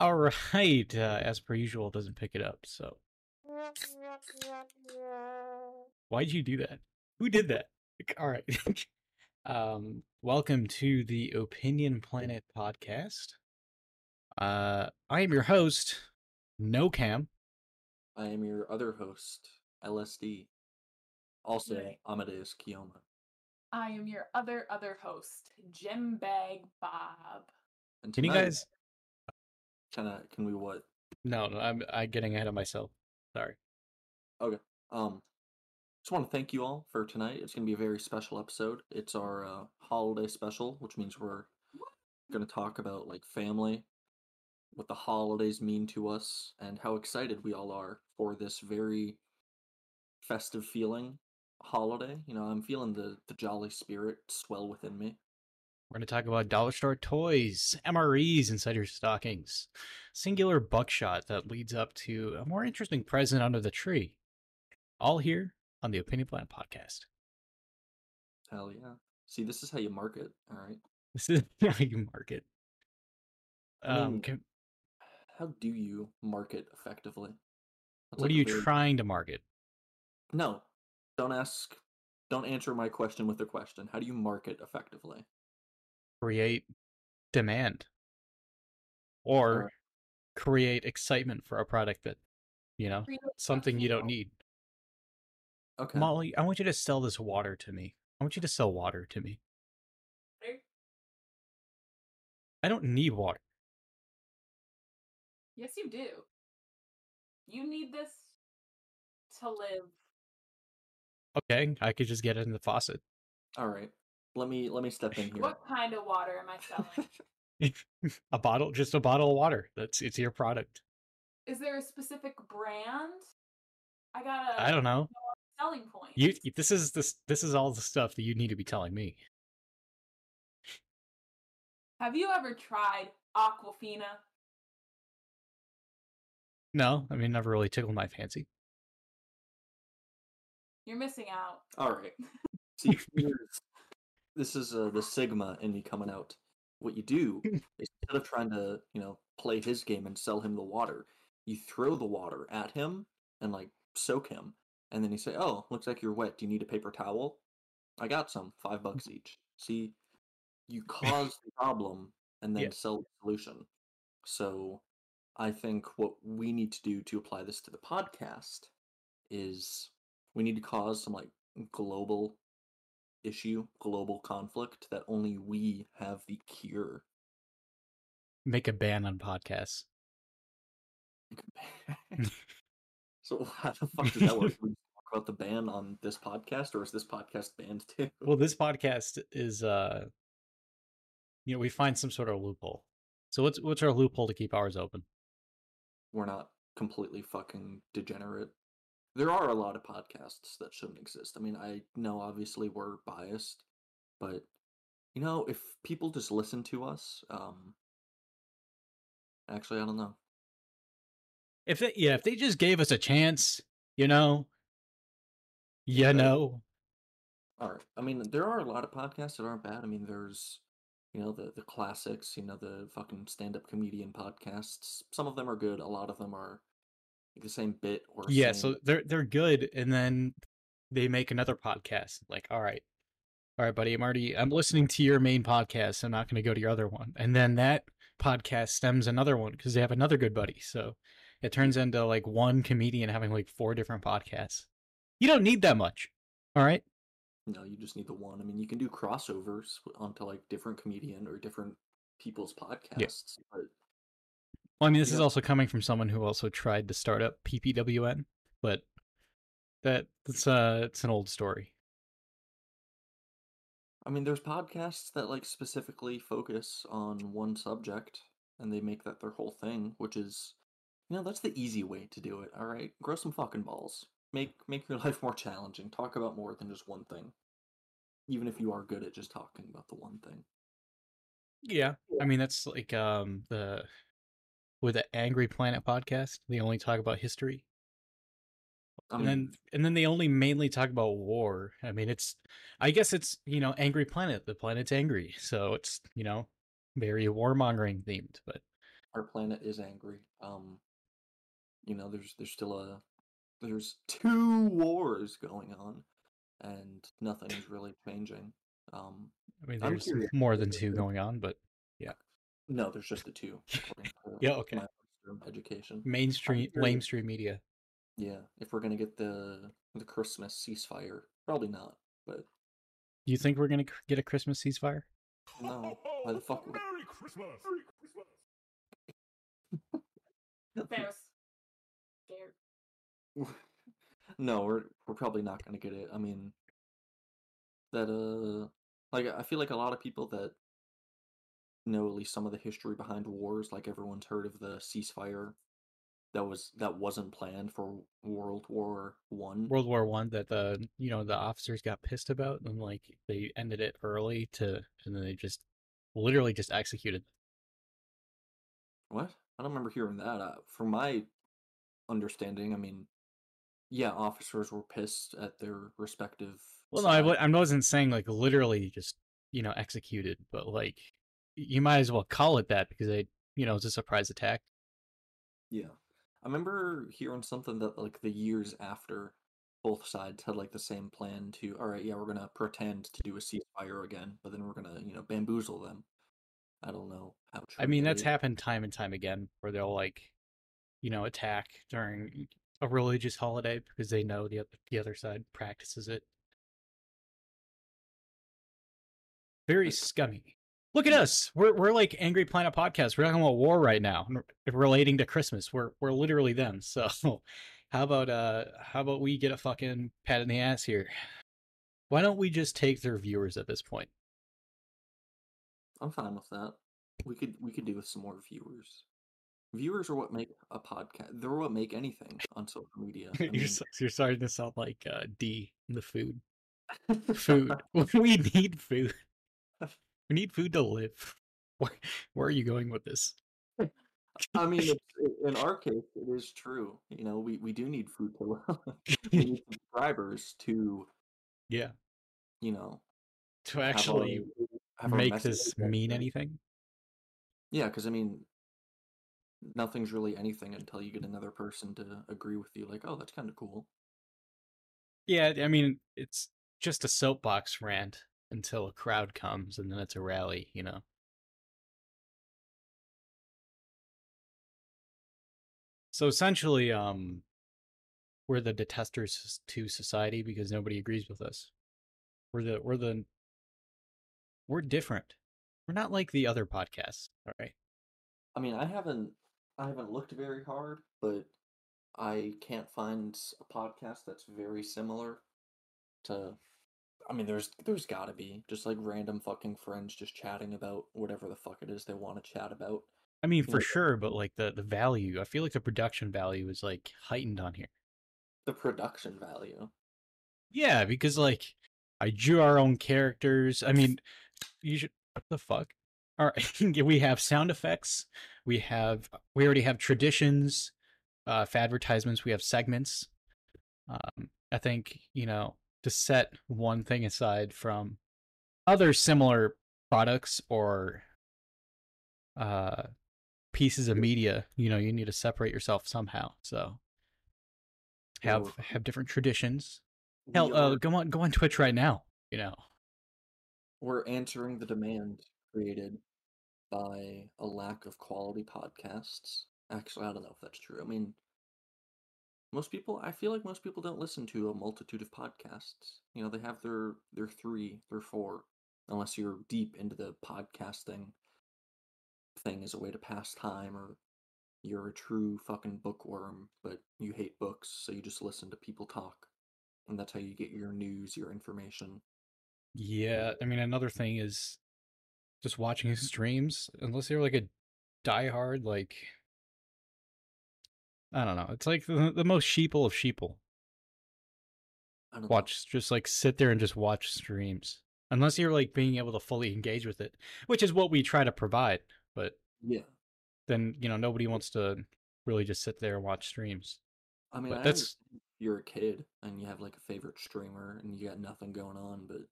All right, uh, as per usual, it doesn't pick it up. So, why'd you do that? Who did that? All right. um, welcome to the Opinion Planet podcast. Uh, I am your host, No Cam. I am your other host, LSD. Also, Right. Amadeus Kioma. I am your other other host, Jim Bag Bob. And Can you tonight, guys? Can I, can we what? No, no, I'm I'm getting ahead of myself. Sorry. Okay. Um, just want to thank you all for tonight. It's going to be a very special episode. It's our uh, holiday special, which means we're going to talk about like family, what the holidays mean to us, and how excited we all are for this very festive feeling holiday. You know, I'm feeling the the jolly spirit swell within me. We're going to talk about dollar store toys, MREs inside your stockings, singular buckshot that leads up to a more interesting present under the tree. All here on the Opinion Planet podcast. Hell yeah! See, this is how you market. All right. This is how you market. I Um, mean, can, How do you market effectively? That's what like are you trying to market? No, don't ask. Don't answer my question with a question. How do you market effectively? Create demand or Alright. create excitement for a product that, you know, Create something you don't need. Okay. Molly, I want you to sell this water to me. I want you to sell water to me. I don't need water. Yes, you do. You need this to live. Okay, I could just get it in the faucet. All right. Let me let me step in here. What kind of water am I selling? a bottle, just a bottle of water. That's it's your product. Is there a specific brand? I gotta. I don't know. Selling point. You this is this this is all the stuff that you need to be telling me. Have you ever tried Aquafina? No, I mean never really tickled my fancy. You're missing out. All right. See, here's, this is uh, the Sigma in me coming out. What you do instead of trying to, you know, play his game and sell him the water, you throw the water at him and like soak him, and then you say, "Oh, looks like you're wet. Do you need a paper towel? I got some. Five bucks each." See, you cause the problem and then Yeah. sell the solution. So, I think what we need to do to apply this to the podcast is we need to cause some like global issue, global conflict that only we have the cure. Make a ban on podcasts. so how the fuck does that work? We talk about the ban on this podcast, or is this podcast banned too? Well, this podcast is uh you know, we find some sort of loophole. So what's what's our loophole to keep ours open? We're not completely fucking degenerate. There are a lot of podcasts that shouldn't exist. I mean, I know obviously we're biased, but you know, if people just listen to us, um actually I don't know. If they yeah, if they just gave us a chance, you know, you Right. know, All right. I mean, there are a lot of podcasts that aren't bad. I mean, there's, you know, the the classics. You know, the fucking stand up comedian podcasts. Some of them are good. A lot of them are like the same bit or yeah, same- so they're they're good, and then they make another podcast. Like, all right, all right, buddy, I'm already I'm listening to your main podcast. I'm not going to go to your other one, and then that podcast stems another one because they have another good buddy. So it turns into like one comedian having like four different podcasts. You don't need that much, all right? no, you just need the one. I mean, you can do crossovers onto like different comedian or different people's podcasts, but Well, I mean, this is also coming from someone who also tried to start up PPWN, but that that's uh it's an old story. I mean, there's podcasts that like specifically focus on one subject and they make that their whole thing, which is, you know, that's the easy way to do it. All right, grow some fucking balls. Make make your life more challenging. Talk about more than just one thing, even if you are good at just talking about the one thing. Yeah. I mean, that's like um the with the Angry Planet podcast, they only talk about history. I and then and then they only mainly talk about war. I mean, it's I guess it's, you know, Angry Planet. The planet's angry. So it's, you know, very warmongering themed, but our planet is angry. Um, you know, there's there's still a there's two wars going on, and nothing is really changing. Um, I mean, there's more than two going on, but no, there's just the two. Yeah, okay. my education. mainstream, curious. lamestream media. Yeah, if we're gonna get the the Christmas ceasefire, probably not. But you think we're gonna get a Christmas ceasefire? no, why the fuck would Merry Christmas! Merry Christmas! Ferris. Scared. no, we're we're probably not gonna get it. I mean, that uh, like I feel like a lot of people that know at least some of the history behind wars, like everyone's heard of the ceasefire that was that wasn't planned for World War One. World War One that the you know the officers got pissed about and like they ended it early to and then they just literally just executed. What? I don't remember hearing that. Uh, from my understanding, I mean, yeah, officers were pissed at their respective. Well, no, I. I wasn't saying like literally just you know executed, but like you might as well call it that because they you know it's a surprise attack. Yeah. I remember hearing something that like the years after both sides had like the same plan to, all right, yeah, we're gonna pretend to do a ceasefire again, but then we're gonna, you know, bamboozle them. I don't know how true I mean that that's is. happened time and time again where they'll like you know attack during a religious holiday because they know the other the other side practices it. Very scummy. Look at us. We're we're like Angry Planet podcast. We're talking about war right now, relating to Christmas. We're we're literally them. So, how about uh how about we get a fucking pat in the ass here? Why don't we just take their viewers at this point? I'm fine with that. We could we could do with some more viewers. Viewers are what make a podcast. They're what make anything on social media. I you're mean, you're starting to sound like uh, D in the food. Food. we need food. We need food to live. Where where are you going with this? I mean, it's, in our case, it is true. You know, we, we do need food to live. we need subscribers to, yeah. you know, To have our- actually have our make this mean anything. Yeah, because I mean, nothing's really anything until you get another person to agree with you. Like, oh, that's kind of cool. Yeah, I mean, it's just a soapbox rant until a crowd comes and then it's a rally, you know. So essentially, um, we're the detesters to society because nobody agrees with us. We're the we're the we're different. We're not like the other podcasts. All right. I mean, I haven't I haven't looked very hard, but I can't find a podcast that's very similar to. I mean, there's there's got to be just like random fucking friends just chatting about whatever the fuck it is they want to chat about. I mean, for Yeah. sure, but like the the value, I feel like the production value is like heightened on here. The production value. Yeah, because like I drew our own characters. I mean, you should what the fuck. All right, we have sound effects. We have we already have traditions, uh, advertisements. We have segments. Um, I think you know to set one thing aside from other similar products or uh pieces of media. You know, you need to separate yourself somehow. So have have different traditions. We Hell, uh, go on, go on Twitch right now. You know, we're answering the demand created by a lack of quality podcasts. Actually, I don't know if that's true. I mean, most people, I feel like most people don't listen to a multitude of podcasts. You know, they have their their three, their four, unless you're deep into the podcasting thing as a way to pass time, or you're a true fucking bookworm, but you hate books, so you just listen to people talk, and that's how you get your news, your information. yeah. I mean, another thing is just watching streams. Unless you're like a diehard, like I don't know. It's like the, the most sheeple of sheeple. I don't know. Watch, just like sit there and just watch streams. Unless you're like being able to fully engage with it, which is what we try to provide. But Yeah. then you know nobody wants to really just sit there and watch streams. I mean, I that's- you're a kid and you have like a favorite streamer and you got nothing going on, but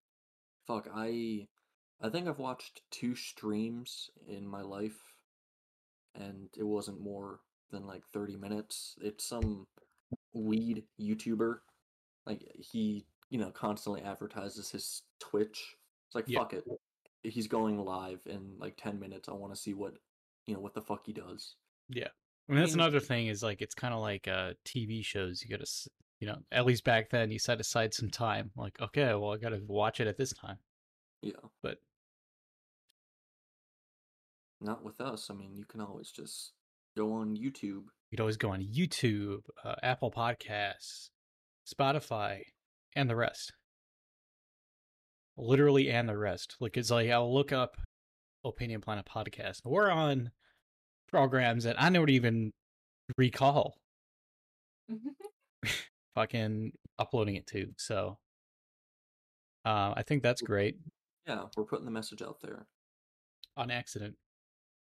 fuck, I I think I've watched two streams in my life, and it wasn't more than like 30 minutes. It's some weed YouTuber. Like he, you know, constantly advertises his Twitch. It's like Yeah. fuck it. He's going live in like 10 minutes. I want to see what, you know, what the fuck he does. I mean, that's mean- another thing is like it's kind of like uh TV shows. You gotta, s- you know, at least back then you set aside some time. Like, okay, well, I gotta watch it at this time. Yeah. But Not with us. I mean, you can always just go on YouTube. you'd always go on YouTube, uh, Apple Podcasts, Spotify, and the rest. Literally, and the rest. Like, it's like I'll look up Opinion Planet podcast. We're on programs that I don't even recall fucking uploading it to. So, uh, I think that's great Yeah, we're putting the message out there. on accident.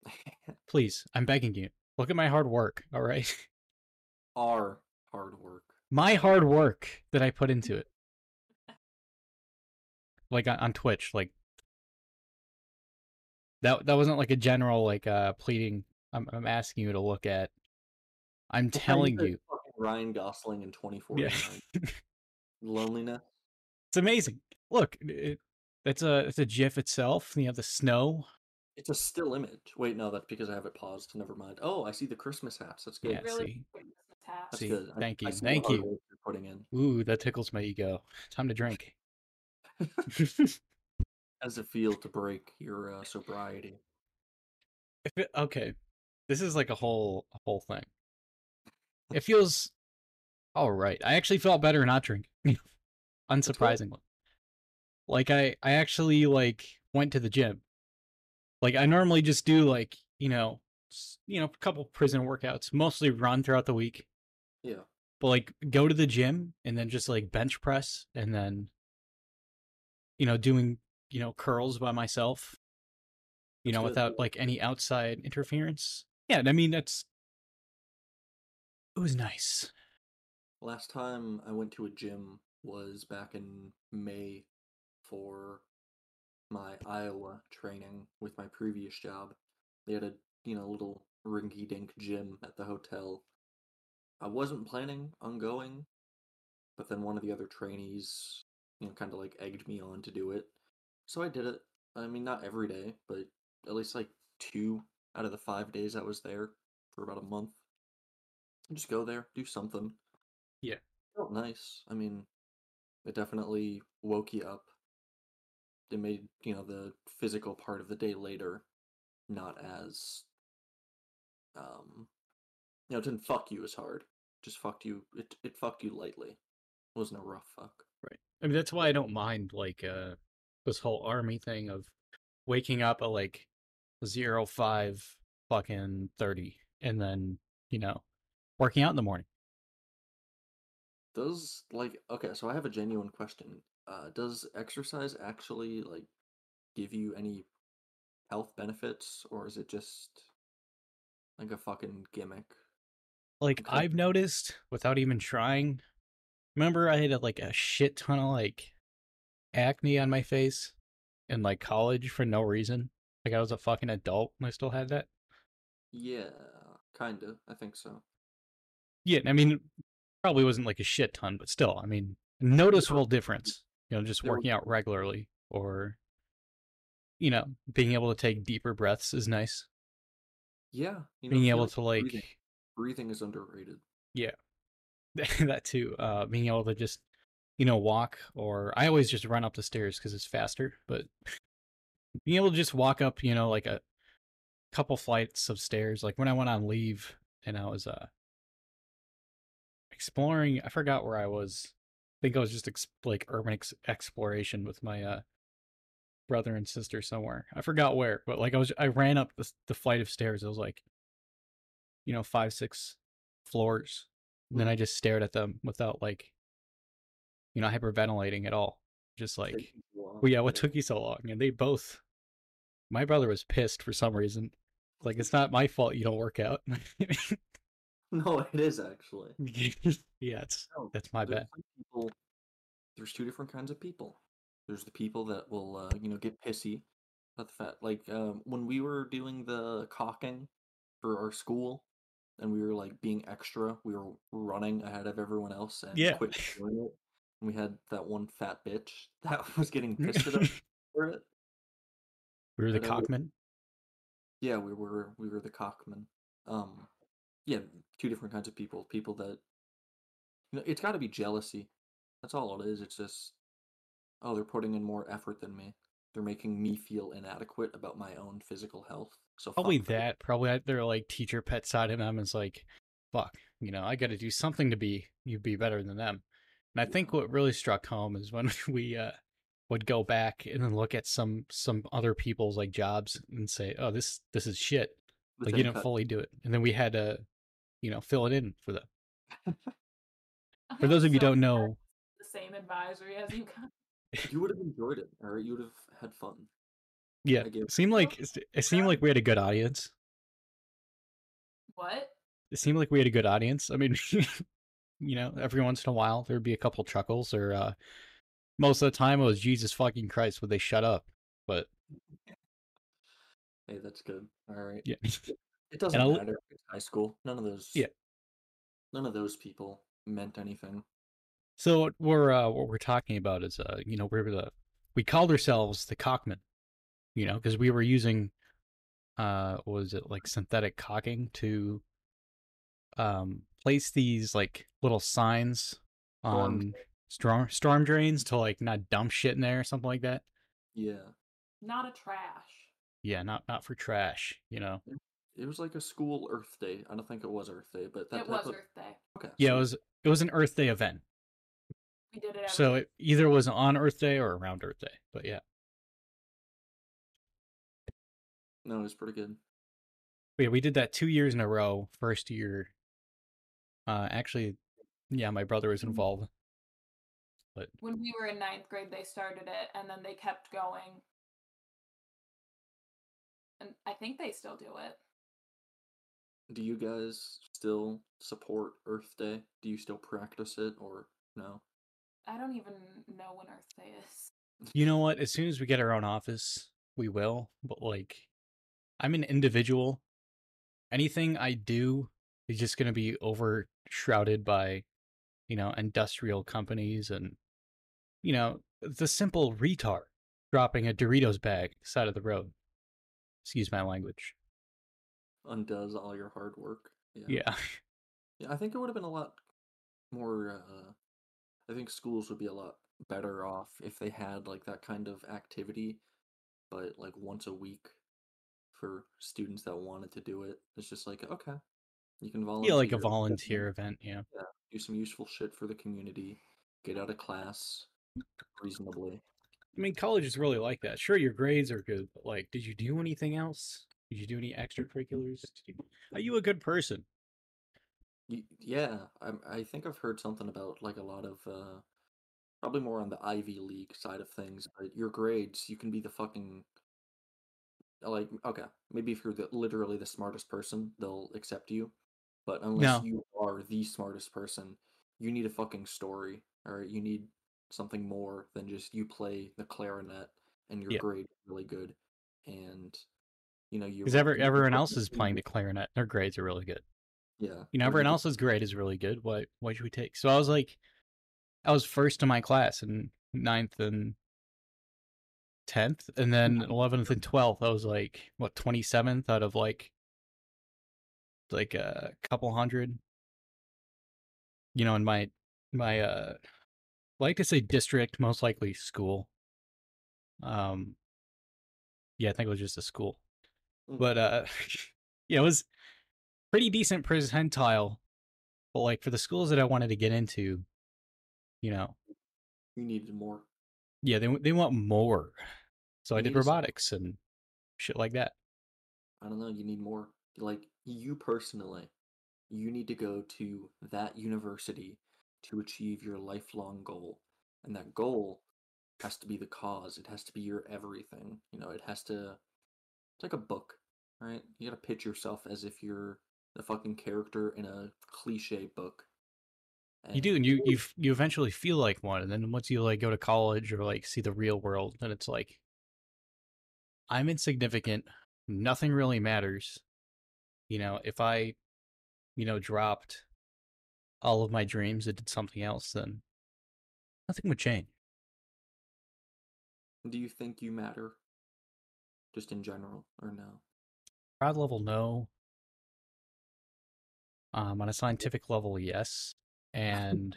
Please, I'm begging you. Look at my hard work, all right? Our hard work. my hard work that I put into it. Like on, on Twitch, like that that wasn't like a general like uh pleading. I'm I'm asking you to look at. I'm telling you, Ryan Gosling in 2049. yeah, Loneliness. it's amazing. Look, it, it's a it's a GIF itself. You have the snow. It's a still image. Wait, no, that's because I have it paused. Never mind. Oh, I see the Christmas hats. That's good. Yeah, really see. That's see, good. Thank I you, see the thank you. work you're putting in. Ooh, that tickles my ego. Time to drink. How does it feel to break your uh, sobriety? if it, okay, this is like a whole a whole thing. It feels all right. I actually felt better not drinking, unsurprisingly. Like I I actually like went to the gym. Like I normally just do like you know you know a couple prison workouts, mostly run throughout the week. Yeah. But like go to the gym and then just like bench press and then you know doing you know curls by myself you That's know good. without like any outside interference yeah i mean that's it was nice Last time I went to a gym was back in May for my Iowa training with my previous job. They had a you know little rinky dink gym at the hotel. I wasn't planning on going, but then one of the other trainees, you know, kind of like egged me on to do it. So I did it. I mean, not every day, but at least like two out of the five days I was there for about a month. Just go there, do something. Yeah. Felt nice. I mean, it definitely woke you up. It made, you know, the physical part of the day later not as um you know, it didn't fuck you as hard. Just fucked you it it fucked you lightly. It wasn't a rough fuck. right i mean that's why i don't mind like uh this whole army thing of waking up at like zero five fucking 30 and then you know working out in the morning Does like okay, so I have a genuine question. Uh does exercise actually like give you any health benefits or is it just like a fucking gimmick? like Okay. I've noticed without even trying. Remember, I had like a shit ton of like acne on my face in like college for no reason. Like I was a fucking adult and I still had that. Yeah, kind of. I think so. Yeah, I mean, probably wasn't like a shit ton, but still, I mean, noticeable difference. You know, just working out regularly or you know, being able to take deeper breaths is nice. Yeah, you know, being able like to like breathing, breathing is underrated. Yeah. that too. Uh, being able to just, you know, walk or I always just run up the stairs because it's faster. But being able to just walk up, you know, like a couple flights of stairs. Like when I went on leave and I was uh exploring, I forgot where I was. I think I was just ex- like urban ex- exploration with my uh brother and sister somewhere. I forgot where, but like I was, I ran up the the flight of stairs. It was like, you know, five six floors. And then I just stared at them without like, you know, hyperventilating at all. Just like, well, yeah, what took you so long? And they both, my brother was pissed for some reason. Like, it's not my fault you don't work out. No, it is actually. yeah, it's No, that's my bad. people. There's two different kinds of people. There's the people that will, uh, you know, get pissy about the fact, like um, when we were doing the caulking for our school, and we were like being extra. We were running ahead of everyone else and Yeah. quit doing it. And we had that one fat bitch that was getting pissed at us for it. we were the cockman. Yeah, we were we were the cockmen. Um, yeah, two different kinds of people. People that you know, it's got to be jealousy. That's all it is. It's just oh, they're putting in more effort than me. They're making me feel inadequate about my own physical health. So Probably that. Probably their like teacher pet side of them is like, fuck, you know, I got to do something to be you be better than them. And I think what really struck home is when we uh would go back and then look at some some other people's like jobs and say, oh, this this is shit. The Like you didn't cut. fully do it, and then we had to, you know, fill it in for them. I For those am of you so don't know, the same advisory as you got. You would have enjoyed it, or you would have had fun. yeah, it seemed like it seemed like we had a good audience. What? it seemed like we had a good audience. I mean, you know, every once in a while there'd be a couple chuckles, or uh, most of the time it was Jesus fucking Christ, would they shut up? But Hey, that's good. All right. yeah, It doesn't I'll- matter. It's high school. None of those. Yeah. None of those people meant anything. so what we're uh, what we're talking about is uh, you know, we're the we called ourselves the Cockman, you know, because we were using uh, what was it like synthetic caulking to um place these like little signs Storm on storm storm drains to like not dump shit in there or something like that. Yeah. Not a trash. Yeah, not not for trash, you know. It was like a school Earth Day. I don't think it was Earth Day, but that it was of- Earth Day. Okay. Yeah, it was it was an Earth Day event. We did it. Every So it either was on Earth Day or around Earth Day. But yeah. No, it was pretty good. Yeah, we did that two years in a row. First year. Uh actually, yeah, my brother was involved. But when we were in ninth grade, they started it, and then they kept going. And I think they still do it. Do you guys still support Earth Day? Do you still practice it or no? I don't even know when Earth Day is. You know what? As soon as we get our own office, we will. But like I'm an individual. Anything I do is just gonna be overshrouded by, you know, industrial companies and you know, the simple retard dropping a Doritos bag side of the road. Excuse my language. Undoes all your hard work. Yeah. Yeah. Yeah, I think it would have been a lot more. Uh, I think schools would be a lot better off if they had like that kind of activity, but like once a week for students that wanted to do it. It's just like okay, you can volunteer. Yeah, like a volunteer event, yeah. do some useful shit for the community, get out of class reasonably. I mean, college is really like that. Sure, your grades are good, but like, did you do anything else? Did you do any extracurriculars? You- Are you a good person? Yeah, I I think I've heard something about like a lot of uh probably more on the Ivy League side of things, but your grades, you can be the fucking like okay, maybe if you're the literally the smartest person, they'll accept you. But unless No. you are the smartest person, you need a fucking story, or you need something more than just you play the clarinet and your Yeah. grade really good and you know you Because ever, everyone else is playing the clarinet. Their grades are really good. yeah You know, everyone else's grade is really good. Why, why should we take? So I was like, I was first in my class in ninth and tenth, and then eleventh and twelfth, I was like, what, twenty seventh out of like, like a couple hundred. You know, in my my uh, like to say district, most likely school. Um, yeah, I think it was just a school. But uh, yeah, it was pretty decent percentile. But like for the schools that I wanted to get into, you know, you needed more yeah, they they want more. So I did need a s- robotics and shit like that. I don't know, you need more. Like you personally, you need to go to that university to achieve your lifelong goal. And that goal has to be the cause. It has to be your everything. You know, it has to it's like a book, right? You got to pitch yourself as if you're the fucking character in a cliche book. You do, and you you you eventually feel like one, and then once you like go to college or like see the real world, then it's like I'm insignificant. Nothing really matters. you know, if I, you know, dropped all of my dreams and did something else, then nothing would change. Do you think you matter? Just in general, or no? Pride level, no. Um, on a scientific level, yes. And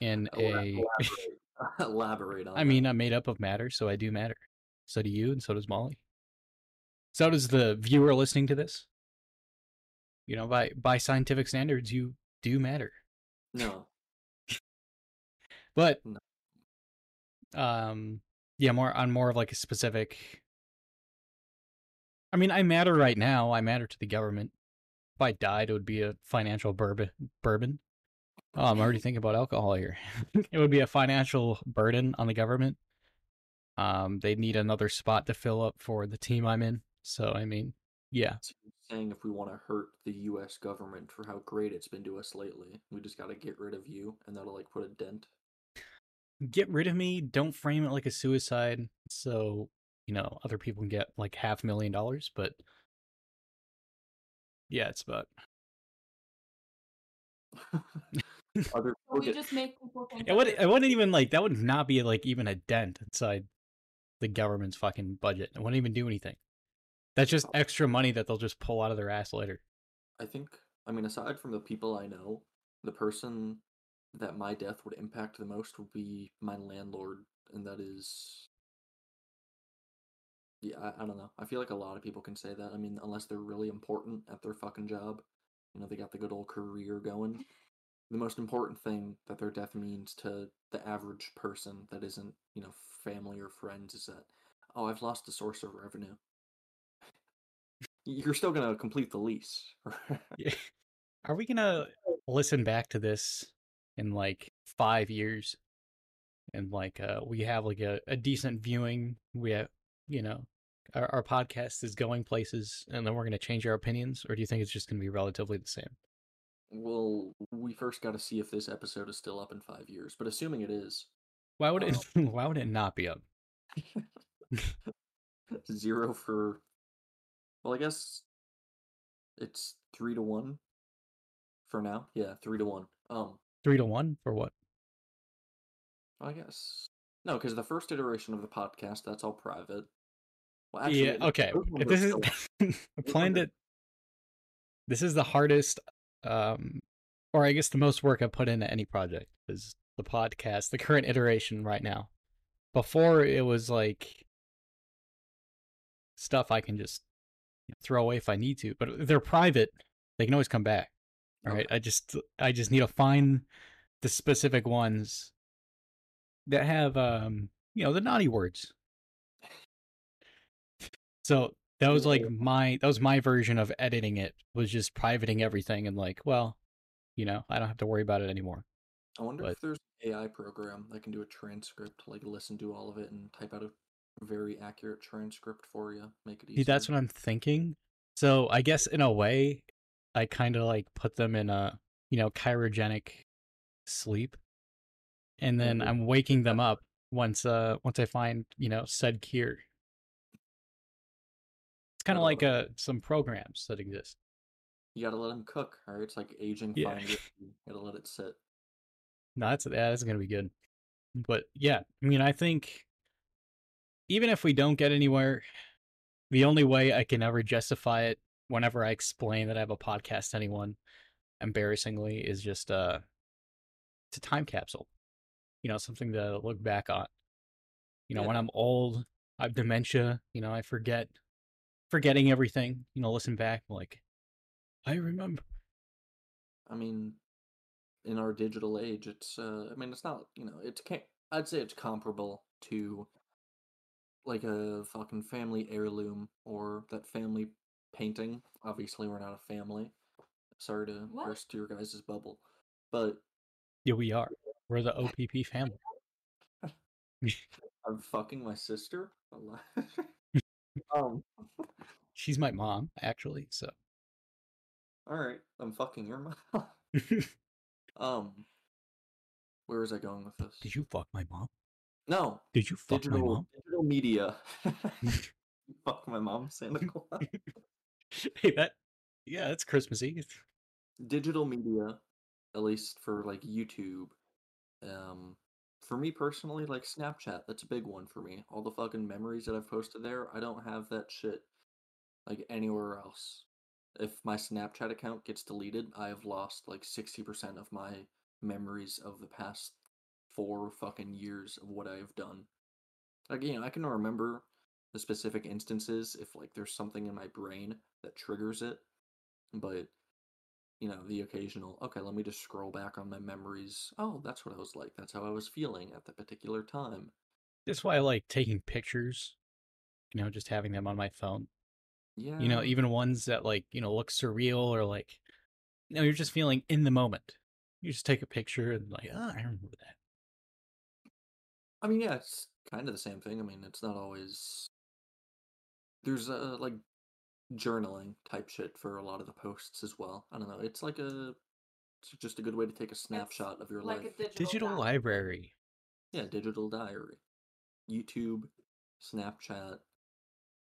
in a, Elaborate, elaborate on I that. mean, I'm made up of matter, so I do matter. So do you, and so does Molly. So does the viewer listening to this. You know, by by scientific standards, you do matter. no. But No. um yeah, more on more of like a specific I mean, I matter right now. I matter to the government. If I died, it would be a financial bourbon bourbon. Oh, I'm already thinking about alcohol here. it would be a financial burden on the government. Um, they'd need another spot to fill up for the team I'm in. So I mean, yeah. So you're saying if we want to hurt the U.S. government for how great it's been to us lately, we just got to get rid of you, and that'll like put a dent. Get rid of me. Don't frame it like a suicide. So, you know, other people can get like half a million dollars, but yeah, it's about Other we get- just make people think. it would it wouldn't even like that would not be like even a dent inside the government's fucking budget. It wouldn't even do anything. That's just extra money that they'll just pull out of their ass later. I think, I mean, aside from the people I know, the person that my death would impact the most would be my landlord, and that is. Yeah, I, I don't know. I feel like a lot of people can say that. I mean, unless they're really important at their fucking job, you know, they got the good old career going. The most important thing that their death means to the average person that isn't, you know, family or friends is that, oh, I've lost a source of revenue. You're still gonna complete the lease. Yeah. Are we gonna listen back to this in like five years? And like uh we have like a, a decent viewing. We have you know our, our podcast is going places and then we're gonna change our opinions, or do you think it's just gonna be relatively the same? Well, we first got to see if this episode is still up in five years, but assuming it is, Why would it why would it not be up? zero for. Well, I guess it's three to one for now. Yeah, three to one. Um, Three to one for what? I guess no, because the first iteration of the podcast that's all private. Well, yeah, okay. If this is I planned it. This is the hardest, um, or I guess the most work I've put into any project is the podcast, the current iteration right now. Before it was like stuff I can just throw away if I need to, but they're private, they can always come back. All right, Okay. I just I just need to find the specific ones that have um you know the naughty words. So that was like my that was my version of editing it was just privating everything and like well you know I don't have to worry about it anymore. I wonder but- if there's an AI program that can do a transcript, like listen to all of it and type out a very accurate transcript for you, make it easier. that's what I'm thinking. So I guess in a way, I kind of like put them in a you know cryogenic sleep, and then. I'm waking them up once uh once I find you know said cure. Kind of like Uh, some programs that exist. You gotta let them cook, right? It's like aging Yeah. fine. You gotta let it sit. No, that's yeah, that's gonna be good. But yeah, I mean, I think even if we don't get anywhere, the only way I can ever justify it whenever I explain that I have a podcast to anyone, embarrassingly, is just uh, it's a time capsule. You know, something to look back on. You know, when I'm old, I have dementia. You know, I forget, forgetting everything. You know, listen back, like I remember. I mean, in our digital age, it's uh, I mean, it's not you know, it's can't. I'd say it's comparable to like a fucking family heirloom or that family painting. Obviously, we're not a family. Sorry to What? burst your guys' bubble, but Yeah, we are. We're the OPP family. I'm fucking my sister. Um. She's my mom, actually. So. All right, I'm fucking your mom. um. Where was I going with this? Did you fuck my mom? No, Did you fuck my digital mom? digital media. Fuck my mom, Santa Claus. hey, that Yeah, it's Christmassy. digital media, at least for like YouTube, um, for me personally, like Snapchat, that's a big one for me. All the fucking memories that I've posted there, I don't have that shit like anywhere else. If my Snapchat account gets deleted, I have lost like 60% of my memories of the past four fucking years of what I've done. Like, you know, I can remember the specific instances if like there's something in my brain that triggers it, but you know, the occasional, okay, let me just scroll back on my memories. Oh, that's what I was like. That's how I was feeling at the particular time. That's why I like taking pictures. You know, just having them on my phone. Yeah. You know, even ones that like you know look surreal or like, you know, you're just feeling in the moment. You just take a picture and like, oh, I remember that. I mean, yeah, it's kind of the same thing. I mean, it's not always. There's a like journaling type shit for a lot of the posts as well. I don't know. It's like a. It's just a good way to take a snapshot of your like life. a digital, Digital diary. library. Yeah, digital diary. YouTube, Snapchat,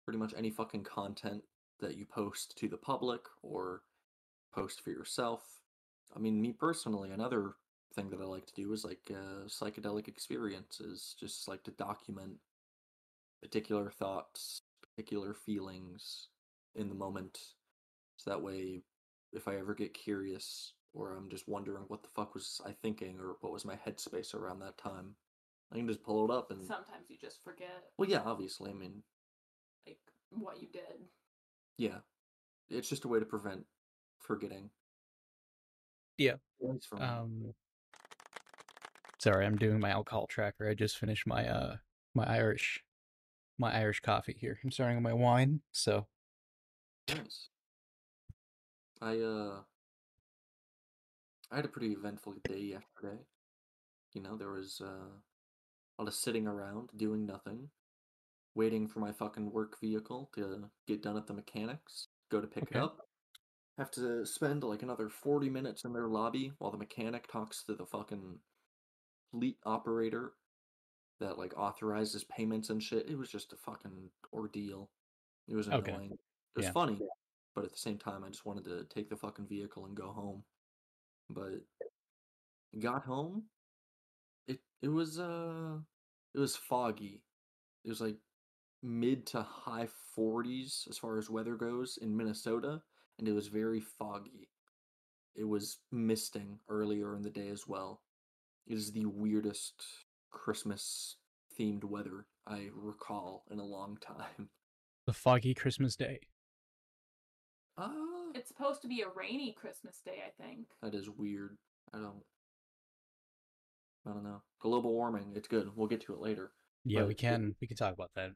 pretty much any fucking content that you post to the public or post for yourself. I mean, me personally, another thing that I like to do is like uh, psychedelic experiences, just like to document particular thoughts, particular feelings in the moment. So that way, if I ever get curious or I'm just wondering what the fuck was I thinking or what was my headspace around that time, I can just pull it up and. Sometimes you just forget Well, yeah, obviously. I mean, like what you did. yeah, it's just a way to prevent forgetting. Yeah. At least for me. Um, sorry, I'm doing my alcohol tracker. I just finished my uh my Irish my Irish coffee here. I'm starting on my wine, so Nice. I uh I had a pretty eventful day yesterday. You know, there was uh, a lot of sitting around doing nothing, waiting for my fucking work vehicle to get done at the mechanics, go to pick Okay. it up. Have to spend like another 40 minutes in their lobby while the mechanic talks to the fucking fleet operator that like authorizes payments and shit. It was just a fucking ordeal. It was Okay. It was Yeah. funny, but at the same time, I just wanted to take the fucking vehicle and go home. But got home. It it was uh it was foggy. It was like mid to high 40s as far as weather goes in Minnesota, and it was very foggy. It was misting earlier in the day as well. It is the weirdest Christmas themed weather I recall in a long time. the foggy Christmas day. Ah, It's supposed to be a rainy Christmas day, I think. that is weird. I don't I don't know. Global warming, it's good. We'll get to it later. Yeah, we But- can we can talk about that.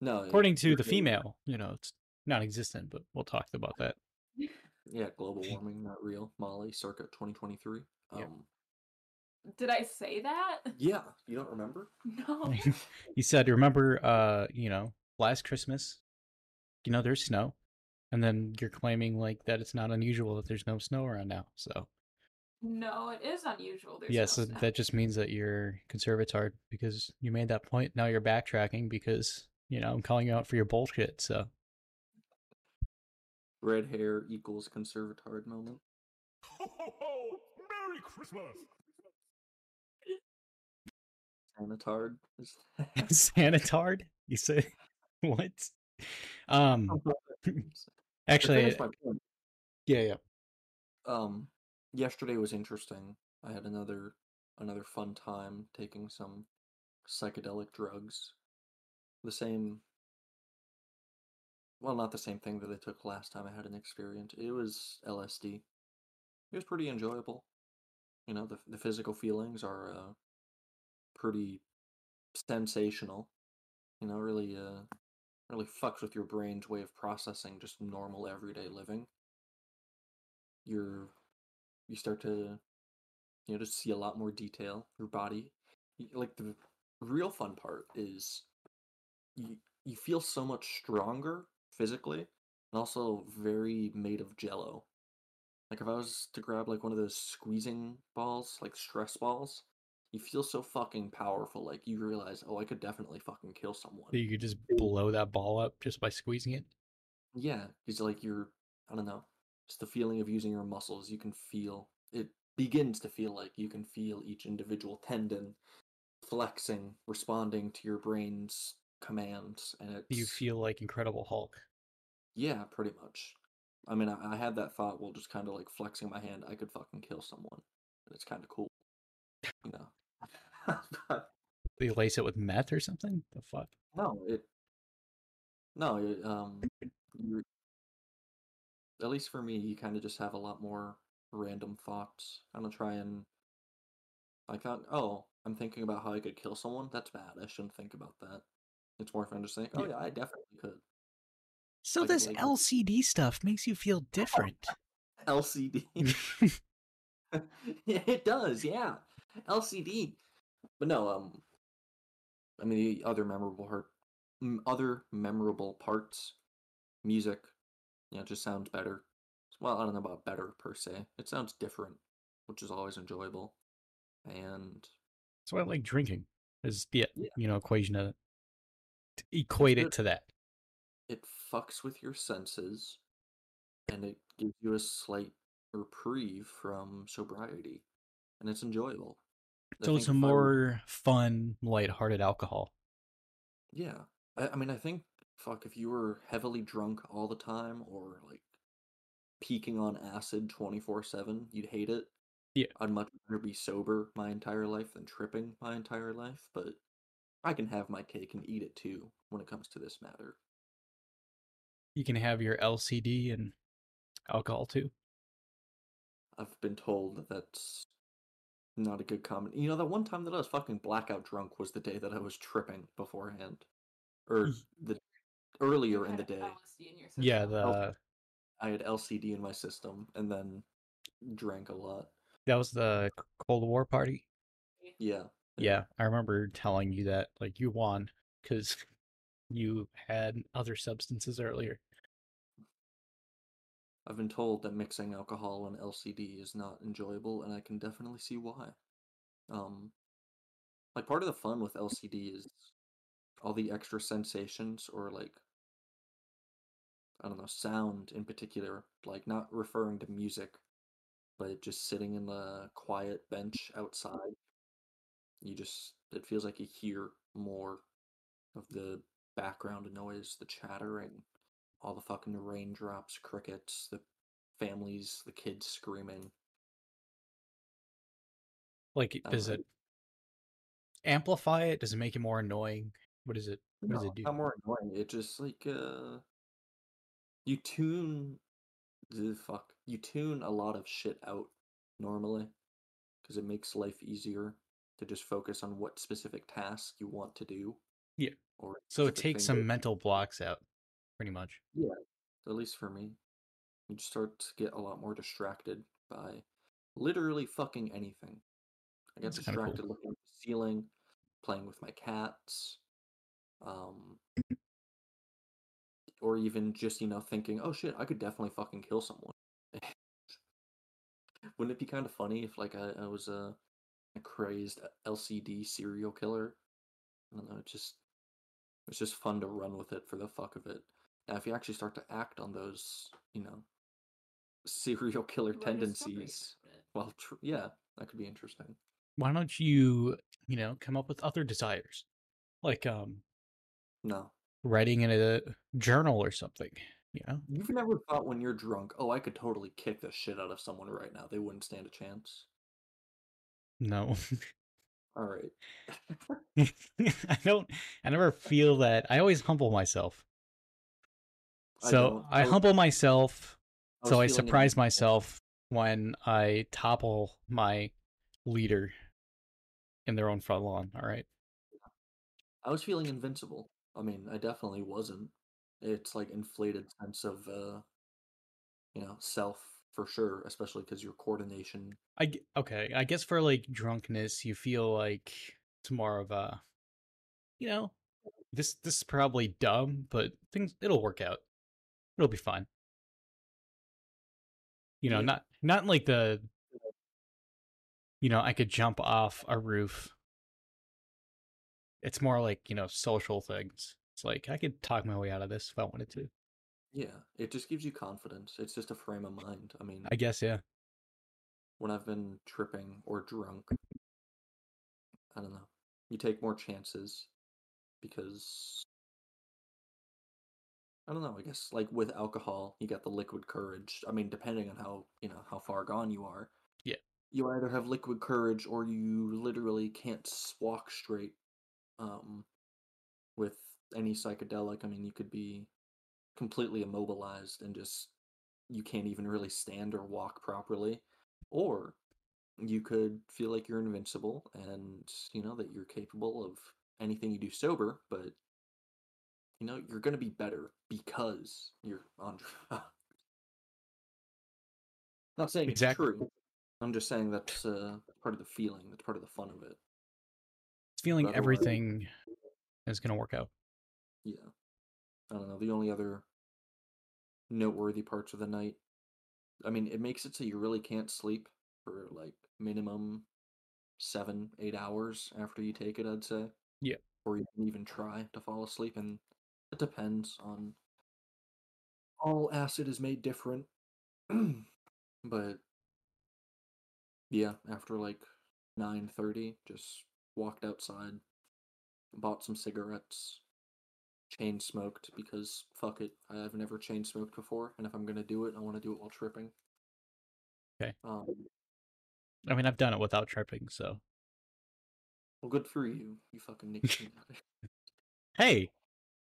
No, it- According to the it- female, you know, it's non-existent, but we'll talk about that. Yeah, global warming, not real. Molly, circa 2023. Um, Yep. Did I say that? yeah, you don't remember? No. you said, remember, uh, you know, last Christmas, you know, there's snow, and then you're claiming like that it's not unusual that there's no snow around now. So No, it is unusual. There's yes, no so snow. that just means that you're conservatard because you made that point. Now you're backtracking because you know I'm calling you out for your bullshit. So Red hair equals conservatard moment. Ho ho ho! Merry Christmas! Sanitard. sanitard. You say what? Um, To actually, point, yeah, yeah. um, yesterday was interesting. I had another another fun time taking some psychedelic drugs. The same well, not the same thing that I took last time I had an experience. It was LSD. It was pretty enjoyable. You know, the the physical feelings are uh pretty sensational. You know, really uh really fucks with your brain's way of processing just normal everyday living. You're you start to you know just see a lot more detail. Your body, like the real fun part is you you feel so much stronger physically and also very made of jello. Like if I was to grab like one of those squeezing balls, like stress balls, you feel so fucking powerful. Like you realize, oh, I could definitely fucking kill someone. You could just mm. blow that ball up just by squeezing it. Yeah, it's like you're I don't know, just the feeling of using your muscles. You can feel it begins to feel like you can feel each individual tendon flexing, responding to your brain's commands, and it's You feel like Incredible Hulk. yeah, pretty much. I mean, I, I had that thought while just kind of like flexing my hand. I could fucking kill someone, and it's kind of cool, you know. but They lace it with meth or something. The fuck. no, it no, it, um, you at least for me, you kind of just have a lot more random thoughts. I'm gonna try and I thought, oh, I'm thinking about how I could kill someone. That's bad. I shouldn't think about that. It's more fun to think, oh Yeah. yeah, I definitely could. So Like- this like- LCD stuff makes you feel different. LCD. yeah, it does. Yeah, LCD. But no, um, I mean the other memorable part, other memorable parts, music. You know, just sounds better. Well, I don't know about better per se. It sounds different, which is always enjoyable. And so I like drinking. Is the Yeah. you know equation to, to equate it good. to that. it fucks with your senses, and it gives you a slight reprieve from sobriety, and it's enjoyable. So it's a if I more fun, lighthearted alcohol. Yeah. I, I mean, I think, fuck, if you were heavily drunk all the time or like peaking on acid 24 7, you'd hate it. Yeah. I'd much rather be sober my entire life than tripping my entire life, but I can have my cake and eat it too when it comes to this matter. You can have your LCD and alcohol too. I've been told that that's not a good comment. You know, that one time that I was fucking blackout drunk was the day that I was tripping beforehand. Or the earlier in the day. In Yeah, the I had LCD in my system and then drank a lot. that was the Cold War party. Yeah. Yeah, I remember telling you that like you won because you had other substances earlier. I've been told that mixing alcohol and LCD is not enjoyable, and I can definitely see why. Um, like part of the fun with LCD is all the extra sensations, or like I don't know, sound in particular. Like not referring to music, but just sitting in the quiet bench outside. You just it feels like you hear more of the background noise, the chattering, all the fucking raindrops, crickets, the families, the kids screaming. Like, I does it amplify it? Does it make it more annoying? What does it? What does it do? Not more annoying. It just like uh, you tune the fuck. You tune a lot of shit out normally, because it makes life easier to just focus on what specific task you want to do. Yeah. Or So it takes thing some mental blocks out, pretty much. Yeah, at least for me. You just start to get a lot more distracted by literally fucking anything. I get That's kinda cool. distracted looking at the ceiling, playing with my cats, um, or even just you know thinking, "Oh shit, I could definitely fucking kill someone." Wouldn't it be kind of funny if like I, I was a, a crazed LCD serial killer? I don't know. It just it's just fun to run with it for the fuck of it. Now, if you actually start to act on those, you know, serial killer Write tendencies, well, tr- yeah, that could be interesting. Why don't you, you know, come up with other desires, like um, No, writing in a journal or something? You know, you've never thought when you're drunk, oh, I could totally kick the shit out of someone right now. They wouldn't stand a chance. no. All right. I don't. I never feel that. I always humble myself. So. I, I humble myself. I so I surprise myself when I topple my leader in their own front lawn. All right. I was feeling invincible. I mean, I definitely wasn't. It's like inflated sense of, uh, you know, self for sure, especially because your coordination. I okay. I guess for like drunkenness, you feel like it's more of a, you know, this this is probably dumb, but things it'll work out. It'll be fine. You know, Yeah. not not like the, you know, I could jump off a roof. It's more like you know social things. It's like I could talk my way out of this if I wanted to. Yeah, it just gives you confidence. It's just a frame of mind. I mean, I guess yeah. when I've been tripping or drunk, I don't know. You take more chances because I don't know. I guess like with alcohol, you got the liquid courage. I mean, depending on how you know how far gone you are. Yeah. You either have liquid courage or you literally can't walk straight. Um, with any psychedelic, I mean, you could be completely immobilized and just you can't even really stand or walk properly, or you could feel like you're invincible and you know that you're capable of anything you do sober, but you know you're going to be better because you're on dr- not saying Exactly. it's true i'm just saying that's uh, part of the feeling that's part of the fun of it It's feeling Otherwise- everything is gonna work out. yeah i don't know the only other noteworthy parts of the night i mean it makes it so you really can't sleep for like minimum seven eight hours after you take it i'd say Yeah. or you can even try to fall asleep and it depends on all acid is made different but yeah after like 9.30 just walked outside bought some cigarettes chain smoked because fuck it i've never chain smoked before and if i'm gonna do it i want to do it while tripping. Okay. um I mean, I've done it without tripping, so. Well good for you you fucking nicotine hey,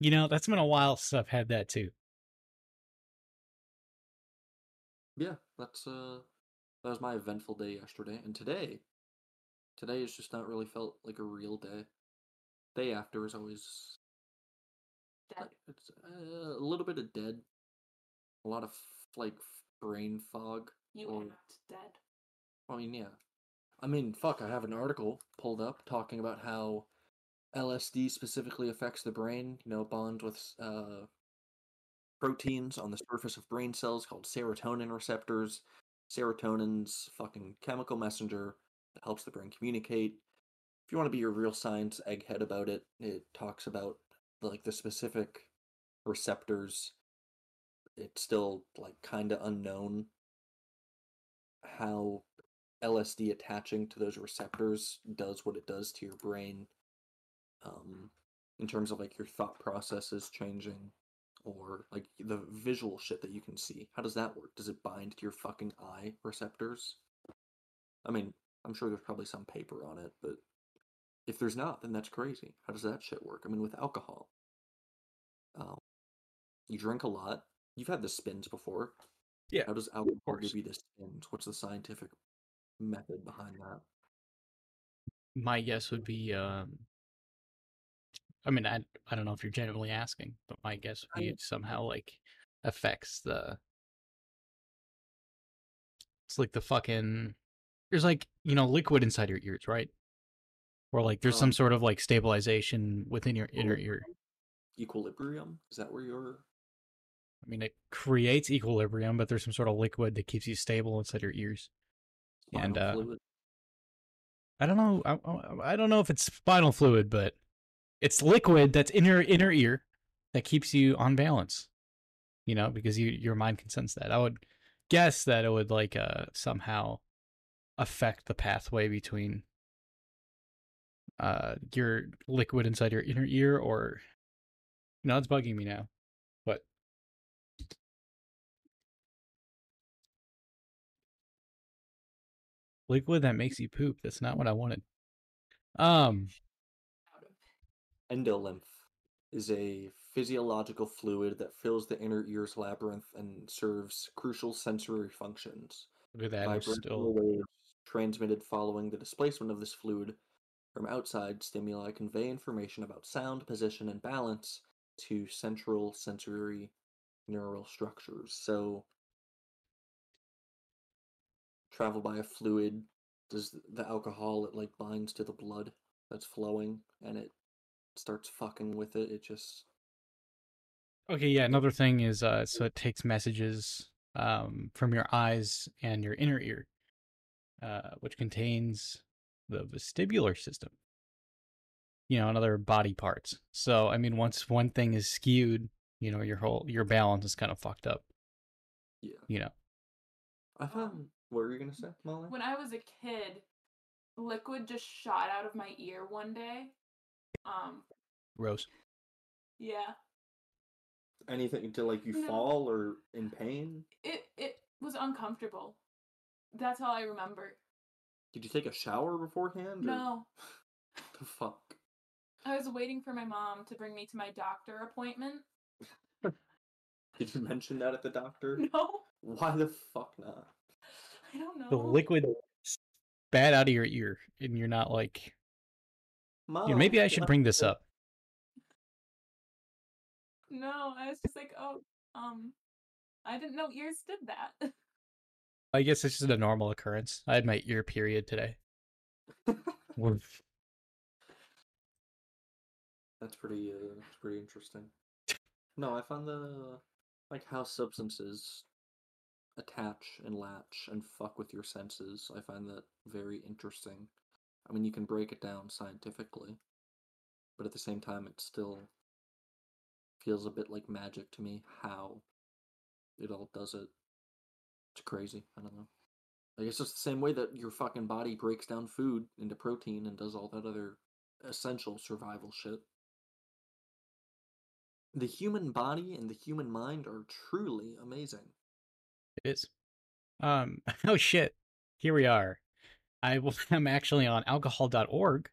you know that's been a while since I've had that too. yeah that's uh that was my eventful day yesterday and today today has just not really felt like a real day day after is always Dead. like, it's uh, a little bit of dead a lot of like brain fog You or- act dead. I mean, yeah. I mean, fuck, I have an article pulled up talking about how LSD specifically affects the brain, you know, bond with uh, proteins on the surface of brain cells called serotonin receptors. Serotonin's fucking chemical messenger that helps the brain communicate. If you want to be a real science egghead about it, it talks about like the specific receptors. It's still like kind of unknown how LSD attaching to those receptors does what it does to your brain um in terms of like your thought processes changing or like the visual shit that you can see. How does that work? Does it bind to your fucking eye receptors? I mean, I'm sure there's probably some paper on it, but if there's not, then that's crazy. How does that shit work? I mean, with alcohol, um, you drink a lot. You've had the spins before. Yeah, How does alcohol give you the spins? What's the scientific method behind that? My guess would be, um, I mean, I I don't know if you're genuinely asking, but my guess would be it somehow like affects the. It's like the fucking. There's like you know liquid inside your ears, right? Or like there's Um, some sort of like stabilization within your inner ear. Equilibrium? Is that where you're? I mean, it creates equilibrium, but there's some sort of liquid that keeps you stable inside your ears. And, uh, fluid? I don't know. I- I don't know if it's spinal fluid, but it's liquid that's in your inner ear that keeps you on balance. You know, because you your mind can sense that. I would guess that it would like uh somehow affect the pathway between uh your liquid inside your inner ear or no, it's bugging me now. But liquid that makes you poop. That's not what I wanted. Um Endolymph is a physiological fluid that fills the inner ear's labyrinth and serves crucial sensory functions. look at that. Vibrational still waves transmitted following the displacement of this fluid from outside stimuli convey information about sound, position, and balance to central sensory neural structures. So, travel by a fluid does the alcohol it like binds to the blood that's flowing and it starts fucking with it. It just Okay, yeah, another thing is uh so it takes messages um from your eyes and your inner ear uh which contains the vestibular system. You know, and other body parts. So, I mean, once one thing is skewed You know, your whole your balance is kind of fucked up. Yeah. You know, I found. What were you gonna say, Molly? When I was a kid, liquid just shot out of my ear one day. Um, gross. yeah. Anything to like you No. fall or in pain? It it was uncomfortable. That's all I remember. Did you take a shower beforehand? Or... No. The fuck. I was waiting for my mom to bring me to my doctor appointment. Did you mention that at the doctor? No, Why the fuck not? I don't know. The liquid spat out of your ear, and you're not like, Mom, "Yeah, maybe I should bring this up. No, I was just like, oh, um, I didn't know ears did that. I guess it's just a normal occurrence. I had my ear period today. Woof. That's pretty. Uh, that's pretty interesting. No, I found the like how substances attach and latch and fuck with your senses. I find that very interesting. I mean, you can break it down scientifically, but at the same time, it still feels a bit like magic to me. How it all does it. It's crazy. I don't know. Like it's just the same way that your fucking body breaks down food into protein and does all that other essential survival shit. The human body and the human mind are truly amazing. It is. Um. Oh shit. Here we are. I am actually on alcohol.org,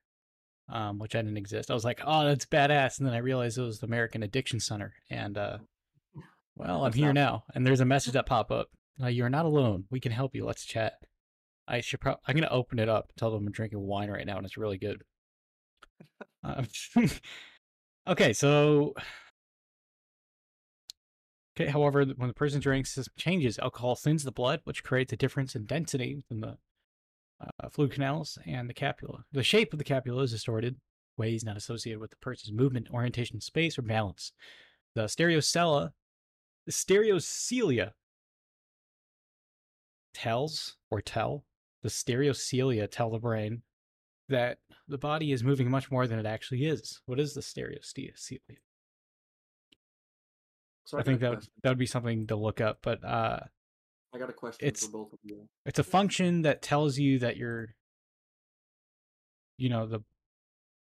um, which I didn't exist. I was like, oh, that's badass, and then I realized it was the American Addiction Center, and uh, well, I'm here now, and there's a message that pop up. Uh, you're not alone. We can help you. Let's chat. I should. Pro- I'm gonna open it up. Tell them I'm drinking wine right now, and it's really good. Um, okay, so Okay, however, when the person drinks this changes, alcohol thins the blood, which creates a difference in density within the uh, fluid canals and the cupula. The shape of the cupula is distorted, ways not associated with the person's movement, orientation, space, or balance. The stereocella, the stereocilia tells or tell the stereocilia tell the brain that the body is moving much more than it actually is. What is the stereocilia? So I got think that would, that would be something to look up, but uh, I got a question it's- for both of you. it's a function that tells you that you're, you know, the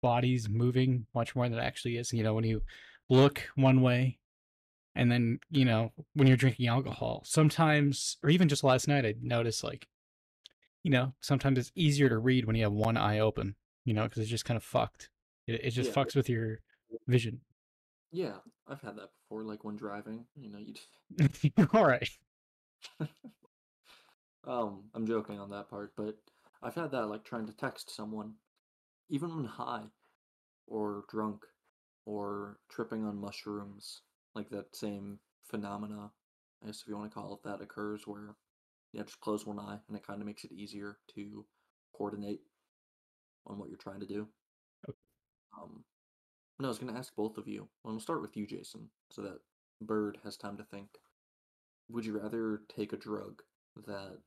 body's moving much more than it actually is. You know, when you look one way, and then you know when you're drinking alcohol, sometimes, or even just last night, I noticed like, you know, sometimes it's easier to read when you have one eye open. You know, because it's just kind of fucked. It, it just Yeah. fucks with your vision. Yeah, I've had that before. Like when driving, you know, you. All right. Um, I'm joking on that part, but I've had that like trying to text someone, even when high, or drunk, or tripping on mushrooms. Like that same phenomena, I guess if you want to call it that, occurs where you just close one eye and it kind of makes it easier to coordinate on what you're trying to do. Okay. Um, no, I was going to ask both of you. Well, we'll start with you, Jason, so that Bird has time to think. Would you rather take a drug that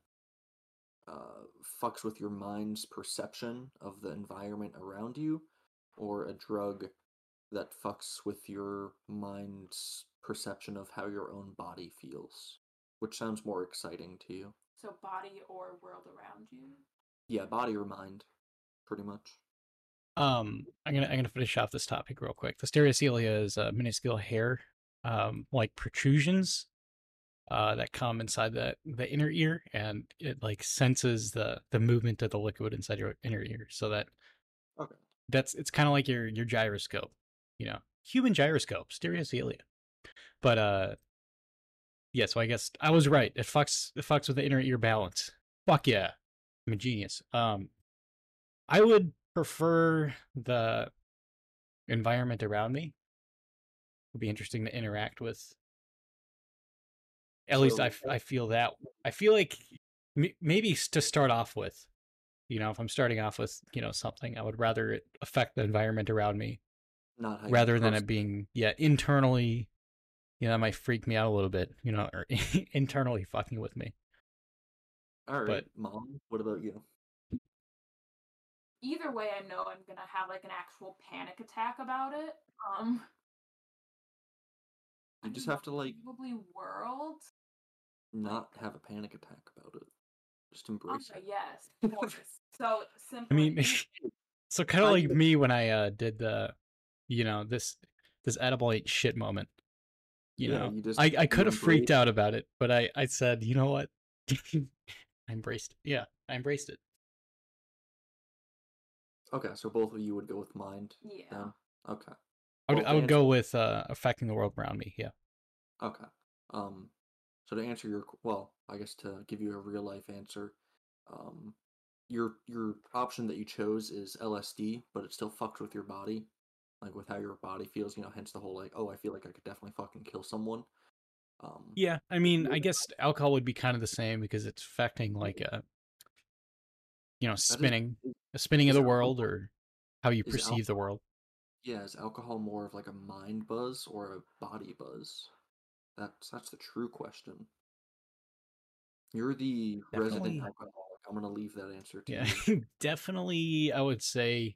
uh, fucks with your mind's perception of the environment around you, or a drug that fucks with your mind's perception of how your own body feels? Which sounds more exciting to you? So body or world around you. Yeah, body or mind, pretty much. Um, I'm gonna I'm gonna finish off this topic real quick. The stereocilia is a minuscule hair, um, like protrusions, uh, that come inside the the inner ear, and it like senses the the movement of the liquid inside your inner ear. So that Okay. that's it's kind of like your your gyroscope, you know, human gyroscope, stereocilia. But uh, yeah. So I guess I was right. It fucks it fucks with the inner ear balance. Fuck yeah, I'm a genius. Um, I would prefer the environment around me. Would be interesting to interact with. At least I, So- f- I feel that I feel like m- maybe to start off with, you know, if I'm starting off with you know something, I would rather it affect the environment around me Not how rather than it being yeah internally. You know, that might freak me out a little bit. You know, or internally fucking with me. All right, but- mom. What about you? Either way, I know I'm gonna have like an actual panic attack about it. Um, You just have to like Probably world. Not have a panic attack about it. Just embrace it. yes, of so simple. I mean, so kind of like me when I uh, did the, you know, this this edible ain't shit moment. You Yeah, know, you just- I I could have freaked out about it, but I I said, you know what, I embraced. It. Yeah, I embraced it. Okay, so both of you would go with mind. yeah. Then? Okay. I would Well, I would go with uh, affecting the world around me. Yeah. Okay. Um, so to answer your well, I guess to give you a real life answer, um, your your option that you chose is LSD, but it still fucks with your body, like with how your body feels. You know, hence the whole like, oh, I feel like I could definitely fucking kill someone. Um, Yeah, I mean, I guess alcohol would be kind of the same because it's affecting like a, you know, spinning, a spinning of is the alcohol- world or how you is perceive the world. Yeah, is alcohol more of like a mind buzz or a body buzz? That's that's the true question. You're the resident alcoholic. I'm gonna leave that answer to Yeah, you. definitely. I would say,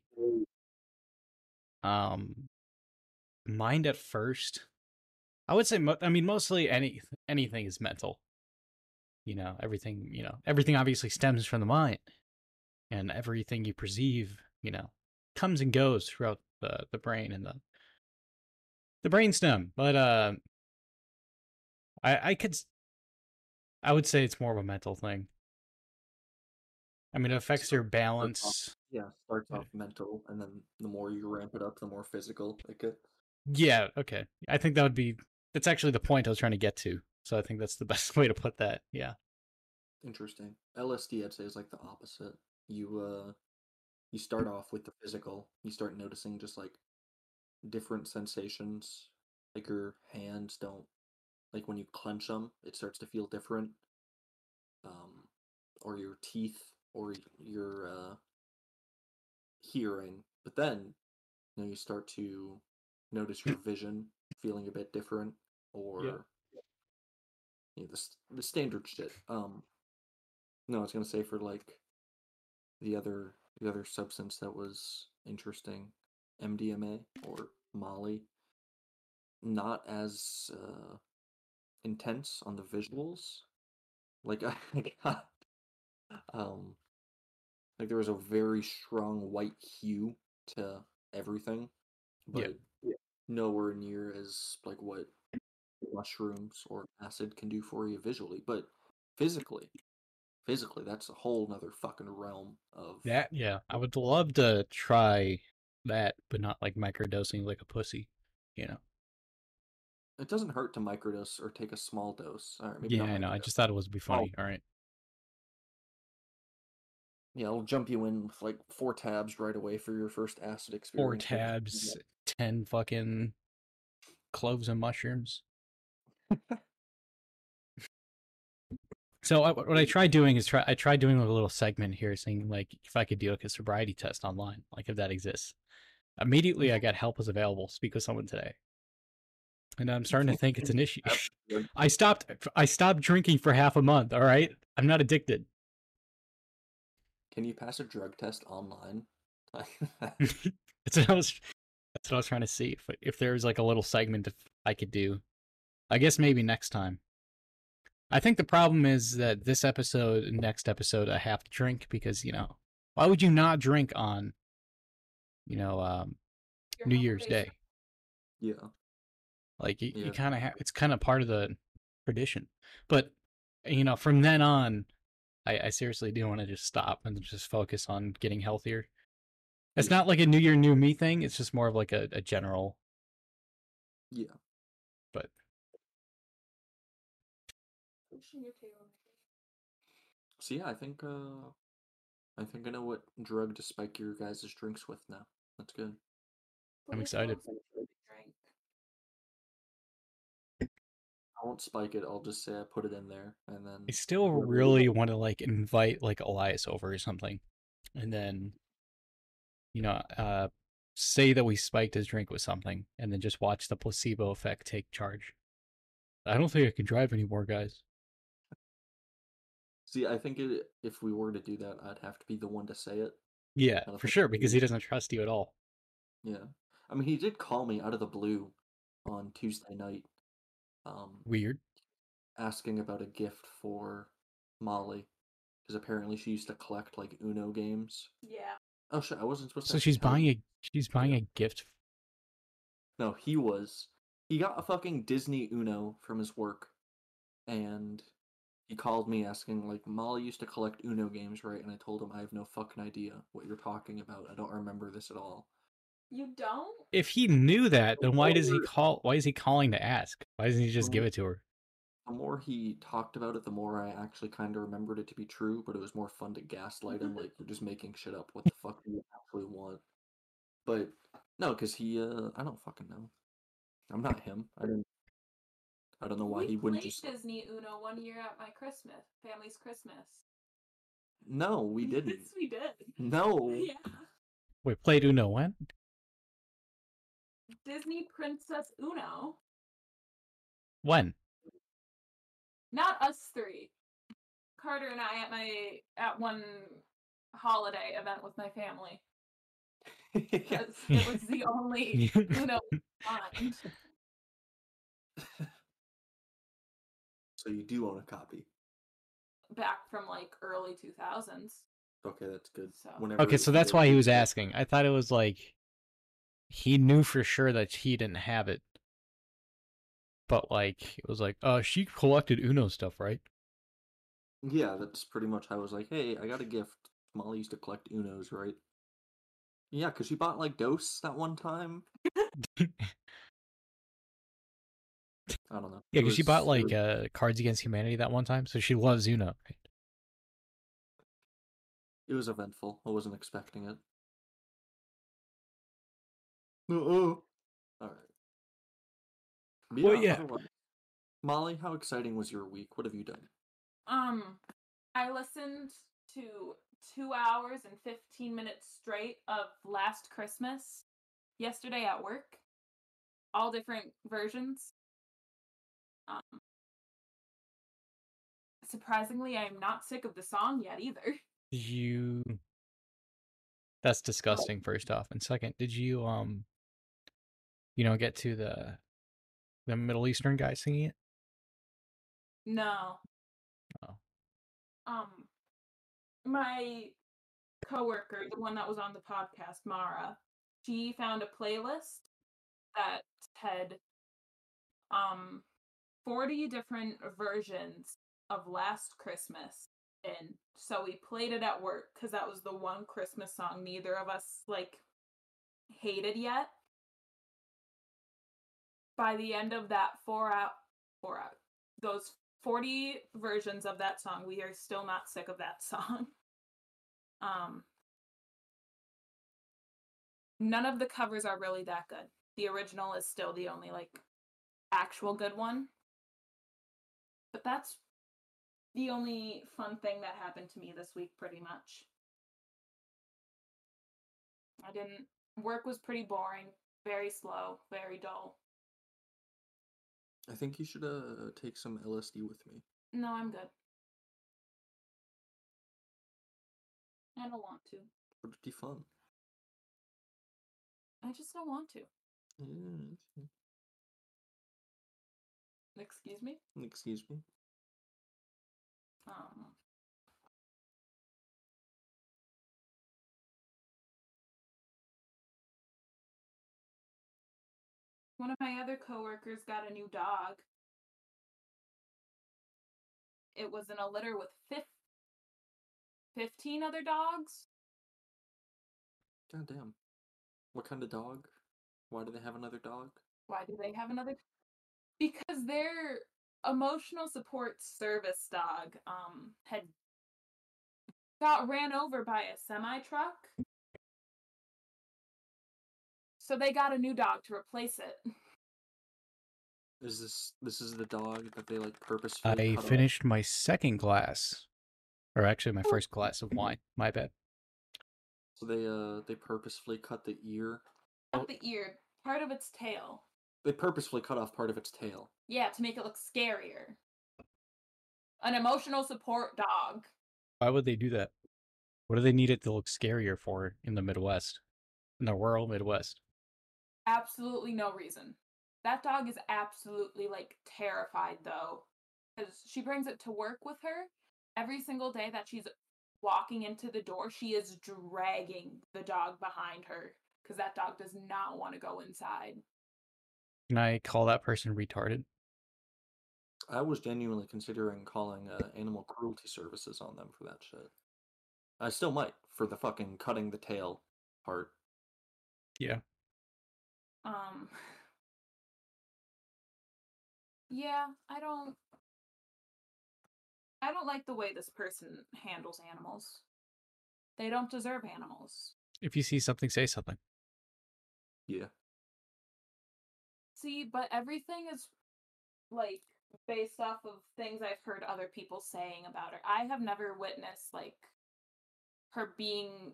um, mind at first. I would say, mo- I mean, mostly any anything is mental. You know, everything. You know, everything obviously stems from the mind, and everything you perceive, you know, comes and goes throughout the the brain and the the brainstem. But uh, I I could, I would say it's more of a mental thing. I mean, it affects your balance. Yeah, starts off mental, and then the more you ramp it up, the more physical it gets. Yeah, okay. I think that would be that's actually the point I was trying to get to. So I think that's the best way to put that. Yeah. Interesting. LSD, I'd say, is like the opposite. You uh, you start off with the physical. You start noticing just like different sensations. Like your hands don't, like when you clench them, it starts to feel different. Um, or your teeth, or your uh, hearing. But then, you know, you start to notice your vision feeling a bit different, or you know, the the standard shit. Um, no, I was gonna say for like the other the other substance that was interesting, MDMA or Molly. Not as uh, intense on the visuals. Like I got, um, like there was a very strong white hue to everything, Yeah. but nowhere near as like what mushrooms or acid can do for you visually, but physically, physically, that's a whole nother fucking realm of That yeah. I would love to try that, but not like microdosing like a pussy. You know. It doesn't hurt to microdose or take a small dose. Right, maybe Yeah, not I know. I microdose. just thought it would be funny. All right. yeah, I'll jump you in with like four tabs right away for your first acid experience. Four tabs, ten fucking cloves and mushrooms. So I, what I tried doing is try. I tried doing a little segment here, saying like if I could do like a sobriety test online, like if that exists. Immediately, I mm-hmm. got help was available. Speak with someone today, and I'm starting to think it's an issue. I stopped. I stopped drinking for half a month. All right, I'm not addicted. Can you pass a drug test online? that's what I was. That's what I was trying to see if if there was like a little segment if I could do. I guess maybe next time. I think the problem is that this episode and next episode I have to drink because you know why would you not drink on, you know, um, New Year's Day? yeah. Like you, you kind of have it's kind of part of the tradition. But you know, from then on, I, I seriously do want to just stop and just focus on getting healthier. It's Yeah. not like a New Year, New Me thing. It's just more of like a, a general. Yeah. But Pushing your tail on the cake. So yeah, I think uh I think I know what drug to spike your guys' drinks with now. That's good. I'm excited. I won't spike it, I'll just say I put it in there and then I still really want to like invite like Elias over or something, and then, you know, uh, say that we spiked his drink with something, and then just watch the placebo effect take charge. I don't think I can drive anymore, guys. See, I think it, if we were to do that, I'd have to be the one to say it. Yeah, for sure, because he doesn't trust you at all. Yeah. I mean, he did call me out of the blue on Tuesday night um, Weird. asking about a gift for Molly because apparently she used to collect like Uno games. Yeah. Oh shit! I wasn't supposed to. So she's buying a she's buying a gift. No, he was. He got a fucking Disney Uno from his work, and he called me asking like, "Molly used to collect Uno games, right?" And I told him I have no fucking idea what you're talking about. I don't remember this at all. You don't? If he knew that, then why does he call? Why is he calling to ask? Why doesn't he just give it to her? The more he talked about it, the more I actually kind of remembered it to be true. But it was more fun to gaslight him, like you're just making shit up. What the fuck do you actually want? But no, because he, uh, I don't fucking know. I'm not him. I didn't. I don't know why we he wouldn't played just. Disney Uno one year at my Christmas, family's Christmas. No, we didn't. yes, we did. No. Yeah. Wait, played Uno when? Disney Princess Uno. When? Not us three. Carter and I at my at one holiday event with my family. Yeah. It was the only Uno on. So you do own a copy. back from like early 2000s. Okay, that's good. So- Whenever Okay, so that's why he was asking. I thought it was like he knew for sure that he didn't have it. But like it was like, uh she collected Uno stuff, right? Yeah, that's pretty much how I was like, hey, I got a gift. Molly used to collect Unos, right? Yeah, because she bought like Dose that one time. I don't know. Yeah, because she bought like was- uh Cards Against Humanity that one time, so she loves Uno. Right? It was eventful. I wasn't expecting it. Uh-oh. All right. But Well, yeah. otherwise- Molly, how exciting was your week? What have you done? Um, I listened to two hours and 15 minutes straight of Last Christmas yesterday at work. All different versions. Um, surprisingly, I'm not sick of the song yet either. You That's disgusting first off. And second, did you um you know get to the the Middle Eastern guy singing it? No. Oh. Um, my coworker, the one that was on the podcast, Mara, she found a playlist that had um 40 different versions of Last Christmas. And so we played it at work because that was the one Christmas song neither of us like hated yet. By the end of that four out four out those 40 versions of that song, we are still not sick of that song. Um none of the covers are really that good. The original is still the only like actual good one. But that's the only fun thing that happened to me this week pretty much. I didn't work was pretty boring, very slow, very dull. I think you should uh take some LSD with me. No, I'm good. I don't want to. Would it be fun? I just don't want to. Excuse me? Excuse me. Um One of my other coworkers got a new dog. It was in a litter with fif- 15 other dogs. God damn. What kind of dog? Why do they have another dog? Why do they have another? Because their emotional support service dog um had got ran over by a semi truck. So they got a new dog to replace it. Is this this is the dog that they like purposefully? I cut off? finished my second glass. Or actually my first glass of wine. My bad. So they uh they purposefully cut the ear. Not the ear, part of its tail. They purposefully cut off part of its tail. Yeah, to make it look scarier. An emotional support dog. Why would they do that? What do they need it to look scarier for in the Midwest? In the rural Midwest? Absolutely no reason. That dog is absolutely like terrified though, because she brings it to work with her every single day that she's walking into the door. She is dragging the dog behind her because that dog does not want to go inside. Can I call that person retarded? I was genuinely considering calling uh, animal cruelty services on them for that shit. I still might for the fucking cutting the tail part. Yeah. Um. Yeah, I don't. I don't like the way this person handles animals. They don't deserve animals. If you see something, say something. Yeah. See, but everything is like based off of things I've heard other people saying about her. I have never witnessed like her being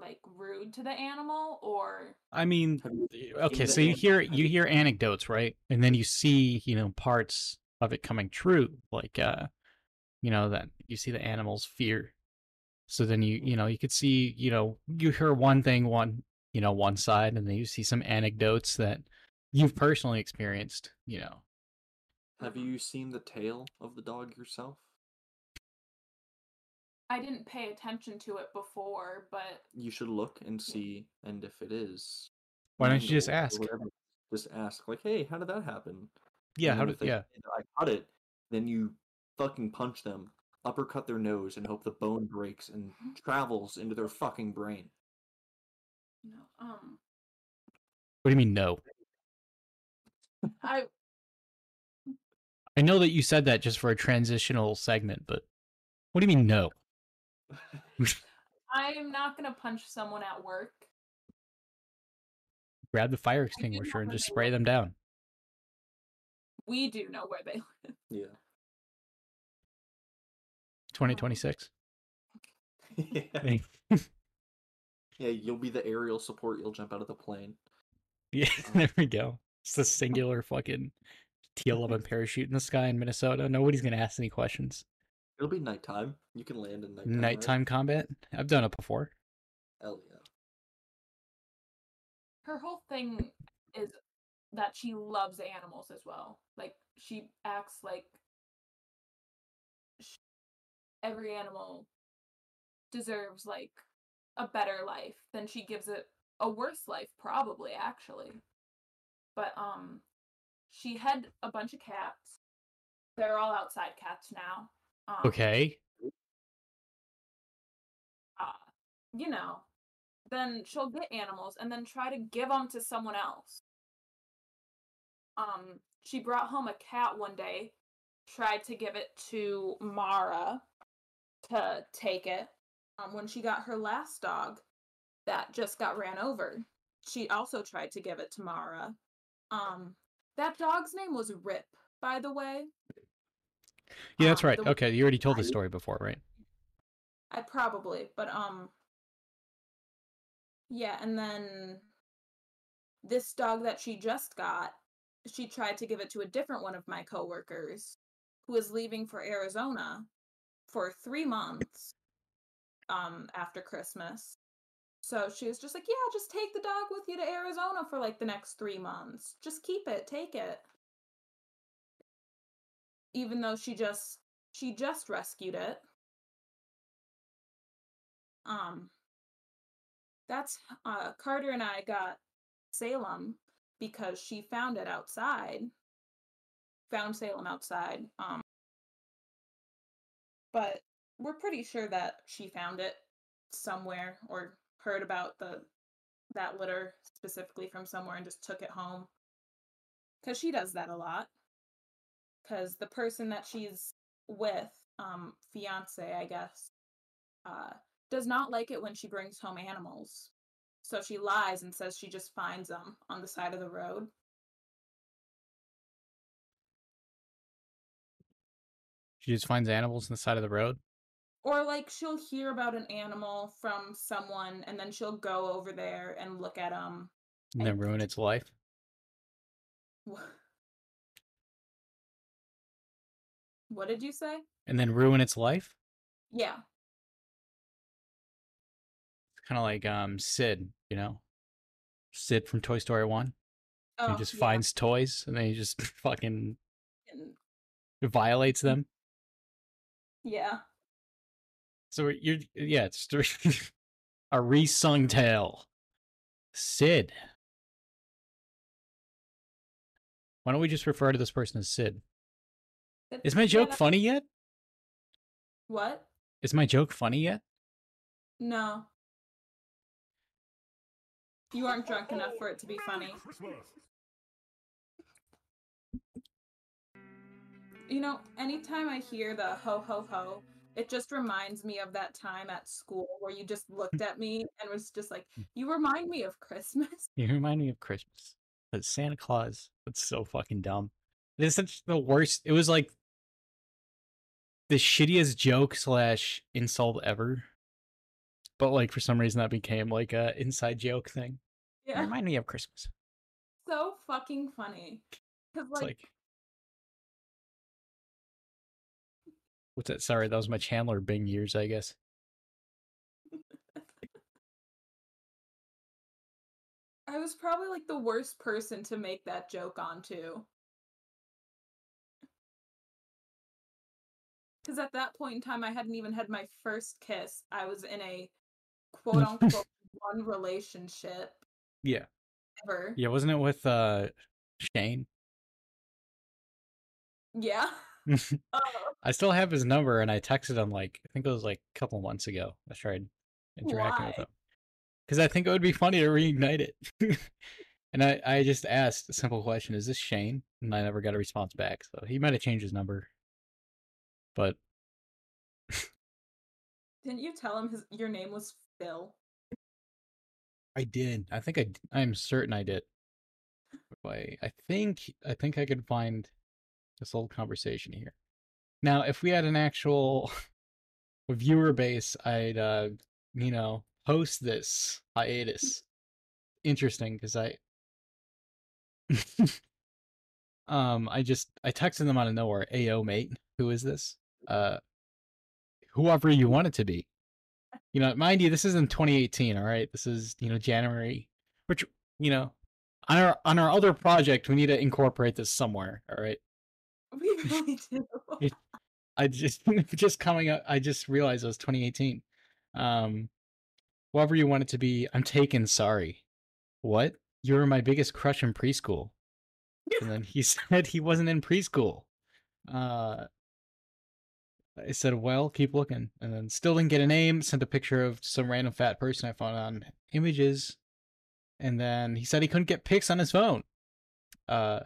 like rude to the animal or I mean, Have you seen okay, so you hear you hear anecdotes, right? And then you see, you know, parts of it coming true, like uh, you know, that you see the animals fear. So then you, you know, you could see, you know, you hear one thing, one, you know, one side, and then you see some anecdotes that you've personally experienced, you know. Have you seen the tail of the dog yourself? I didn't pay attention to it before, but You should look and see, and if it is, Why don't you just mangled or ask? whatever, Just ask, like, hey, how did that happen? Yeah, And how did they yeah. I cut it, then you fucking punch them, uppercut their nose, and hope the bone breaks and travels into their fucking brain. no. Um, What do you mean no? I I know that you said that just for a transitional segment, but what do you mean no? I am not gonna punch someone at work. Grab the fire extinguisher and just spray live. them down. We do know where they live. Yeah. 2026. yeah. Yeah, you'll be the aerial support. You'll jump out of the plane. Yeah, uh. there we go. It's the singular fucking T11 parachute in the sky in Minnesota. Nobody's gonna ask any questions. It'll be nighttime. You can land in nighttime. right? Nighttime combat. I've done it before. Hell yeah. Her whole thing is that she loves animals as well. Like she acts like sh- every animal deserves like a better life than she gives it a worse life probably actually. But um she had a bunch of cats. They're all outside cats now. Um, Okay. uh, you know, then she'll get animals and then try to give them to someone else. Um, she brought home a cat one day, tried to give it to Mara to take it. Um, when she got her last dog that just got ran over, she also tried to give it to Mara. Um, that dog's name was Rip, by the way. Yeah, that's Um, right. the- Okay, you already told the story before, right? I probably, but um yeah, and then this dog that she just got, she tried to give it to a different one of my coworkers who is leaving for Arizona for 3 months um after Christmas. So she was just like, "Yeah, just take the dog with you to Arizona for like the next 3 months. Just keep it, take it." Even though she just she just rescued it. Um that's uh carter and i got salem because she found it outside. Found salem outside um but we're pretty sure that she found it somewhere or heard about the that litter specifically from somewhere and just took it home. Because she does that a lot because the person that she's with um fiance i guess uh does not like it when she brings home animals. So she lies and says she just finds them on the side of the road. She just finds animals on the side of the road. Or like she'll hear about an animal from someone and then she'll go over there and look at them. And then ruin its life. What did you say? And then ruin its life? Yeah. It's kind of like um Sid, you know? Sid from Toy Story 1. Oh, he just yeah. finds toys and then he just fucking and- violates them. Yeah. So you're yeah, it's a resung tale. Sid. Why don't we just refer to this person as Sid? Is my joke funny yet? What? Is my joke funny yet? No. You aren't drunk enough for it to be funny. You know, anytime I hear the ho ho ho, it just reminds me of that time at school where you just looked at me and was just like, you remind me of Christmas. You remind me of Christmas. But Santa Claus, that's so fucking dumb. It is such the worst. It was like the shittiest joke slash insult ever. But like for some reason that became like a inside joke thing. Yeah. Remind me of Christmas. So fucking funny. Because, It's like, like What's that? Sorry, that was my Chandler Bing years, I guess. I was probably like the worst person to make that joke onto. Because at that point in time, I hadn't even had my first kiss. I was in a quote unquote one relationship Yeah. ever. Yeah, wasn't it with uh Shane? Yeah. Oh, I still have his number and I texted him like I think it was like a couple months ago. I tried interacting with him. Because I think it would be funny to reignite it. and I, I just asked a simple question, is this Shane? And I never got a response back. So he might have changed his number. But didn't you tell him his your name was Phil? I did. I think I. I'm certain I did. Wait, I think I think I could find this old conversation here. Now, if we had an actual viewer base, I'd uh you know post this hiatus. Interesting because I um I just I texted them out of nowhere. Ao mate, who is this? Uh whoever you want it to be. You know, mind you, this is in 2018. All right, this is you know January, which you know, on our on our other project, we need to incorporate this somewhere. All right, We really do. It- I just just coming up. I just realized it was 2018. Um, whoever you want it to be, I'm taken. Sorry. What? You were my biggest crush in preschool. And then he said he wasn't in preschool. Uh, I said, well, keep looking. And then still didn't get a name. Sent a picture of some random fat person I found on images. And then he said he couldn't get pics on his phone. Uh,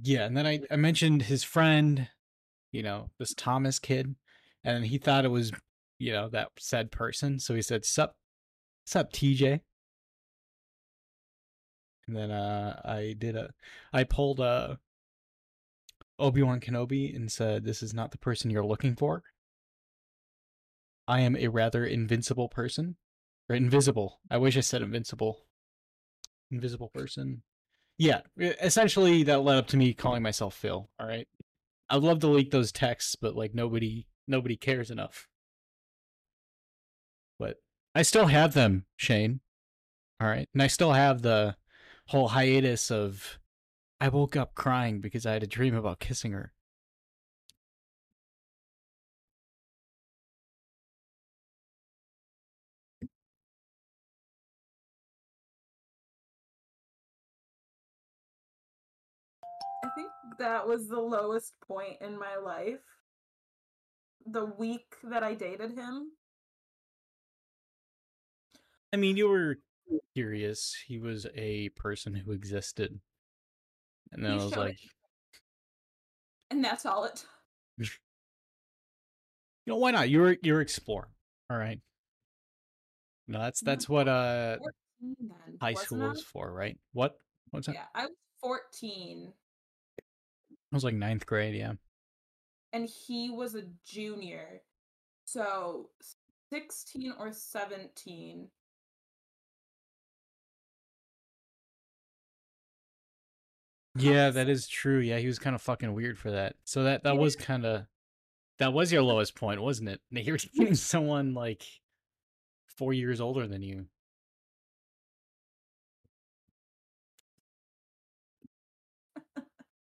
yeah. And then I, I mentioned his friend, you know, this Thomas kid. And he thought it was, you know, that said person. So he said, sup, sup, TJ. And then uh, I did a, I pulled a Obi Wan Kenobi and said, "This is not the person you're looking for. I am a rather invincible person, or invisible. I wish I said invincible. Invisible person. Yeah, essentially that led up to me calling myself Phil. All right, I'd love to leak those texts, but like nobody, nobody cares enough. But I still have them, Shane. All right, and I still have the whole hiatus of I woke up crying because I had a dream about kissing her. I think that was the lowest point in my life. The week that I dated him. I mean, you were curious. He was a person who existed. And then He I was like, And that's all it you know, why not? You're you're exploring. All right. No, that's that's what uh 14 then. high school is for, right? What? What's that? Yeah, I was 14 I was like ninth grade, yeah. and he was a junior. So 16 or 17. Yeah, that is true. Yeah, he was kind of fucking weird for that. So that that was kind of that was your lowest point, wasn't it? And someone like four years older than you.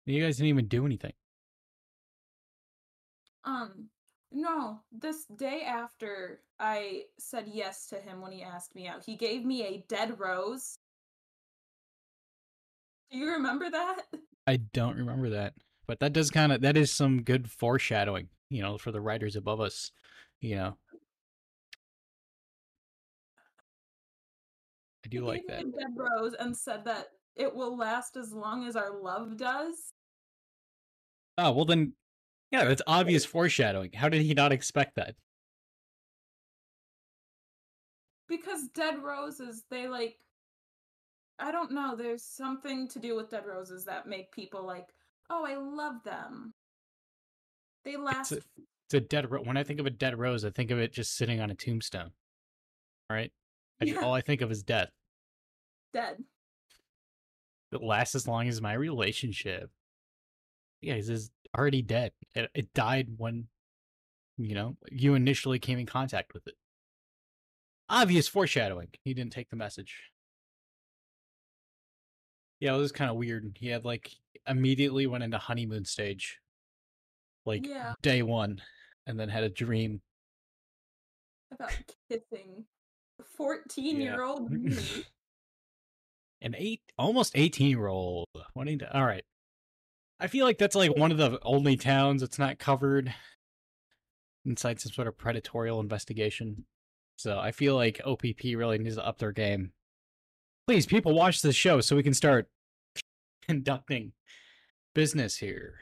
You guys didn't even do anything. Um, no, this day after I said yes to him when he asked me out, he gave me a dead rose do you remember that? I don't remember that, but that does kind of that is some good foreshadowing, you know, for the writers above us, you know. I do like that. dead rose and said that it will last as long as our love does. Oh well, then, yeah, that's obvious foreshadowing. How did he not expect that? Because dead roses, they like I don't know, there's something to do with dead roses that make people like, "Oh, I love them." They last a- It's a dead ro- when I think of a dead rose, I think of it just sitting on a tombstone. All right, I ju- Yeah. all I think of is death. dead. It lasts as long as my relationship. Yeah, just already dead. It, it died when, you know, you initially came in contact with it. Obvious foreshadowing. He didn't take the message. Yeah, it was kind of weird. He had like immediately went into honeymoon stage, like Yeah. day one, and then had a dream. About kissing 14-year-old me. An eight, almost eighteen year old wanting to. All right, I feel like that's like one of the only towns that's not covered inside some sort of predatorial investigation. So I feel like OPP really needs to up their game. Please, people, watch this show so we can start conducting business here.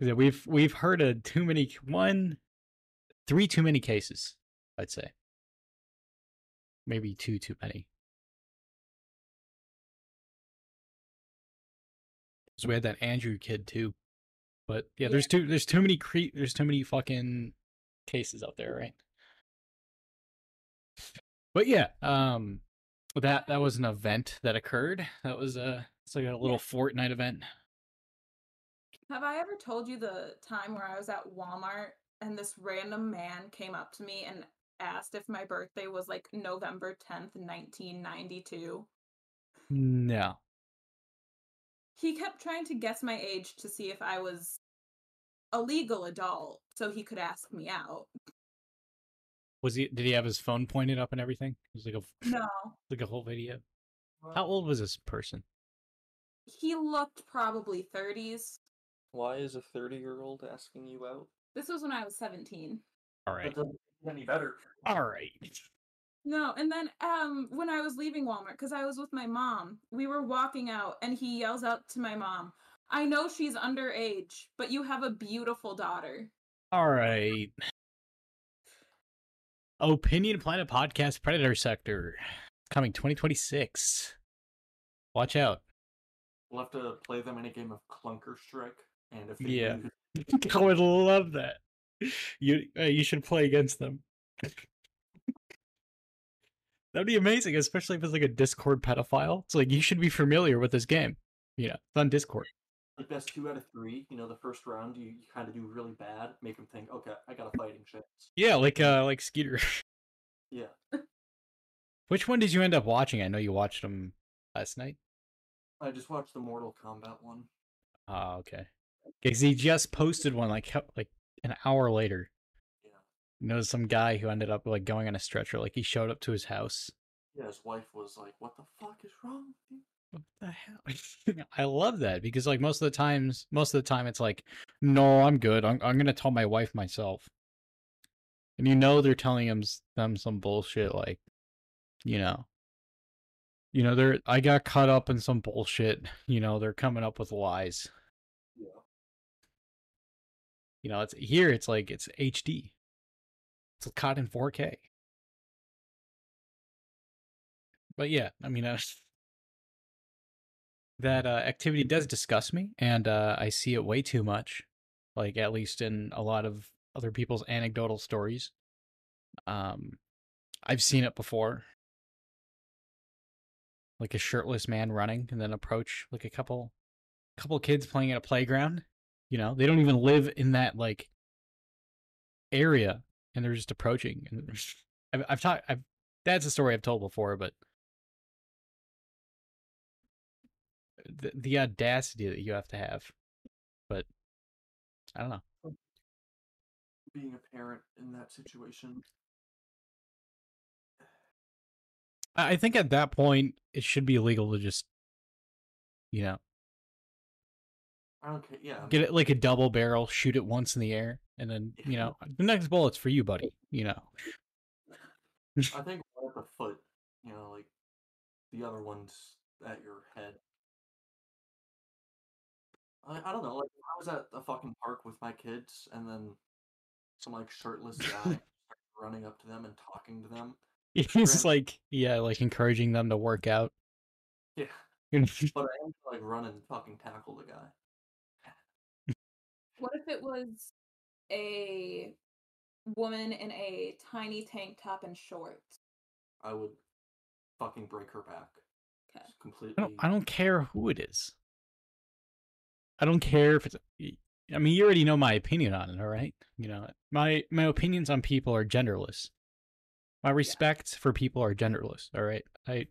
We've we've heard of too many one, three too many cases. I'd say maybe two too many. So we had that Andrew kid too. But yeah, Yeah. there's too there's too many cre- there's too many fucking cases out there, right? But yeah, um that that was an event that occurred. That was a it's like a little Fortnite event. Have I ever told you the time where I was at Walmart and this random man came up to me and asked if my birthday was like November 10th, 1992? No. He kept trying to guess my age to see if I was a legal adult so he could ask me out. Was he did he have his phone pointed up and everything? It was like a No. like a whole video. How old was this person? He looked probably 30s. Why is a 30 year old asking you out? This was when I was 17. All right. That doesn't get any better. All right. No, and then um when I was leaving Walmart cuz I was with my mom, we were walking out and he yells out to my mom, "I know she's underage, but you have a beautiful daughter." All right. Opinion Planet Podcast Predator Sector coming 2026. Watch out. We'll have to play them in a game of Clunker Strike. And if Yeah. I would love that. You uh, you should play against them. That'd be amazing, especially if it's like a Discord pedophile. It's like you should be familiar with this game. You know, it's on Discord. Best two out of three, you know, the first round you, you kind of do really bad, make them think, okay, I got a fighting chance. Yeah, like uh like Skeeter. Yeah. Which one did you end up watching? I know you watched them last night. I just watched the Mortal Kombat one. Oh, okay. Because he just posted one like like an hour later. Yeah. You know, some guy who ended up like going on a stretcher. Like he showed up to his house. Yeah, his wife was like, "What the fuck is wrong with you?" What the hell? I love that because like most of the times, most of the time it's like, no, I'm good. I'm I'm gonna tell my wife myself. And you know they're telling s- them some bullshit like, you know, you know they're I got caught up in some bullshit. You know they're coming up with lies. Yeah. You know it's here. It's like it's HD. It's caught in 4K. But yeah, I mean, uh, that uh, activity does disgust me, and uh, I see it way too much. Like at least in a lot of other people's anecdotal stories. Um, I've seen it before. Like a shirtless man running, and then approach like a couple, couple kids playing at a playground. You know, they don't even live in that like area, and they're just approaching. And I've, I've talked. I've that's a story I've told before, but the, the audacity that you have to have. But I don't know. Being a parent in that situation. I think at that point it should be illegal to just, you know, I don't care. Yeah. Get it like a double barrel, shoot it once in the air, and then you know the next bullet's for you, buddy. You know. I think one at the foot, you know, like the other one's at your head. I, I don't know, like I was at a fucking park with my kids and then some like shirtless guy started running up to them and talking to them. He's Grant- like, yeah, like encouraging them to work out. Yeah. But I am gonna, like run and fucking tackle the guy. What if it was a woman in a tiny tank top and shorts? I would fucking break her back. Okay. Completely I don't, I don't care who it is. I don't care if it's. I mean, you already know my opinion on it, all right? You know, my my opinions on people are genderless. My respect for people are genderless, all right? I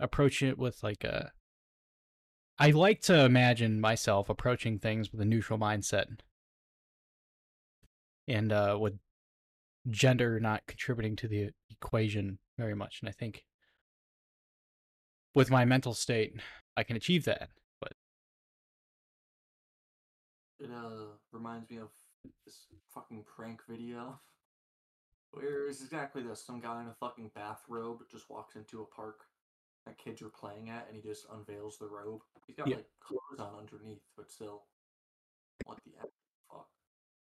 approach it with like a. I like to imagine myself approaching things with a neutral mindset, and uh, with gender not contributing to the equation very much. And I think with my mental state, I can achieve that. But It uh reminds me of this fucking prank video. Where it's exactly this. Some guy in a fucking bathrobe just walks into a park that kids are playing at and he just unveils the robe. He's got Yeah. like clothes on underneath, but still. What the f- fuck?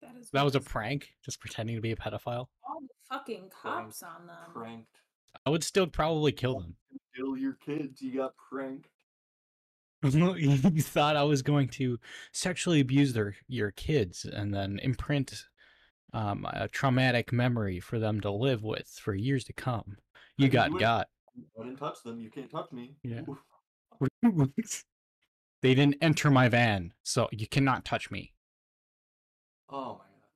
That is that was a prank, just pretending to be a pedophile. all the fucking cops on them. Pranked. I would still probably kill them. Kill your kids, you got pranked. you thought I was going to sexually abuse their your kids and then imprint um, a traumatic memory for them to live with for years to come. You I got got. I didn't touch them, you can't touch me. Yeah. They didn't enter my van, so you cannot touch me. Oh my god.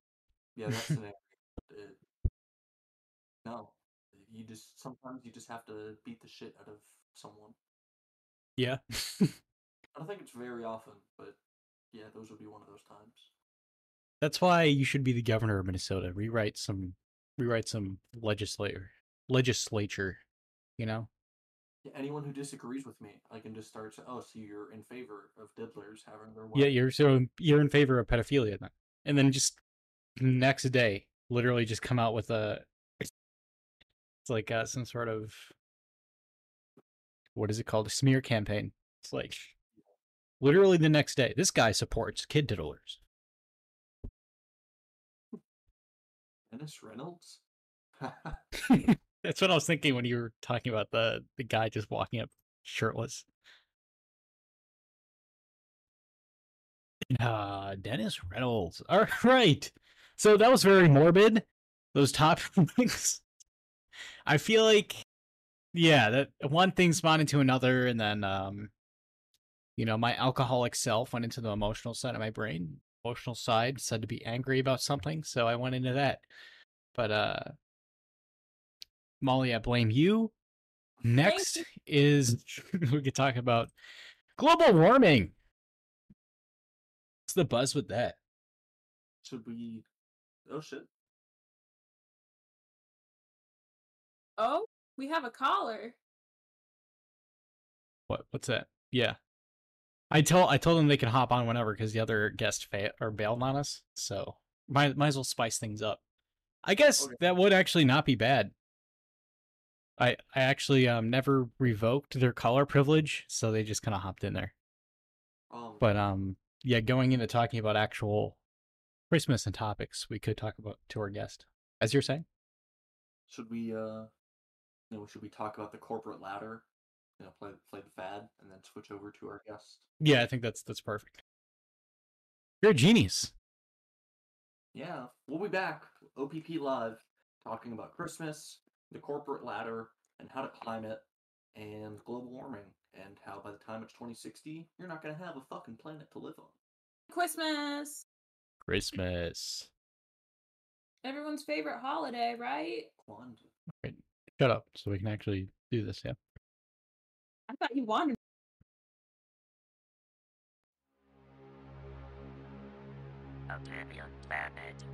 Yeah, that's scenario. it- no. You just sometimes you just have to beat the shit out of someone. Yeah. I don't think it's very often, but yeah, those would be one of those times. That's why you should be the governor of Minnesota. Rewrite some rewrite some legislator legislature, you know? Yeah, anyone who disagrees with me, I can just start saying, "Oh, so you're in favor of diddlers having their way?" Yeah, you're so you're in favor of pedophilia then. And then just next day, literally just come out with a it's like uh, some sort of what is it called? A smear campaign. It's like literally the next day. This guy supports kid diddlers. Dennis Reynolds. That's what I was thinking when you were talking about the the guy just walking up shirtless. Uh, Dennis Reynolds. All right. So that was very morbid. Those topics. I feel like, yeah, that one thing spawned into another, and then, um, you know, my alcoholic self went into the emotional side of my brain. Emotional side said to be angry about something, so I went into that. But uh, Molly, I blame you. Next is we could talk about global warming. What's the buzz with that? Should we? Oh shit! Oh, we have a caller. What what's that? Yeah. I told I told them they could hop on whenever because the other guest fa- or bailed on us. So might might as well spice things up. I guess Okay. that would actually not be bad. I I actually um never revoked their caller privilege, so they just kind of hopped in there. Um, But um yeah, going into talking about actual Christmas and topics, we could talk about to our guest. As you're saying? should we? uh You know, should we talk about the corporate ladder? You know, play play the fad, and then switch over to our guest. Yeah, I think that's that's perfect. You're a genius. Yeah, we'll be back. OPP Live, talking about Christmas, the corporate ladder, and how to climb it, and global warming, and how by the time it's 2060, you're not gonna have a fucking planet to live on. Christmas. Christmas. Everyone's favorite holiday, right? Right. Shut up so we can actually do this, yeah. I thought you wanted. Octavia Planet.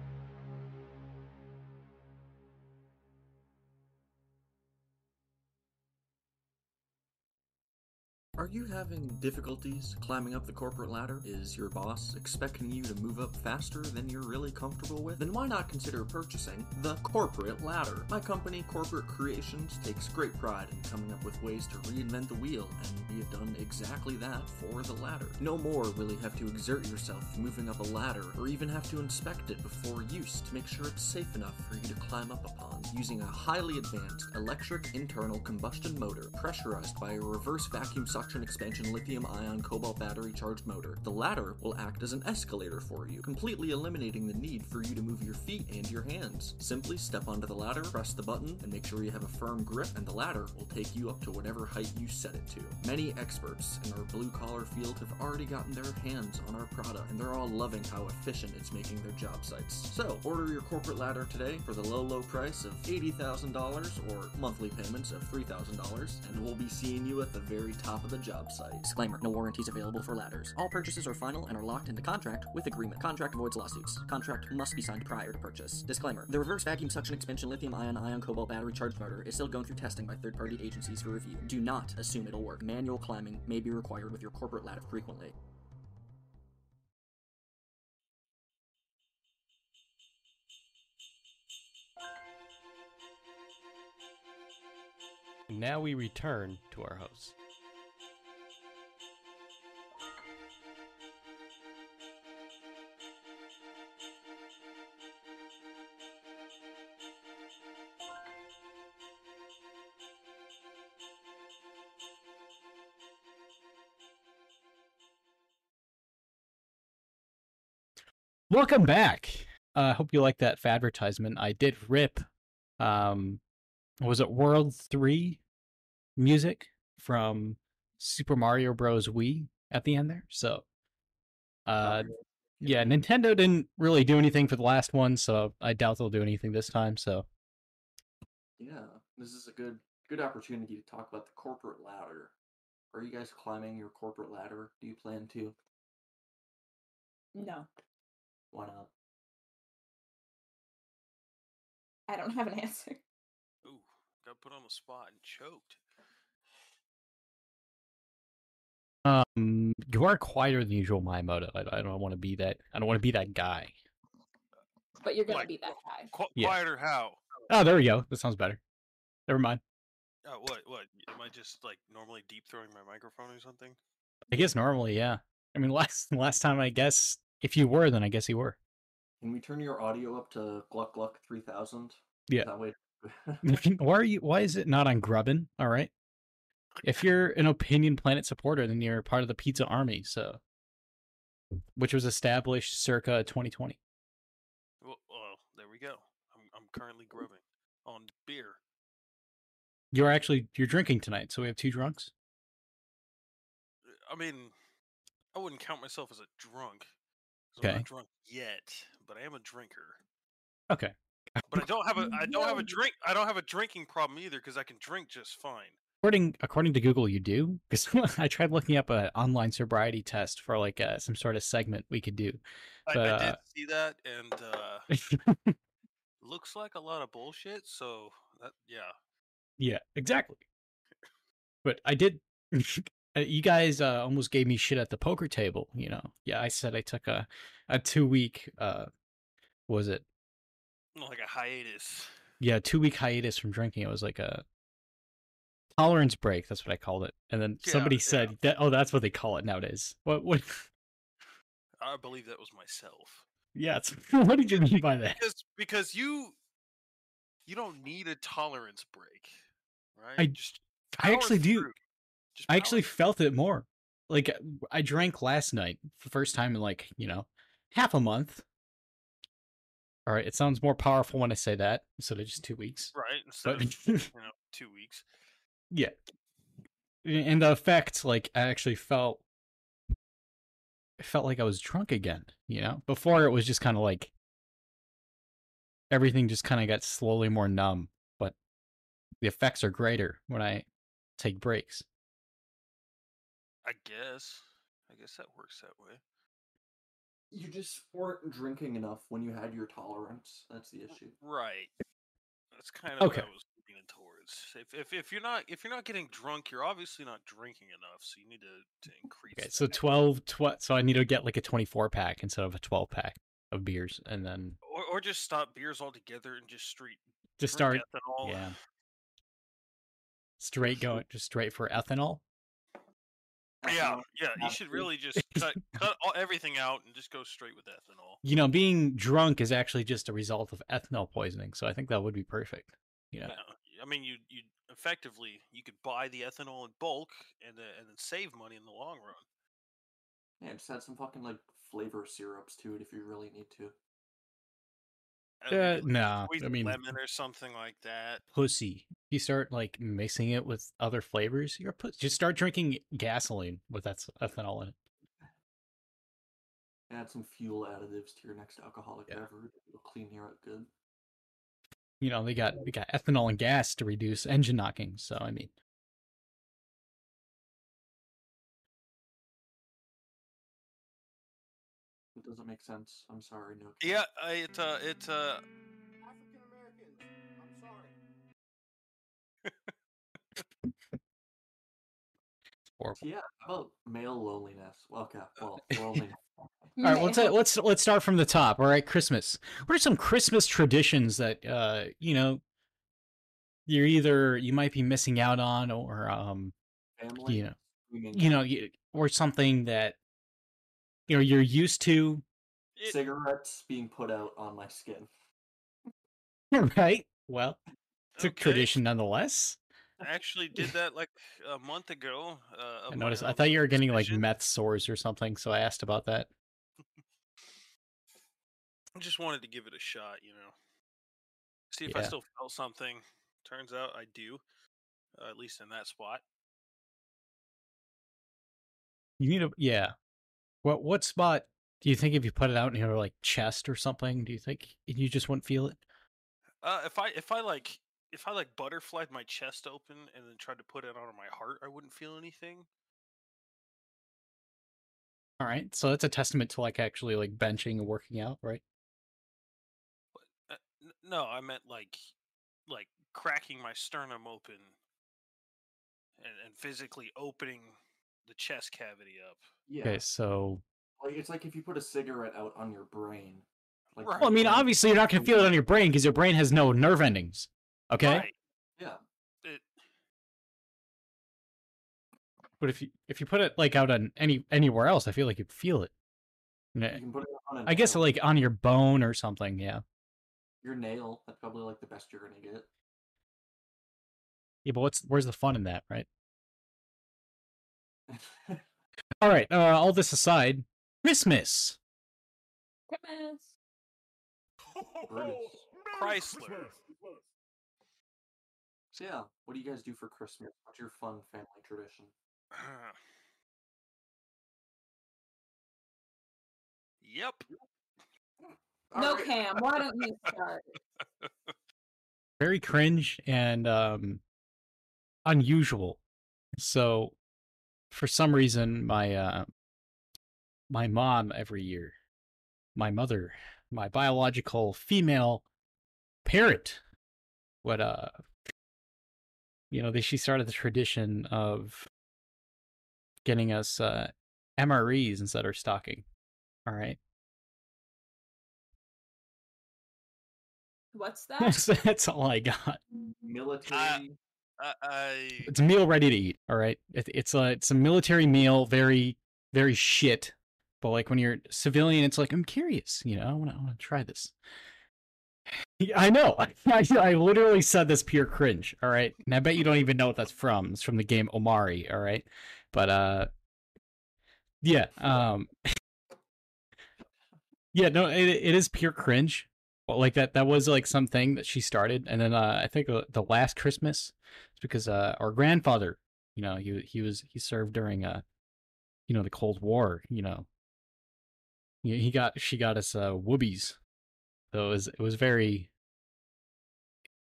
Are you having difficulties climbing up the corporate ladder? Is your boss expecting you to move up faster than you're really comfortable with? Then why not consider purchasing the corporate ladder? My company, Corporate Creations, takes great pride in coming up with ways to reinvent the wheel, and we have done exactly that for the ladder. No more will you have to exert yourself moving up a ladder or even have to inspect it before use to make sure it's safe enough for you to climb up upon. Using a highly advanced electric internal combustion motor pressurized by a reverse vacuum suction expansion lithium ion cobalt battery charged motor, the ladder will act as an escalator for you, completely eliminating the need for you to move your feet and your hands. Simply step onto the ladder, press the button, and make sure you have a firm grip, and the ladder will take you up to whatever height you set it to. Many experts in our blue collar field have already gotten their hands on our product, and they're all loving how efficient it's making their job sites. So, order your corporate ladder today for the low, low price of $80,000 or monthly payments of $3,000, and we'll be seeing you at the very top of the job site. Disclaimer No warranties available for ladders. All purchases are final and are locked into contract with agreement. Contract avoids lawsuits. Contract must be signed prior to purchase. Disclaimer The reverse vacuum suction expansion lithium ion ion cobalt battery charged motor is still going through testing by third party agencies for review. Do not assume it'll work. Manual climbing may be required with your corporate ladder frequently. Now we return to our hosts. Welcome back. I uh, hope you like that advertisement. I did rip, um, was it World 3 music from Super Mario Bros. Wii at the end there? So, uh, yeah, Nintendo didn't really do anything for the last one, so I doubt they'll do anything this time. So, Yeah, this is a good good opportunity to talk about the corporate ladder. Are you guys climbing your corporate ladder? Do you plan to? No, Why not? I don't have an answer. Ooh, got put on the spot and choked. um, you are quieter than usual, Miyamoto. I, I don't want to be that. I don't want to be that guy. But you're gonna Like, be that guy. Qu- Yeah. Quieter how? Oh, there we go. That sounds better. Never mind. Uh, what? What? Am I just like normally deep throwing my microphone or something? I guess normally, yeah. I mean, last last time, I guess if you were, then I guess you were. Can we turn your audio up to Gluck Gluck 3000? Yeah. That way. why are you? Why is it not on Grubbin? All right. If you're an Opinion Planet supporter, then you're part of the Pizza Army. So, which was established circa 2020. Well, well, there we go. I'm I'm currently grubbing on beer. You're actually you're drinking tonight, so we have two drunks. I mean, I wouldn't count myself as a drunk. I'm Okay. not drunk yet, but I am a drinker. Okay. But I don't have a I don't have a drink I don't have a drinking problem either because I can drink just fine. According according to Google, you do because I tried looking up an online sobriety test for like uh, some sort of segment we could do. I, But, I uh, did see that, and uh, looks like a lot of bullshit. So that yeah, Yeah, exactly. But I did. Uh, you guys uh, almost gave me shit at the poker table. You know. Yeah, I said I took a a two week. Uh, was it? like a hiatus. Yeah, two week hiatus from drinking. It was like a tolerance break. That's what I called it. And then Yeah, somebody yeah. said that. Oh, that's what they call it nowadays. What? What? I believe that was myself. Yeah. It's, what did you mean by that? Because because you you don't need a tolerance break, right? I- just I actually do. through. Just I actually felt it more. Like uh, I drank last night for the first time in like, you know, half a month. All right, it sounds more powerful when I say that instead of just 2 weeks. right instead But of you know two weeks. yeah. And the effect like I actually felt it felt like I was drunk again, you know? Before it was just kind of like everything just kind of got slowly more numb, but the effects are greater when I take breaks. I guess. I guess that works that way. You just weren't drinking enough when you had your tolerance. That's the issue. Right. That's kind of Okay. what I was leaning towards. If, if if you're not if you're not getting drunk, you're obviously not drinking enough. So you need to, to increase. Okay, so that. 12, so I need to get like a 24 pack instead of a 12 pack of beers and then or or just stop beers altogether and just straight just start ethanol. yeah. straight going just straight for ethanol. Yeah, yeah. You should really just cut cut all, everything out and just go straight with ethanol. You know, being drunk is actually just a result of ethanol poisoning, so I think that would be perfect. You know. Yeah. I mean, you you effectively you could buy the ethanol in bulk and then and then save money in the long run. Yeah, just add some fucking like flavor syrups to it if you really need to. Uh, Uh, maybe, like, nah, squeeze I a mean- lemon or something like that. pussy. You start like mixing it with other flavors, you're put. Just start drinking gasoline with that ethanol in it. Add some fuel additives to your next alcoholic Yeah. beverage. It'll clean you out good. You know, they got they got ethanol and gas to reduce engine knocking. So I mean, It doesn't make sense. I'm sorry, no. Yeah, I, it uh, it uh, horrible. Yeah, how about male loneliness? Well, okay, well, loneliness. All right, let's uh, let's let's start from the top. All right, Christmas. What are some Christmas traditions that uh you know you're either you might be missing out on or um Family. you know you know you, or something that you know you're used to, cigarettes being put out on my skin. right? Well, it's a tradition nonetheless. I actually did that like a month ago. Uh, I noticed. I thought you were getting like meth sores or something, so I asked about that. I just wanted to give it a shot, you know. See if I still felt something. Turns out I do, uh, at least in that spot. You need a yeah. What what spot do you think if you put it out in your like chest or something? Do you think you just wouldn't feel it? Uh, if I if I like if I like butterflied my chest open and then tried to put it on my heart, I wouldn't feel anything. All right, so that's a testament to like actually like benching and working out, right? Uh, no, I meant like like cracking my sternum open and, and physically opening the chest cavity up. Yeah, Okay, so like it's like if you put a cigarette out on your brain. Like Right. well, I mean, obviously you're not gonna feel it on your brain because your brain has no nerve endings. Okay, Right. Yeah, It, but if you if you put it like out on any anywhere else, I feel like you'd feel it. And you can put it on. a I guess like on your bone or something. Yeah, your nail. That's probably like the best you're gonna get. yeah. But what's where's the fun in that, right? All right. Uh, all this aside, Christmas. Christmas. Ho, ho, ho! Brutus. Chrysler. Christmas. so yeah, what do you guys do for Christmas? What's your fun family tradition? yep. No, Alright, Cam. Why don't you start? very cringe and um unusual. So for some reason my uh my mom every year, my mother, my biological female parent would uh you know, they, she started the tradition of getting us uh MREs instead of stocking. All right. What's that? That's, that's all I got. military. I, I It's a meal ready to eat. All right, it, it's a it's a military meal, very very shit. But like when you're civilian, it's like I'm curious. You know, I want to I want to try this. I know. I, I literally said this pure cringe. All right, and I bet you don't even know what that's from. It's from the game Omori. All right, but uh, yeah, um, yeah, no, it it is pure cringe. But like that that was like something that she started, and then uh, I think uh, the last Christmas, it's because uh, our grandfather, you know, he he was he served during uh, you know, the Cold War. You know, he got she got us uh woobies, so it was it was very.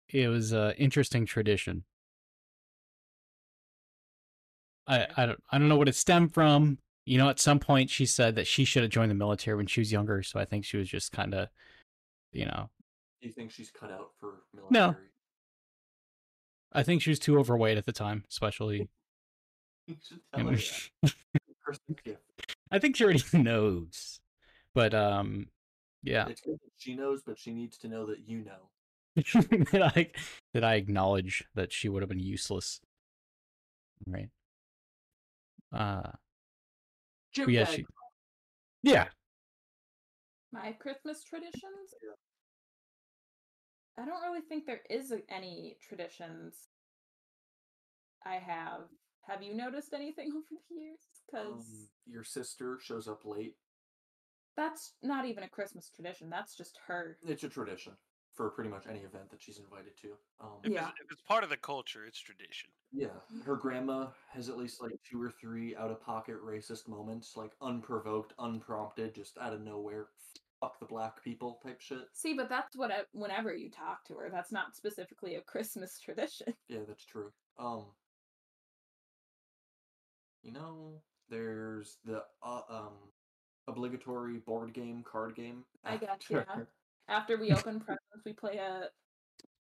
It was a interesting tradition. I I don't I don't know what it stemmed from. You know, at some point she said that she should have joined the military when she was younger, so I think she was just kind of, you know, Do you think she's cut out for military? No. I think she was too overweight at the time, especially. You should I tell her mean, that. Christmas gift. I think she already knows, but um, yeah, It's good that she knows, but she needs to know that you know. that I that I acknowledge that she would have been useless, right? Uh, Jim yeah, she, yeah, My Christmas traditions? I don't really think there is any traditions I have. Have you noticed anything over the years? Because Um, your sister shows up late. That's not even a Christmas tradition. That's just her. It's a tradition for pretty much any event that she's invited to. Um, If, Yeah. it's, if it's part of the culture, it's tradition. Yeah, her grandma has at least like two or three out of pocket racist moments, like unprovoked, unprompted, just out of nowhere. Fuck the black people type shit. See, but that's what I, whenever you talk to her, that's not specifically a Christmas tradition. Yeah, that's true. Um, you know, there's the uh, um obligatory board game, card game. I got after- ya. After we open presents, we play a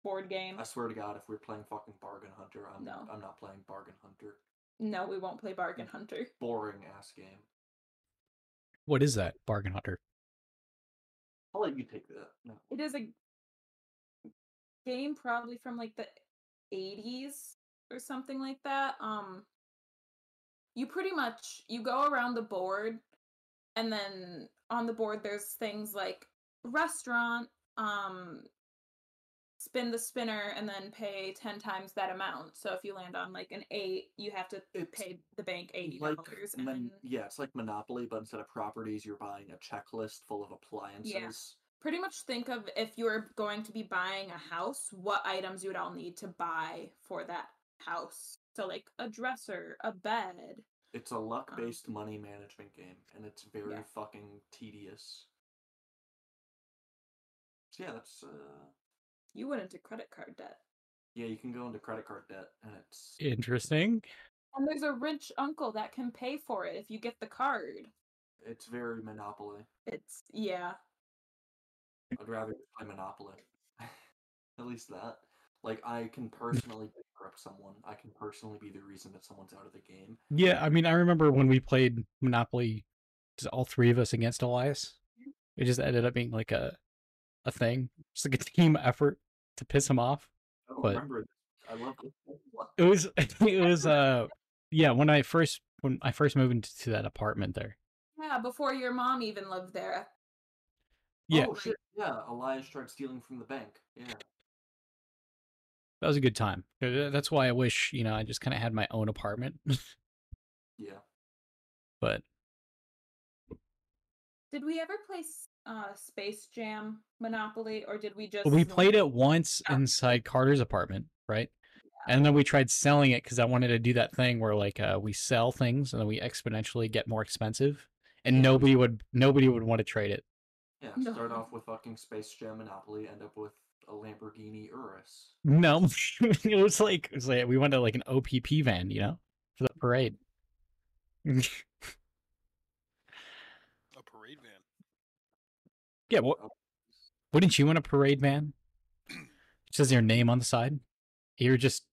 board game. I swear to God, if we're playing fucking Bargain Hunter, I'm No. I'm not playing Bargain Hunter. No, we won't play Bargain Hunter. Boring ass game. what is that bargain hunter? I'll let you take that. No. It is a game probably from like the 80s or something like that. Um you pretty much you go around the board and then on the board there's things like restaurant, um spin the spinner and then pay 10 times that amount. So if you land on like an 8, you have to It's pay the bank $80 like and mon- yeah, it's like Monopoly, but instead of properties, you're buying a checklist full of appliances. yeah. pretty much think of if you're going to be buying a house, what items you would all need to buy for that house. So like a dresser, a bed. It's a luck-based money management game, and it's very Yeah. fucking tedious. So yeah, that's uh, You went into credit card debt. yeah, you can go into credit card debt, and it's Interesting. And there's a rich uncle that can pay for it if you get the card. it's very Monopoly. It's yeah. I'd rather just play Monopoly. At least that. Like I can personally bankrupt someone. I can personally be the reason that someone's out of the game. Yeah, I mean, I remember when we played Monopoly, just all three of us against Elias. It just ended up being like a a thing, just like a team effort to piss him off. I don't But- remember this. I love this. It was it was uh yeah when I first when I first moved into that apartment there. Yeah, before your mom even lived there. Yeah, Oh shit! Yeah, Elias tried stealing from the bank. Yeah. That was a good time. That's why I wish you know I just kind of had my own apartment. Yeah. but Did we ever play uh Space Jam Monopoly or did we just we played it once Oh. inside Carter's apartment, right? And then we tried selling it because I wanted to do that thing where like uh, we sell things and then we exponentially get more expensive, and nobody would nobody would want to trade it. Yeah. No. Start off with fucking Space Jam Monopoly, end up with a Lamborghini Urus. No, it was like it was like we went to like an OPP van, you know, for the parade. A parade van. yeah, what? Oh. Wouldn't you want a parade van? It says your name on the side. You're just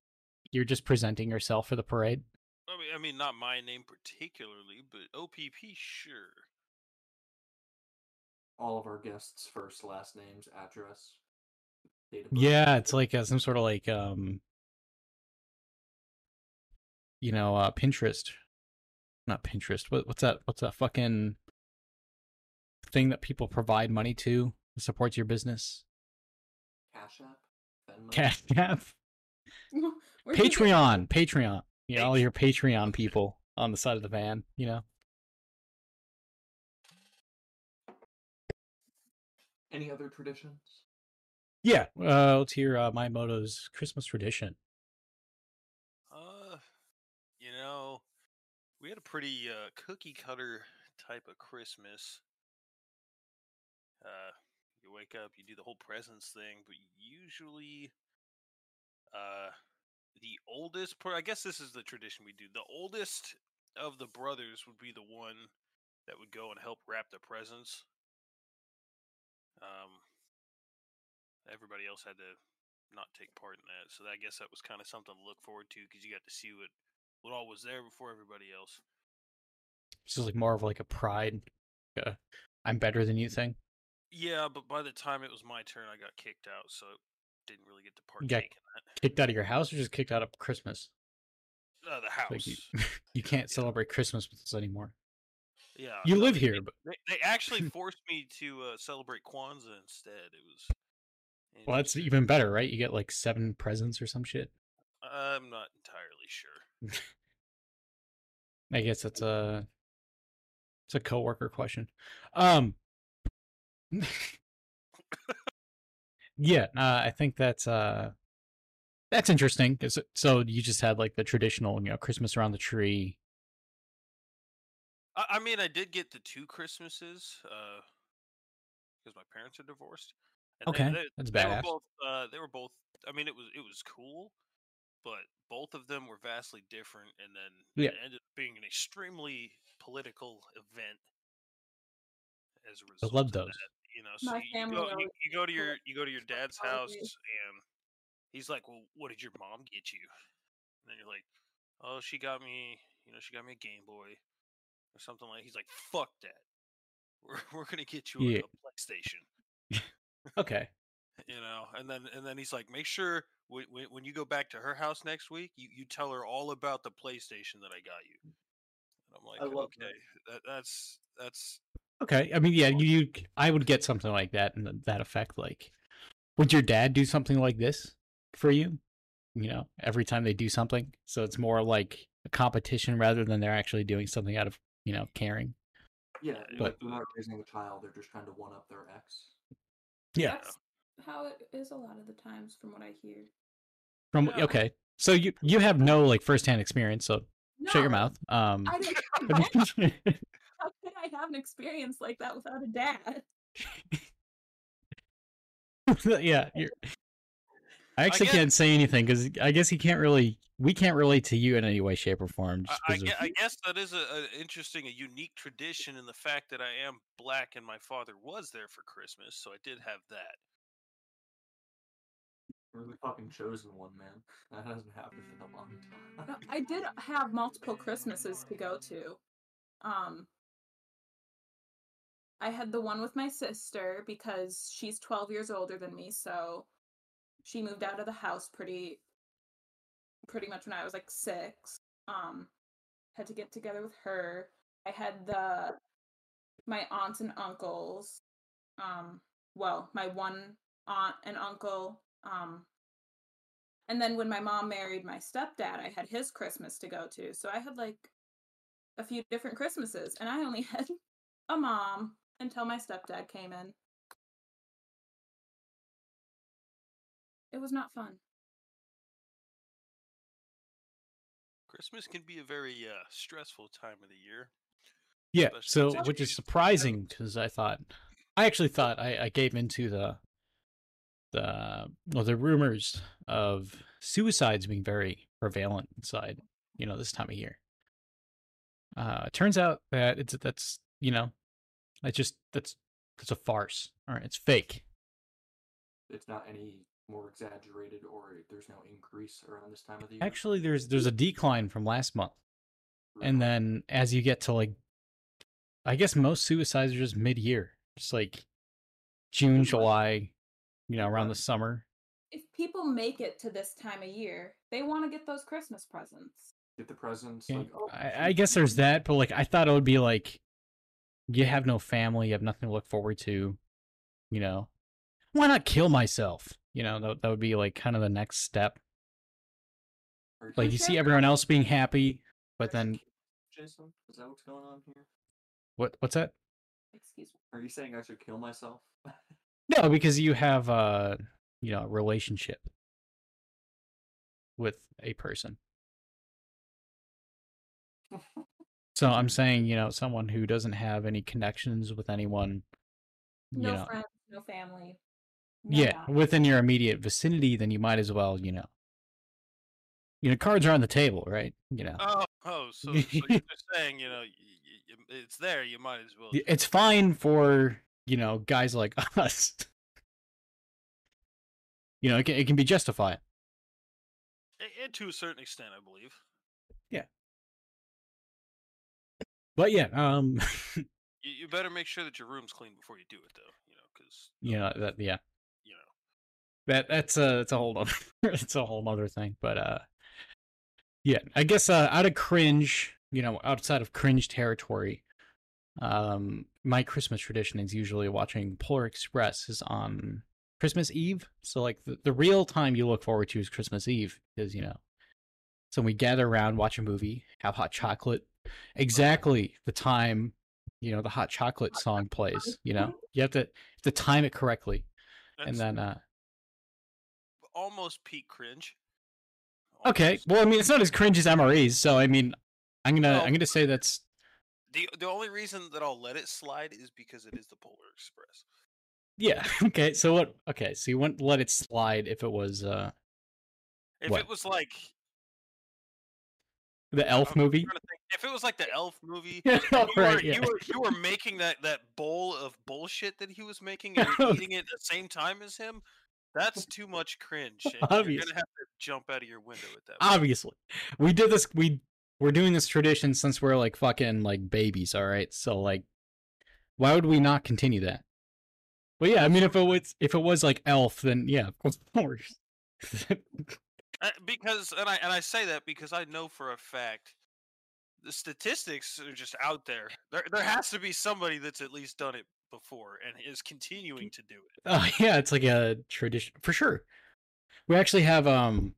you're just presenting yourself for the parade. I mean, I mean, not my name particularly, but OPP, sure. All of our guests' first, last names, address, date of birth. Yeah, it's like uh, some sort of like um, you know, uh, Pinterest. Not Pinterest. What, what's that? What's that fucking thing that people provide money to that supports your business? Cash App, Venmo. Cash App, Where'd you get- Patreon, Patreon. You know, all your Patreon people on the side of the van. You know. Any other traditions? Yeah. Uh, let's hear uh, Miyamoto's Christmas tradition. Uh, you know, we had a pretty uh, cookie cutter type of Christmas. Uh, you wake up, you do the whole presents thing, but usually, uh, the oldest, per- I guess this is the tradition we do. The oldest of the brothers would be the one that would go and help wrap the presents. Um, everybody else had to not take part in that, so I guess that was kind of something to look forward to because you got to see what what all was there before everybody else. This is like more of like a pride. Uh, I'm better than you thing. Yeah, but by the time it was my turn, I got kicked out, so didn't really get to partake in that. kicked out of your house or just kicked out of Christmas? Uh, the house. Like you, you can't celebrate Christmas with us anymore. yeah, You no, live here, They, but they, they actually forced me to uh, celebrate Kwanzaa instead. It was. Well, that's even better, right? You get like seven presents or some shit. I'm not entirely sure. I guess that's a it's a coworker question. Um Yeah, uh, I think that's uh that's interesting. 'cause it- so you just had like the traditional, you know, Christmas around the tree. I, I mean, I did get the two Christmases uh because my parents are divorced. And Okay, they, that's they were badass. both. Uh, they were both. I mean, it was it was cool, but both of them were vastly different, and then Yeah. it ended up being an extremely political event. As a result, I love those. that, you know, so My you, you family go, you, always you go to your you go to your dad's house, and he's like, "Well, what did your mom get you?" And then you're like, "Oh, she got me, you know, she got me a Game Boy or something like." He's like, "Fuck that, we're we're gonna get you Yeah. a PlayStation." Okay. you know and then and then he's like make sure when, when, you go back to her house next week you, you tell her all about the playstation that i got you mm. and i'm like I love that. okay that, that's that's Okay. I mean, yeah, you, you I would get something like that and that effect like would your dad do something like this for you? You know, every time they do something. So it's more like a competition rather than they're actually doing something out of, you know, caring. Yeah, But- they're not raising a child; they're just trying to one up their ex. Yeah. That's how it is a lot of the times, from what I hear. From Yeah. okay. So you you have no like firsthand experience, so shut your mouth. Um I didn't. How could I have an experience like that without a dad? yeah, you're I actually guess- can't say anything because I guess he can't really. We can't relate to you in any way, shape, or form. I, Just I, 'cause of- gue- I guess that is a, a interesting a unique tradition in the fact that i am black and my father was there for christmas so i did have that We're the fucking chosen one, man. That hasn't happened in a long time. I did have multiple Christmases to go to. Um, I had the one with my sister because she's 12 years older than me, so she moved out of the house pretty pretty much when I was like 6. Um, had to get together with her. I had the my aunts and uncles. Um, well, my one aunt and uncle um and then when my mom married my stepdad, I had his Christmas to go to. So I had like a few different Christmases, and I only had a mom until my stepdad came in. It was not fun. Christmas can be a very uh, stressful time of the year yeah. So, which is surprising because I thought, I actually thought I, I gave into the the well the rumors of suicides being very prevalent inside. You know, this time of year. Uh, it turns out that it's that's you know, it's just that's that's a farce. All right, it's fake. It's not any more exaggerated, or there's no increase around this time of the year. Actually, there's there's a decline from last month. and then as you get to like i guess most suicides are just mid-year just like june july you know around the summer If people make it to this time of year, they want to get those Christmas presents. get the presents. Okay, Like, oh, I, I guess there's that but like i thought it would be like you have no family you have nothing to look forward to you know why not kill myself you know that, that would be like kind of the next step like you see everyone else being happy but then Jason, is that what's going on here? what what's that Excuse me. Are you saying I should kill myself? no because you have uh you know a relationship with a person So I'm saying, you know, someone who doesn't have any connections with anyone, you No know, friends, no family. No yeah, within your immediate vicinity, then you might as well, you know, you know, cards are on the table, right? You know, Oh, oh, so, so you're just saying, you know, it's there. You might as well. It's fine for you know guys like us. You know, it can, it can be justified. And to a certain extent, I believe. Yeah. But yeah, um, You, you better make sure that your room's clean before you do it, though. You know, because you know that yeah. That that's a that's a whole other it's a whole other thing. But uh, yeah, I guess uh, out of cringe, you know, outside of cringe territory, um, my Christmas tradition is usually watching Polar Express is on Christmas Eve. So like the, the real time you look forward to is Christmas Eve because you know, so we gather around, watch a movie, have hot chocolate. Exactly the time, you know, the hot chocolate song plays. You know, you have to have to time it correctly, and then uh. Almost peak cringe. Okay. Well, I mean, it's not as cringe as MREs, so I mean, I'm gonna Well- I'm gonna say that's The the only reason that I'll let it slide is because it is the Polar Express. yeah. Okay. So what? Okay. So you wouldn't let it slide if it was uh If What? it was like the Elf movie. think, if it was like the Elf movie, you, were, yeah. you were you were making that that bowl of bullshit that he was making and eating it at the same time as him. That's too much cringe. You're gonna have to jump out of your window at that. point. Obviously, we did this. We we're doing this tradition since we're like fucking like babies. All right. So like, why would we not continue that? Well, yeah. I mean, if it was if it was like Elf, then yeah, of course. Uh, because and I and I say that because I know for a fact the statistics are just out there. There there has to be somebody that's at least done it before and is continuing to do it. Oh yeah, it's like a tradition for sure. We actually have um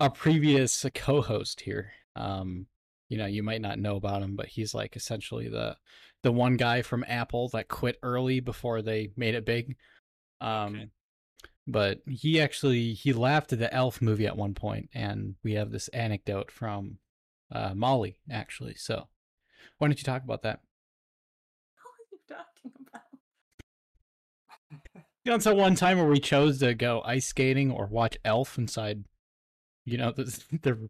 a previous co-host here. Um, you know, you might not know about him, but he's like essentially the the one guy from Apple that quit early before they made it big. Um, but he actually he laughed at the Elf movie at one point, and we have this anecdote from uh, Molly actually. So, why don't you talk about that? What are you talking about? You know, it's that one time where we chose to go ice skating or watch Elf inside, you know, the, the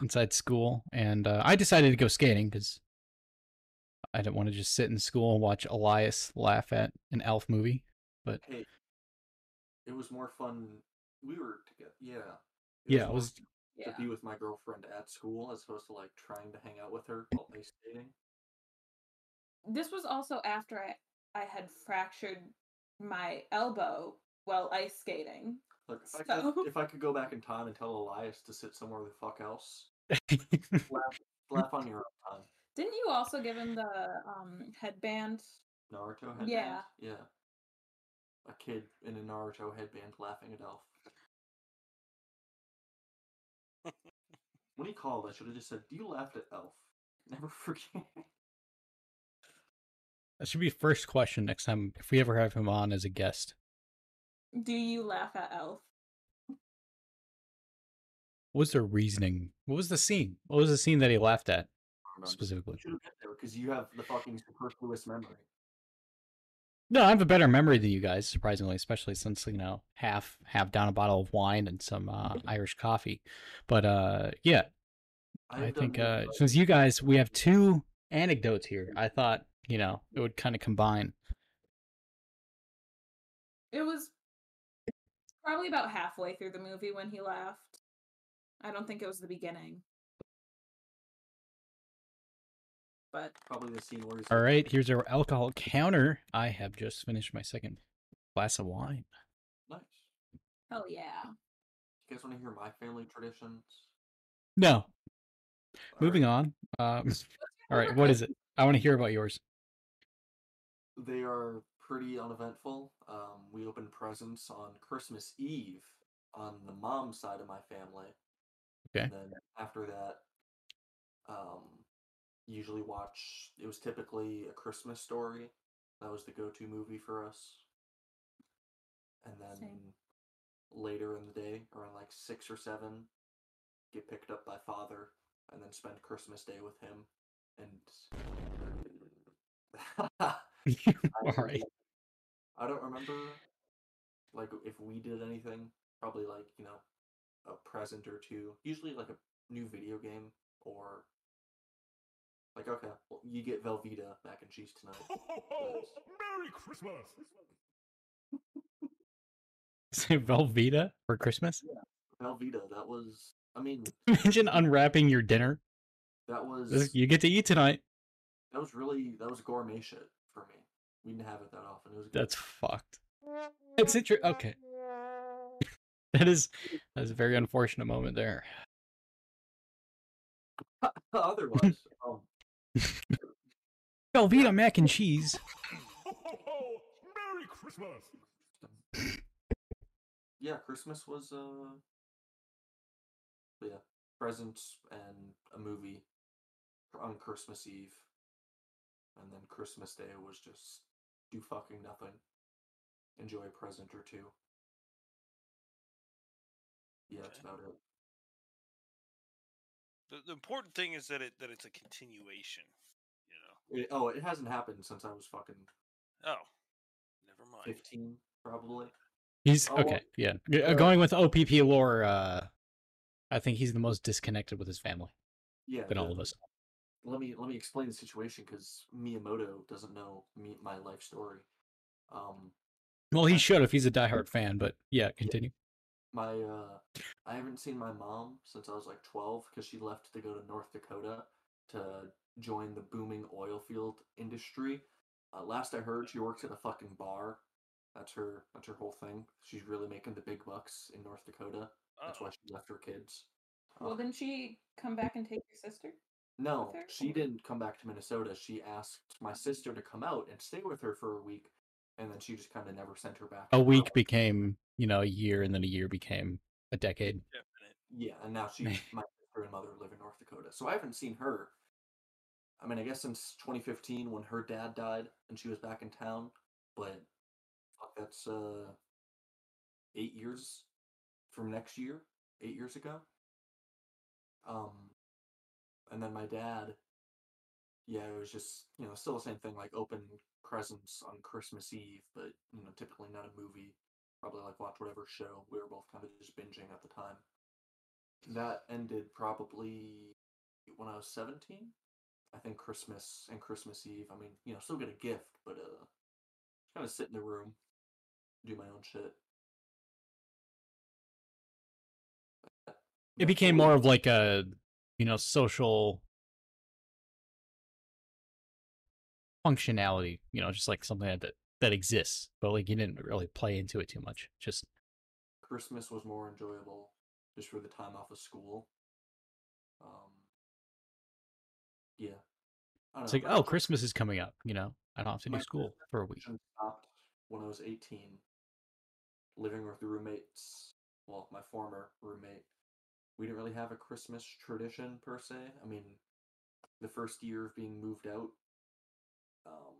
inside school, and uh, I decided to go skating because I didn't want to just sit in school and watch Elias laugh at an Elf movie. Hey, it was more fun. We were together. Yeah. Yeah, it was- fun Yeah. to be with my girlfriend at school as opposed to like trying to hang out with her while ice skating. This was also after I, I had fractured my elbow while ice skating. Look, if I could, if I could go back in time and tell Elias to sit somewhere the fuck else, laugh, laugh on your own time. Didn't you also give him the um headband? Naruto headband. Yeah. Yeah. A kid in a Naruto headband laughing at Elf. when he called, I should have just said, "Do you laugh at Elf?" Never forget. That should be first question next time if we ever have him on as a guest. Do you laugh at Elf? What was the reasoning? What was the scene? What was the scene that he laughed at specifically? Should have been there because you have the fucking superfluous memory. No, I have a better memory than you guys, surprisingly, especially since you know half have down a bottle of wine and some uh, Irish coffee. But uh, yeah, I have done think uh, since you guys we have two anecdotes here, I thought you know it would kind of combine. It was probably about halfway through the movie when he laughed. I don't think it was the beginning. But Probably the scene where he's All like, right, here's our alcohol counter. I have just finished my second glass of wine. Nice. hell yeah. You guys want to hear my family traditions? No, moving Alright. on. Um, all right, what is it? I want to hear about yours. They are pretty uneventful. Um, we open presents on Christmas Eve on the mom side of my family. Okay. And then after that, um, usually watch. It was typically a Christmas story. That was the go-to movie for us. And then Same. later in the day, around like six or seven, get picked up by father, and then spend Christmas Day with him. And all right. I don't remember like if we did anything. Probably like, you know, a present or two. Usually like a new video game or like okay, well, you get Velveeta mac and cheese tonight. Ho, ho, ho! Merry Christmas! Say Velveeta for Christmas. Velveeta, that was. I mean, Imagine unwrapping your dinner. that was You get to eat tonight. that was really that was gourmet shit. We didn't have it that often. It was good. That's fucked. It's interesting. Okay, that is that's a very unfortunate moment there. Otherwise, um, Velveeta mac and cheese. Ho, ho, ho! Merry Christmas! yeah, Christmas was uh, yeah, presents and a movie on Christmas Eve, and then Christmas Day was just do fucking nothing, enjoy a present or two. Yeah, that's about it. The, the important thing is that it that it's a continuation. You know. It- oh, it hasn't happened since I was fucking Oh, never mind. fifteen, probably. He's Oh, well, okay. Yeah, uh, uh, going with OPP lore. Uh, I think he's the most disconnected with his family Yeah, than all of us. Let me let me explain the situation because Miyamoto doesn't know me my life story. Um, Well, he should if he's a diehard fan. But yeah, continue. my uh, I haven't seen my mom since I was like twelve because she left to go to North Dakota to join the booming oil field industry. Uh, last I heard, she works at a fucking bar. That's her. That's her whole thing. She's really making the big bucks in North Dakota. That's Oh, why she left her kids. Well, Uh, didn't she come back and take your sister? No, her, she didn't come back to Minnesota. She asked my sister to come out and stay with her for a week, and then she just kind of never sent her back. A week Iowa. became you know a year, and then a year became a decade. definite. Yeah, and now she, my sister and mother live in North Dakota, so I haven't seen her. I mean, I guess since 2015 when her dad died and she was back in town, but fuck, that's uh eight years from next year, eight years ago. Um, and then my dad, yeah, it was just you know still the same thing, like open presents on Christmas Eve, but you know typically not a movie. Probably like watch whatever show we were both kind of just binging at the time. That ended probably when I was 17. I think Christmas and Christmas Eve. I mean, you know, still get a gift, but uh, kind of sit in the room, do my own shit. It became more of like a you know social functionality. You know, just like something that that exists, but like you didn't really play into it too much. Just Christmas was more enjoyable just for the time off of school. Um, yeah. It's know, like oh, Christmas is coming up. You know, I don't have to do school for a week. stopped when I was 18, living with the roommates. Well, my former roommate. We didn't really have a Christmas tradition per se. I mean, the first year of being moved out, um,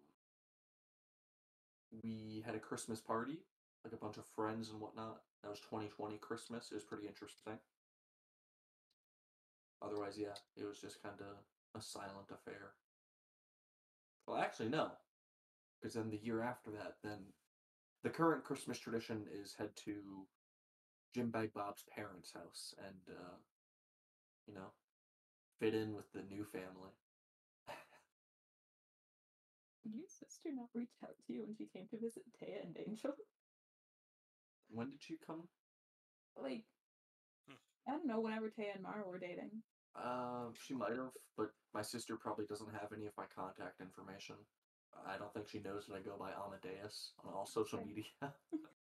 we had a Christmas party, like a bunch of friends and whatnot. That was 2020 Christmas. It was pretty interesting. Otherwise, yeah, it was just kind of a silent affair. Well, actually, no, because then the year after that, then the current Christmas tradition is head to Jim Bag Bob's parents' house and, uh, you know, fit in with the new family. Did your sister not reach out to you when she came to visit Taya and Angel? when did you come? Like, Hmm. I don't know, whenever Taya and Mara were dating. Um, she might have, but my sister probably doesn't have any of my contact information. I don't think she knows that I go by Amadeus on all social Okay. media.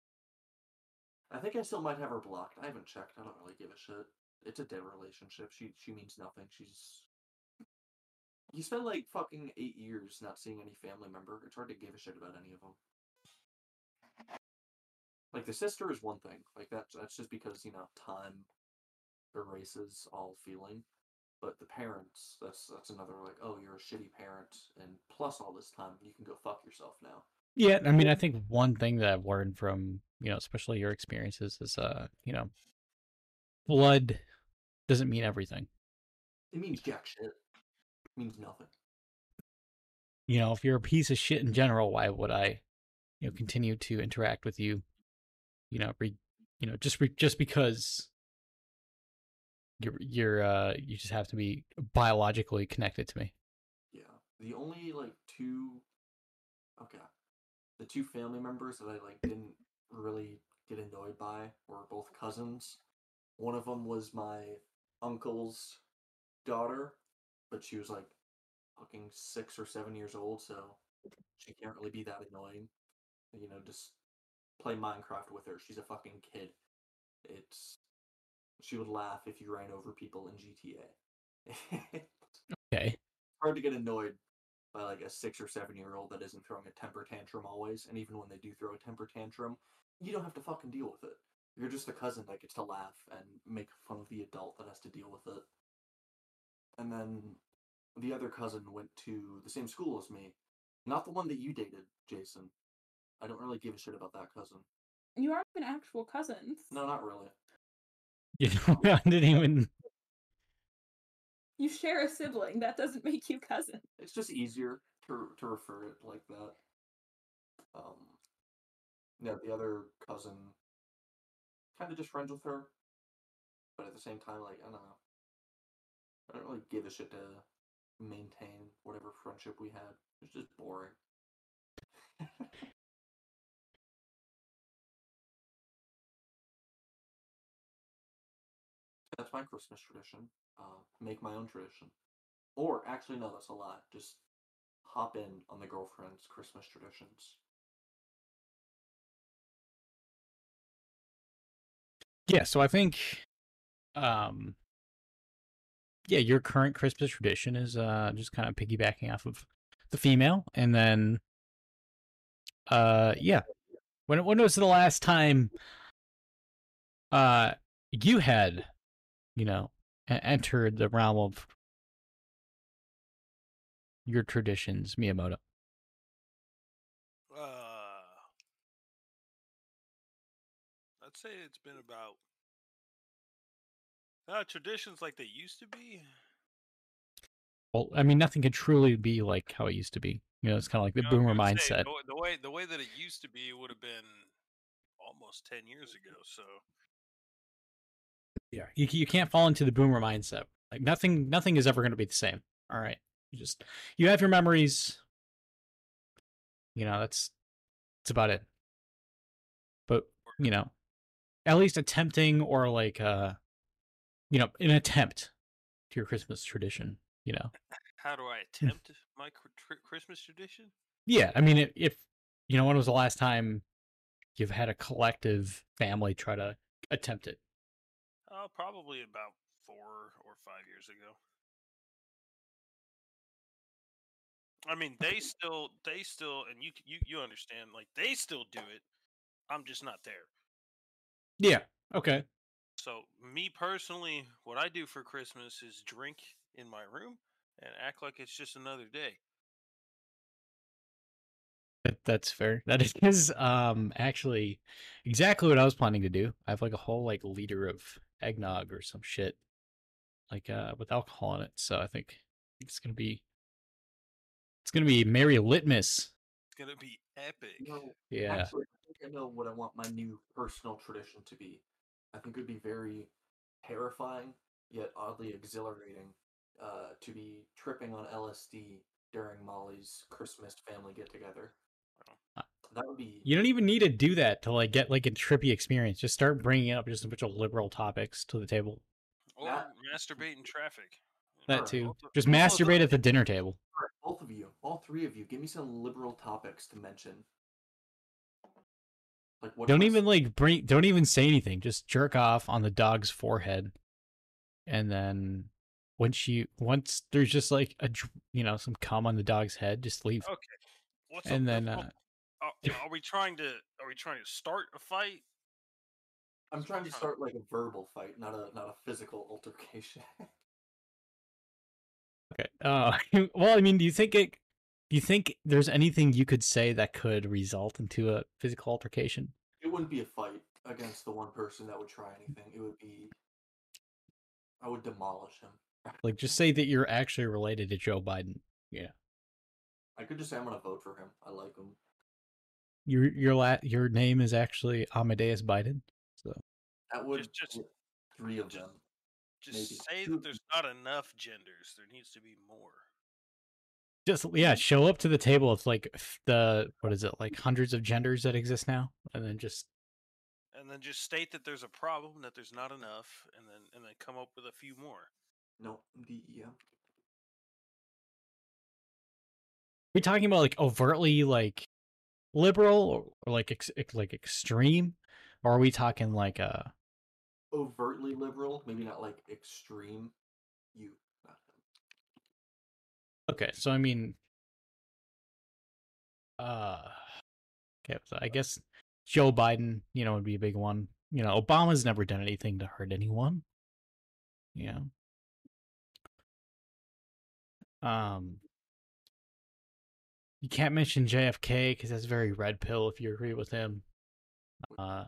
I think I still might have her blocked. I haven't checked. I don't really give a shit. It's a dead relationship. She she means nothing. She's you spend like fucking eight years not seeing any family member. It's hard to give a shit about any of them. Like the sister is one thing. Like that's that's just because you know time erases all feeling. But the parents, that's that's another like, oh, you're a shitty parent, and plus all this time, you can go fuck yourself now. Yeah, I mean, I think one thing that I've learned from you know, especially your experiences, is uh, you know, blood doesn't mean everything. It means jack shit. It means nothing. You know, if you're a piece of shit in general, why would I, you know, continue to interact with you? You know, re, you know, just re, just because you're you're uh you just have to be biologically connected to me. Yeah. The only like two okay. The two family members that I like didn't really get annoyed by were both cousins. One of them was my uncle's daughter, but she was like fucking 6 or 7 years old, so she can't really be that annoying. You know, just play Minecraft with her. She's a fucking kid. It's she would laugh if you ran over people in GTA. Okay. hard to get annoyed by like a six or seven year old that isn't throwing a temper tantrum always. And even when they do throw a temper tantrum, you don't have to fucking deal with it. You're just the cousin that gets to laugh and make fun of the adult that has to deal with it. And then the other cousin went to the same school as me. Not the one that you dated, Jason. I don't really give a shit about that cousin. You aren't even actual cousins. No, not really. You know, I didn't even. You share a sibling. That doesn't make you cousin. It's just easier to to refer it like that. Um, yeah, the other cousin, kind of just friends with her, but at the same time, like I don't know, I don't really give a shit to maintain whatever friendship we had. It's just boring. That's my Christmas tradition. Uh, make my own tradition. Or actually, no, that's a lie. Just hop in on the girlfriend's Christmas traditions. Yeah, so I think, um, yeah, your current Christmas tradition is uh just kind of piggybacking off of the female, and then, uh, yeah, when when was the last time, uh, you had, you know, entered the realm of your traditions, Miyamoto? Uh, I'd say it's been about uh, traditions like they used to be. Well, I mean, nothing can truly be like how it used to be. You know, it's kind of like the You know, boomer mindset. The, the way the way that it used to be would have been almost ten years ago. So Yeah, you you can't fall into the boomer mindset. Like nothing nothing is ever going to be the same. All right, you just you have your memories. You know that's that's about it. But you know, at least attempting or like uh, you know, an attempt to your Christmas tradition. You know, how do I attempt my tr- Christmas tradition? yeah. I mean, if, if you know, when was the last time you've had a collective family try to attempt it? Uh, probably about four or five years ago. I mean, they still, they still, and you, you, you understand, like they still do it. I'm just not there. Yeah. Okay. So, me personally, what I do for Christmas is drink in my room and act like it's just another day. That's fair. That is um actually exactly what I was planning to do. I have like a whole like liter of eggnog or some shit, like uh with alcohol in it. So I think it's gonna be it's gonna be Merry Litmus. It's gonna be epic. No, Yeah. Actually, I think I know what I want my new personal tradition to be. I think it would be very terrifying yet oddly exhilarating uh, to be tripping on LSD during Molly's Christmas family get together. That would be. You don't even need to do that to like get like a trippy experience. Just start bringing up just a bunch of liberal topics to the table. Or That- masturbate in traffic. That too. Just both masturbate them- at the dinner table. Both of you, all three of you, give me some liberal topics to mention. Like what? Don't was- even like bring. Don't even say anything. Just jerk off on the dog's forehead, and then once you once there's just like a you know some cum on the dog's head, just leave. Okay. What's and up? then uh, are, are we trying to? Are we trying to start a fight? I'm trying to start like a verbal fight, not a not a physical altercation. okay. Uh, well, I mean, do you think it? Do you think there's anything you could say that could result into a physical altercation? it wouldn't be a fight against the one person that would try anything. It would be. I would demolish him. Like, just say that you're actually related to Joe Biden. Yeah. I could just say I'm gonna vote for him. I like him. Your your la- your name is actually Amadeus Biden. So That would Just- just- get three of them. Just Maybe say that there's not enough genders. There needs to be more. Just yeah, show up to the table with like the what is it like hundreds of genders that exist now, and then just And then just state that there's a problem, that there's not enough, and then and then come up with a few more. No, the yeah. we talking about like overtly like liberal or, or like ex- like extreme, or are we talking like uh Overtly liberal, maybe not like extreme. You. okay? So I mean, uh, okay, so I guess Joe Biden, you know, would be a big one. You know, Obama's never done anything to hurt anyone. yeah. Um, you can't mention JFK because that's very red pill. If you agree with him, uh,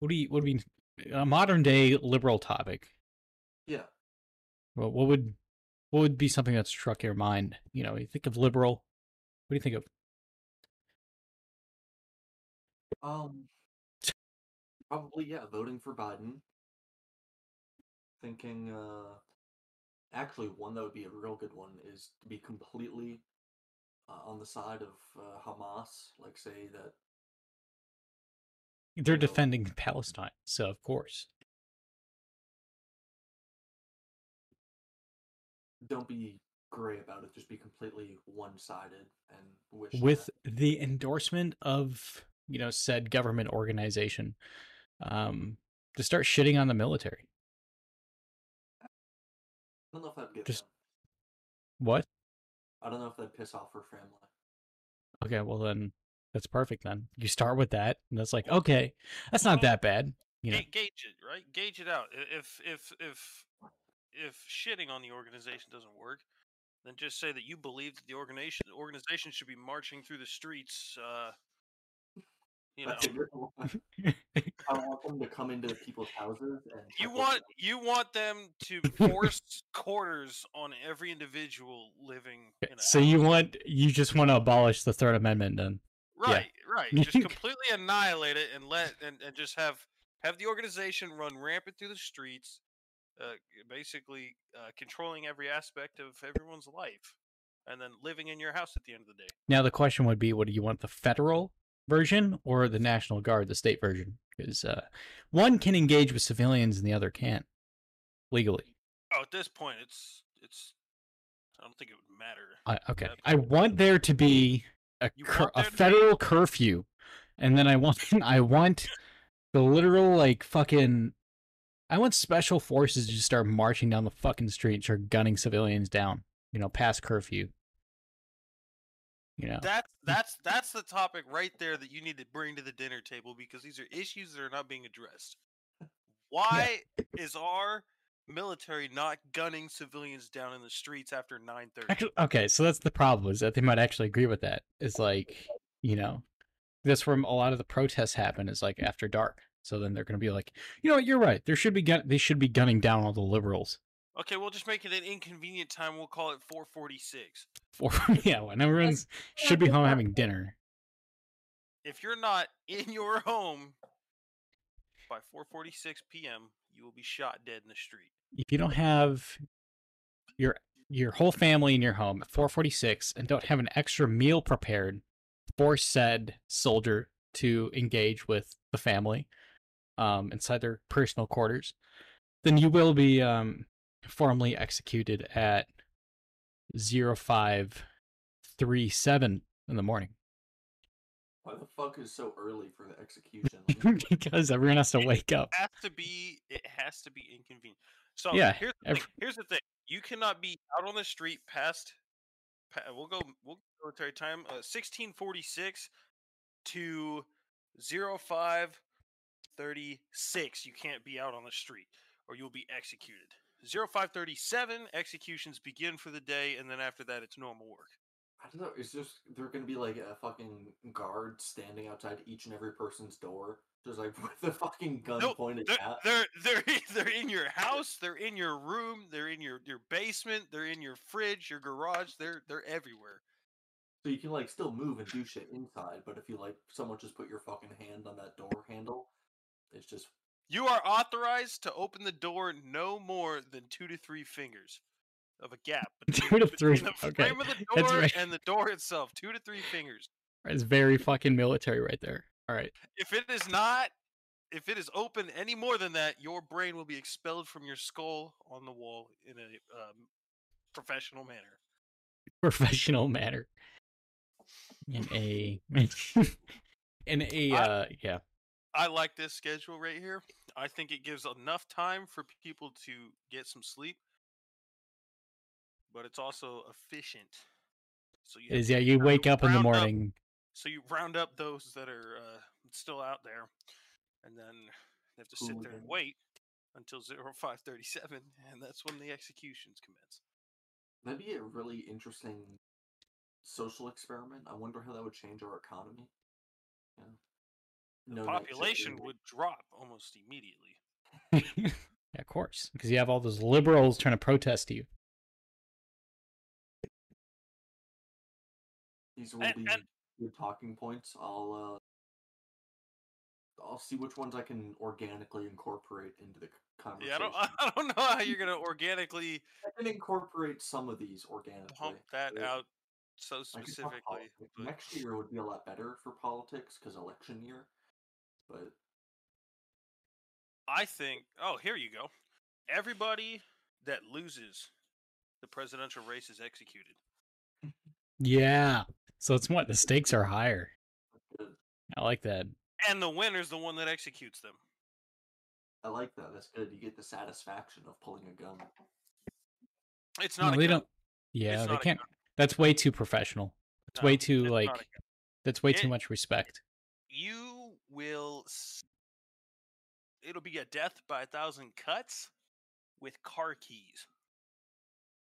what do you what do you a modern day liberal topic? Yeah. Well, what would what would be something that struck your mind? You know, you think of liberal. What do you think of? Um. Probably yeah. Voting for Biden. Thinking. uh Actually, one that would be a real good one is to be completely uh, on the side of uh, Hamas. Like say that They're know- defending Palestine, so of course. don't be gray about it. Just be completely one-sided and wish with that- the endorsement of you know said government organization um to start shitting on the military I don't know if that'd get just- them. what I don't know if that'd piss off her family. okay well then that's perfect then you start with that and that's like okay that's not that bad you know gauge it, right? Gauge it out. If if if if shitting on the organization doesn't work, then just say that you believe that the organization the organization should be marching through the streets. Uh, you know, That's a good one. I want them to come into people's houses and you have, like, want you want them to force quarters on every individual living. In a so house. you want you just want to abolish the third amendment then yeah. Right, right. Just completely annihilate it and let and, and just have have the organization run rampant through the streets, uh, basically uh, controlling every aspect of everyone's life, and then living in your house at the end of the day. now the question would be what do you want the federal version or the national guard the state version because uh one can engage with civilians and the other can't legally Oh, at this point, it's it's. I don't think it would matter. I, okay. I want there to be a cur- a to be- federal curfew, and then I want I want the literal like fucking. I want special forces to just start marching down the fucking street, and start gunning civilians down. You know, past curfew. You know, That's that's that's the topic right there that you need to bring to the dinner table because these are issues that are not being addressed. Why is our military not gunning civilians down in the streets after nine thirty? actually, okay. So that's the problem is that they might actually agree with that it's like, you know, that's where a lot of the protests happen. Is like after dark. So then they're going to be like, you know what, you're right. There should be gun- they should be gunning down all the liberals. Okay, we'll just make it an inconvenient time. We'll call it 446. For yeah, when everyone's should be home having dinner. If you're not in your home by 4:46 p.m., you will be shot dead in the street. If you don't have your your whole family in your home at 446 and don't have an extra meal prepared for said soldier to engage with the family um, inside their personal quarters, then you will be um, formally executed at 0537 in the morning Why the fuck is so early for the execution? Because everyone has to wake up. It has to be. It has to be inconvenient. So Yeah, here's the ev- thing. Here's the thing. You cannot be out on the street past. pa- We'll go. We'll go military time. Uh, 1646 to 0536. You can't be out on the street, or you'll be executed. 0537 executions begin for the day, and then after that, it's normal work. I don't know. It's just they're gonna be like a fucking guard standing outside each and every person's door, just like with the fucking gun No, pointed They're, at. they're they're they're in your house. They're in your room. They're in your your basement. They're in your fridge, your garage. They're they're everywhere. So you can like still move and do shit inside, but if you like someone just put your fucking hand on that door handle, it's just You are authorized to open the door no more than two to three fingers of a gap Two between, to between three, the okay, frame of the door right. and the door itself. Two to three fingers. It's very fucking military right there. All right. If it is not, if it is open any more than that, your brain will be expelled from your skull on the wall in a um, professional manner. Professional manner. In a in a I- uh yeah. I like this schedule right here. I think it gives enough time for people to get some sleep, but it's also efficient. So you is yeah, you wake up in the morning. so you round up those that are uh, still out there, and then they have to sit there and wait until zero five thirty seven, and that's when the executions commence. that'd be a really interesting social experiment. I wonder how that would change our economy. Yeah. The No population would drop almost immediately. yeah, of course. Because you have all those liberals trying to protest you. These will And- be and- good talking points. I'll uh, I'll see which ones I can organically incorporate into the conversation. Yeah, I don't, I don't know how you're gonna organically I can incorporate some of these organically. pump that but out so I can talk specifically. but- Next year would be a lot better for politics because election year. But I think. Oh, here you go. Everybody that loses the presidential race is executed. Yeah. So it's what the stakes are higher. I like that. And the winner's the one that executes them. I like that. That's good. You get the satisfaction of pulling a gun. It's No, not. a they gun. don't. Yeah, It's they can't. That's way too professional. It's No, way too it's like. gun. That's way too much respect. You will. It'll be a death by a thousand cuts with car keys.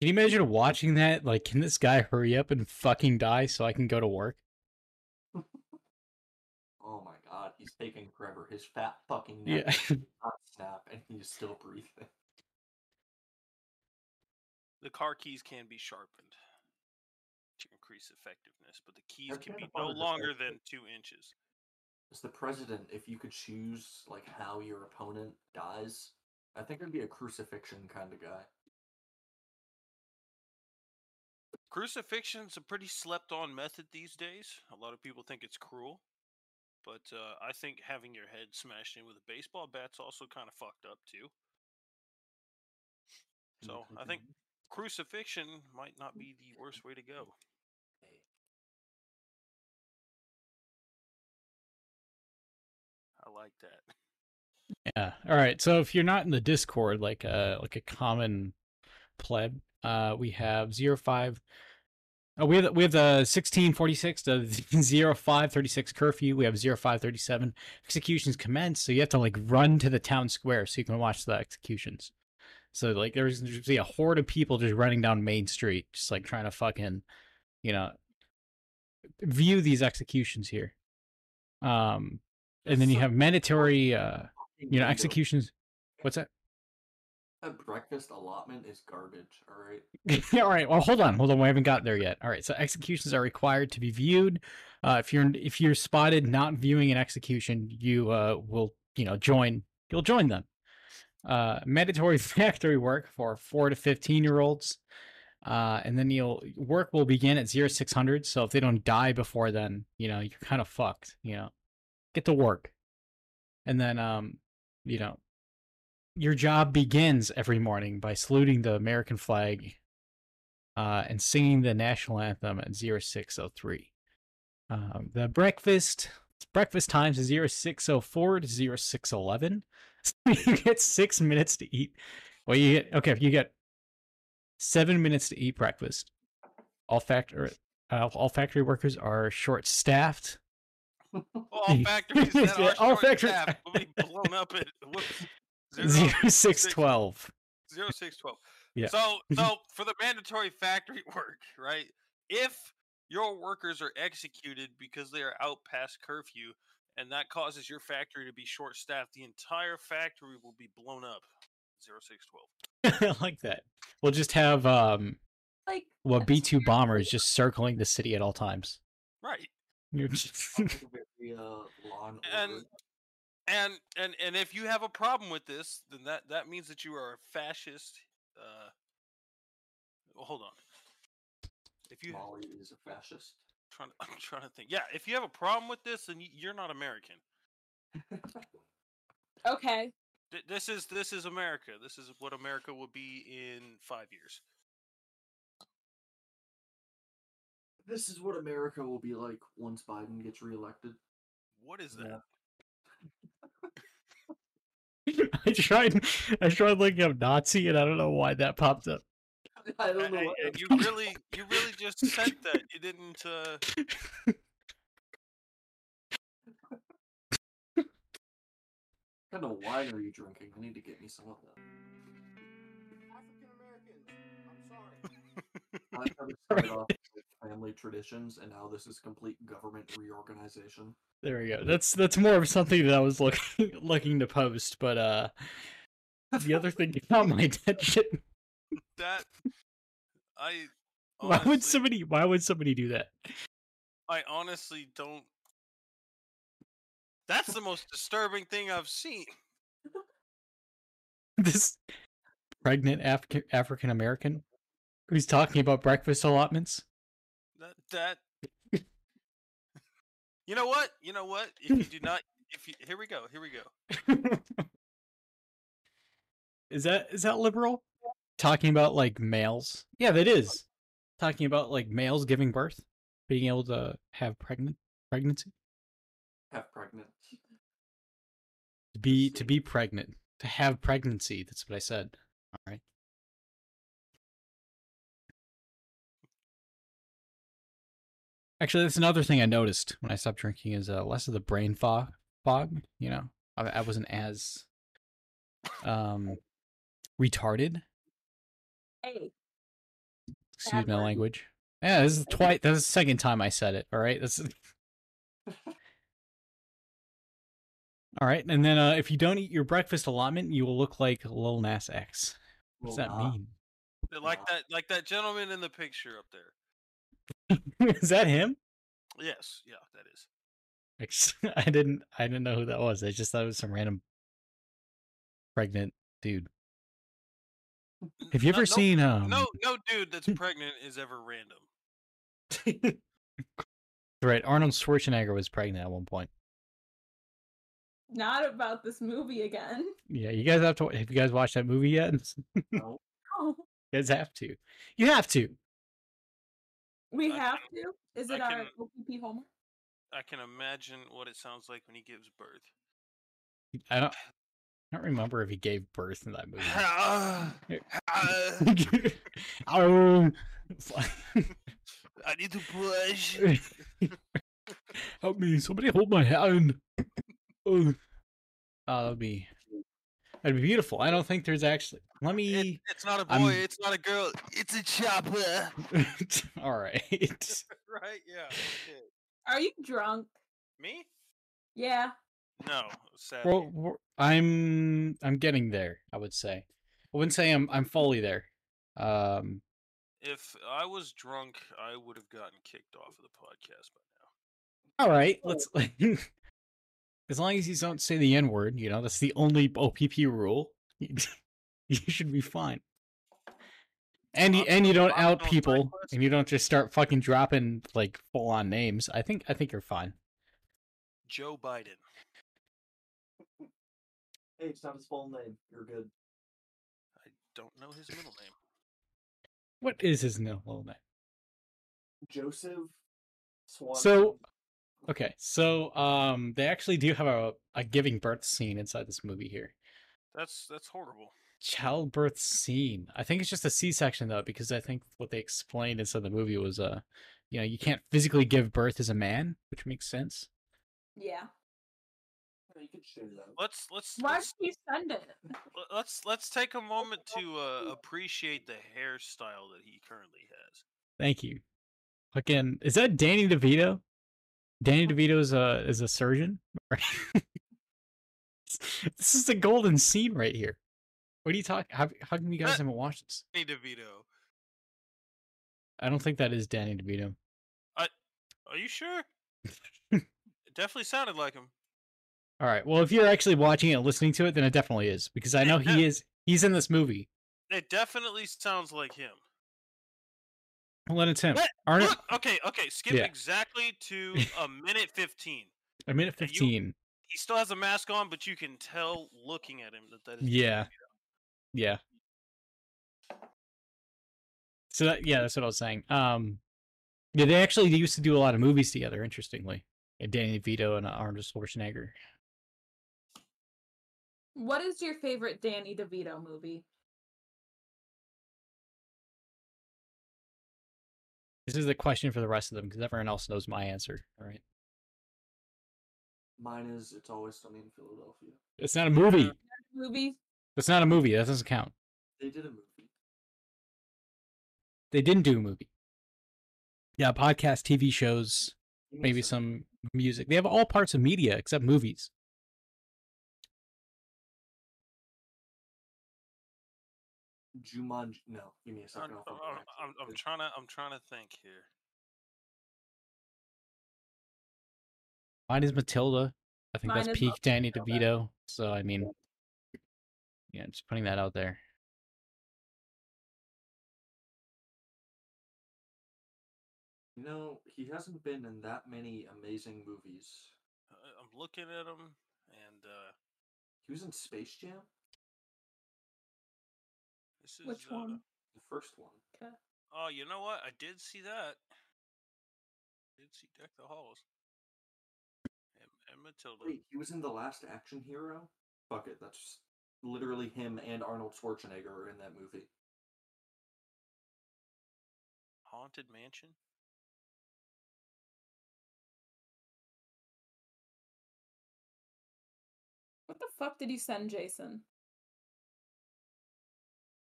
Can you imagine watching that? Like, can this guy hurry up and fucking die so I can go to work? Oh my god, he's taking forever. His fat fucking neck Yeah. not snap, and he's still breathing. The car keys can be sharpened to increase effectiveness, but the keys That's can be no longer than two inches. As the president, if you could choose like how your opponent dies, I think I'd be a crucifixion kind of guy. Crucifixion's a pretty slept on method these days. A lot of people think it's cruel. But uh, I think having your head smashed in with a baseball bat's also kind of fucked up too. So I think crucifixion might not be the worst way to go. Yeah. All right. So if you're not in the Discord, like a like a common pleb, uh, we have zero five. Oh, we have the- we have the sixteen forty six, the zero five thirty six curfew. We have zero five thirty seven executions commence. So you have to like run to the town square so you can watch the executions. So like there's usually a horde of people just running down Main Street, just like trying to fucking, you know, view these executions here. Um, and then you have mandatory, uh, you know, executions. What's that? That breakfast allotment is garbage. All right. Yeah, all right. Well, hold on, hold on. We haven't got there yet. All right. So executions are required to be viewed. Uh, if you're if you're spotted not viewing an execution, you uh, will you know join. You'll join them. Uh, mandatory factory work for four to fifteen year olds. Uh, and then you'll work will begin at zero six hundred. So if they don't die before then, you know you're kind of fucked. You know, get to work. And then um, you know, your job begins every morning by saluting the American flag uh, and singing the national anthem at 0603. Um, the breakfast breakfast times is 0604 to 0611. So you get six minutes to eat. Well, you get okay. You get seven minutes to eat breakfast. All factory uh, all factory workers are short staffed. All factories that Yeah, are all all factory- factories will be blown up at whoops, zero, Zero six twelve. zero six twelve. Yeah. So so for the mandatory factory work, right? If your workers are executed because they are out past curfew and that causes your factory to be short staffed, the entire factory will be blown up. Zero six twelve. I like that. We'll just have um Like Well, B two bombers just circling the city at all times. Right. You're just- Sounds like a very, uh, Law and And and and and if you have a problem with this, then that that means that you are a fascist. Uh, well, hold on. If you Molly is a fascist. trying, to, I'm trying to think. Yeah, if you have a problem with this, then you're not American. Okay. Th- This is this is America. This is what America will be in five years. This is what America will be like once Biden gets reelected. What is that? Yeah. I tried. I tried looking up Nazi, and I don't know why that popped up. I A- don't know a- what. and you really you really just said that. You didn't. Uh, What kind of wine are you drinking? I need to get me some of that. I like how we started off with family traditions, and now this is complete government reorganization. There we go. That's that's more of something that I was looking looking to post, but uh, the other thing got my attention. that I. Why would somebody? Why would somebody do that? I honestly don't. That's the most disturbing thing I've seen. This pregnant African African American who's talking about breakfast allotments. That that. you know what? You know what? If you do not, if you here we go, here we go. is that is that liberal? Talking about like males? Yeah, that is. Talking about like males giving birth, being able to have pregnant pregnancy, Have pregnant. to be to be pregnant, to have pregnancy. That's what I said. All right. Actually, that's another thing I noticed when I stopped drinking is uh, less of the brain fog. Fog, you know, I, I wasn't as um retarded. Hey. Excuse Bad my word. language. Yeah, this is twice. That's the second time I said it. All right, this is. All right, and then uh, if you don't eat your breakfast allotment, you will look like Lil Nas X. What does that mean? Like that, like that gentleman in the picture up there. is that him? Yes, yeah, that is. I didn't. I didn't know who that was. I just thought it was some random pregnant dude. Have you No- ever no- seen um? No, no dude that's pregnant is ever random. Right, Arnold Schwarzenegger was pregnant at one point. Not about this movie again. Yeah, you guys have to. Have you guys watched that movie yet? you No. Oh, guys have to. You have to. We I have can- to. Is I it our can- OPP homework? I can imagine what it sounds like when he gives birth. I don't. I don't remember if he gave birth in that movie. I need to push. help me! Somebody hold my hand. Oh, oh that'd be that'd be beautiful. I don't think there's actually. Let It, me. it's not a boy. I'm- It's not a girl. It's a chopper. All right. right? Yeah. okay. Are you drunk? Me? Yeah. No. Sadly. well, we're- I'm I'm getting there. I would say. I wouldn't say I'm I'm fully there. Um. if I was drunk, I would have gotten kicked off of the podcast by now. All right. Let's. as long as you don't say the N word, you know that's the only OPP rule. you should be fine. And you and you don't out people, and you don't just start fucking dropping like full on names. I think I think you're fine. Joe Biden. Hey, it's not his full name. You're good. I don't know his middle name. What is his middle name? Joseph Swan. So- Okay, so um, they actually do have a, a giving birth scene inside this movie here. That's that's horrible. Childbirth scene. I think it's just a C-section though, because I think what they explained inside the movie was, uh, you know, you can't physically give birth as a man, which makes sense. Yeah. you could share that. Let's let's Why let's, did you send it? let's let's take a moment to uh, appreciate the hairstyle that he currently has. Thank you. Again, is that Danny DeVito? Danny uh-huh. DeVito is a is a surgeon. this is the golden scene right here. What are you talking? How, how come you guys haven't watched this? Hey DeVito. I don't think that is Danny DeVito. Are you sure? it definitely sounded like him. All right. Well, if you're actually watching it and listening to it, then it definitely is because I know he is. He's in this movie. It definitely sounds like him. Well, it it's him. What? Arnold. Look, okay, okay. Skip Yeah. exactly to a minute fifteen. A minute and you- fifteen. He still has a mask on, but you can tell looking at him that that is. Yeah. Yeah. So that, yeah, that's what I was saying. Um, yeah, they actually used to do a lot of movies together. Interestingly, Danny DeVito and uh, Arnold Schwarzenegger. What is your favorite Danny DeVito movie? This is the question for the rest of them because everyone else knows my answer. All right, Mine is It's Always Sunny in Philadelphia. it's not a movie. Movie? It's not a movie. That doesn't count. They did a movie. They didn't do a movie. Yeah, podcast, TV shows, Give me a maybe some music. They have all parts of media except movies. Jumanji. No, give me a I'm, second. I'll I'm, think of it. I'm, I'm trying to. I'm trying to think here. Mine is Matilda. I think Mine that's peak Danny Matilda. DeVito. So I mean, yeah, just putting that out there. You know, he hasn't been in that many amazing movies. I- I'm looking at him, and uh, He was in Space Jam, this is. Which uh, the first one. Oh, you know what? I did see that. Did see Deck the Halls. And, and Matilda. Wait, he was in The Last Action Hero? Fuck it, that's literally him and Arnold Schwarzenegger are in that movie. Haunted Mansion. What the fuck did you send Jason?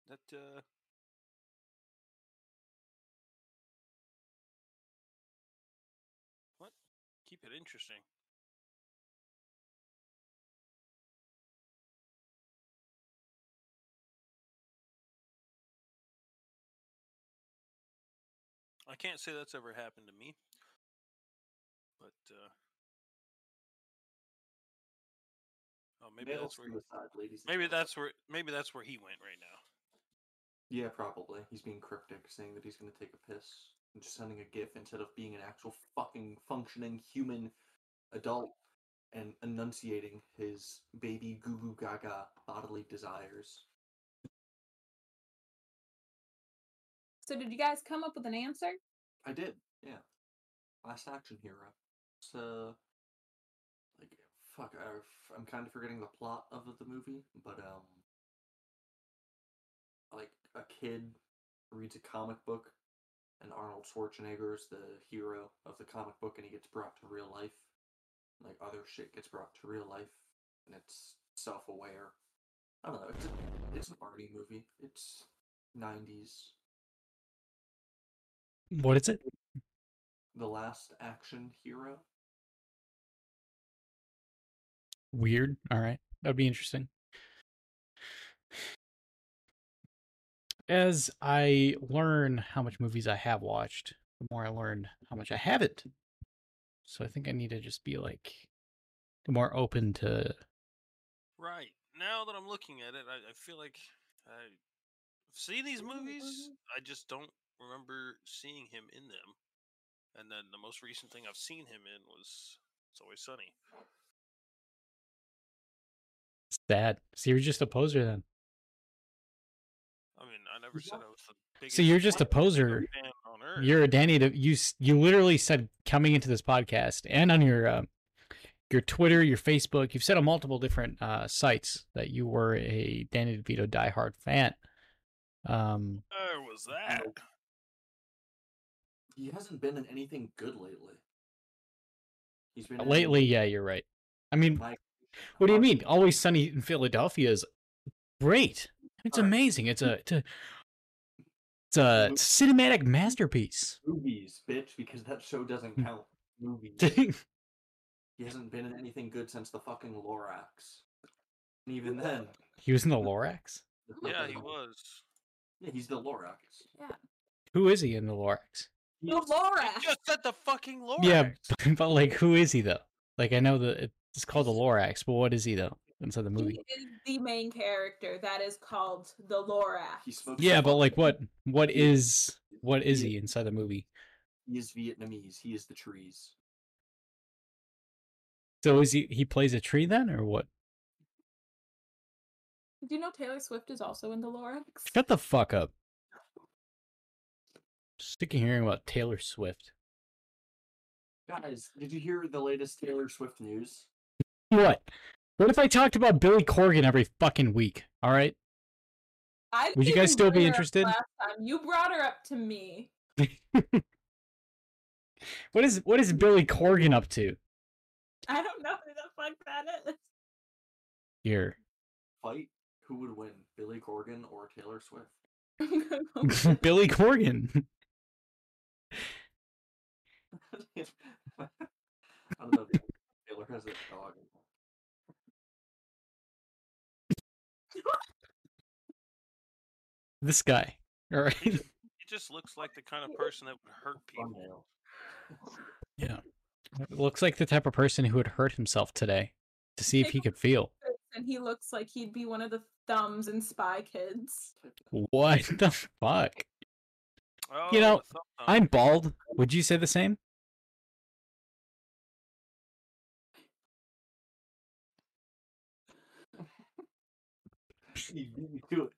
That uh. What? Keep it interesting. I can't say that's ever happened to me. But uh Oh, maybe Male that's where suicide, ladies. maybe that's where maybe that's where he went right now. Yeah, probably. He's being cryptic, saying that he's gonna take a piss and just sending a GIF instead of being an actual fucking functioning human adult and enunciating his baby goo goo gaga bodily desires. So did you guys come up with an answer? I did, yeah. Last action hero. Uh, like fuck. I, I'm kind of forgetting the plot of the movie, but um, like a kid reads a comic book, and Arnold Schwarzenegger is the hero of the comic book, and he gets brought to real life. Like other shit gets brought to real life, and it's self-aware. I don't know. It's a, it's an arty movie. It's '90s. What is it? The Last Action Hero. Weird. All right, that'd be interesting. As I learn how much movies I have watched, the more I learn how much I haven't. So I think I need to just be like more open to. Right. Now that I'm looking at it, I, I feel like I see these movies. I just don't remember seeing him in them. And then the most recent thing I've seen him in was It's Always Sunny. Sad. So you're just a poser then. I never said I was the biggest. So you're just a poser. fan on earth. You're a Danny. De- you you literally said coming into this podcast and on your uh, your Twitter, your Facebook, you've said on multiple different uh, sites that you were a Danny DeVito diehard fan. Um, There was that. He hasn't been in anything good lately. He's been in lately, yeah, you're right. I mean, My- what do you mean? Always Sunny in Philadelphia is great. It's Alright. amazing. It's a it's a it's a cinematic masterpiece. Movies, bitch, because that show doesn't Hmm. count. Movies. he hasn't been in anything good since the fucking Lorax. And even then. he was in the Lorax. Yeah, he was. Yeah, he's the Lorax. Yeah. Who is he in the Lorax? The Laura. You just said the fucking Lorax. Yeah, but, but like, who is he though? Like, I know that it's called the Lorax, but what is he though inside the movie. He movie? is the main character that is called the Lorax. He smokes Yeah, but like, what what is what is He- he inside the movie? He is Vietnamese. He is the trees. So is he he plays a tree then, or what? Do you know Taylor Swift is also in the Lorax? Shut the fuck up. Sick of hearing about Taylor Swift. Guys, did you hear the latest Taylor Swift news? What? What if I talked about Billy Corgan every fucking week? All right. I Would you guys still be bring her up interested? Last time you brought her up to me. What is what is Billy Corgan up to? I don't know who the fuck that is. Here. Fight? Who would win, Billy Corgan or Taylor Swift? Billy Corgan. I don't know. Taylor has a dog. This guy. All right. He just looks like the kind of person that would hurt people. Thumbnail. Yeah. Looks like the type of person who would hurt himself today to see if he could feel. and he looks like he'd be one of the thumbs in Spy Kids. What the fuck? Oh, You know, the thumb thumb. I'm bald. Would you say the same? You beat me to it.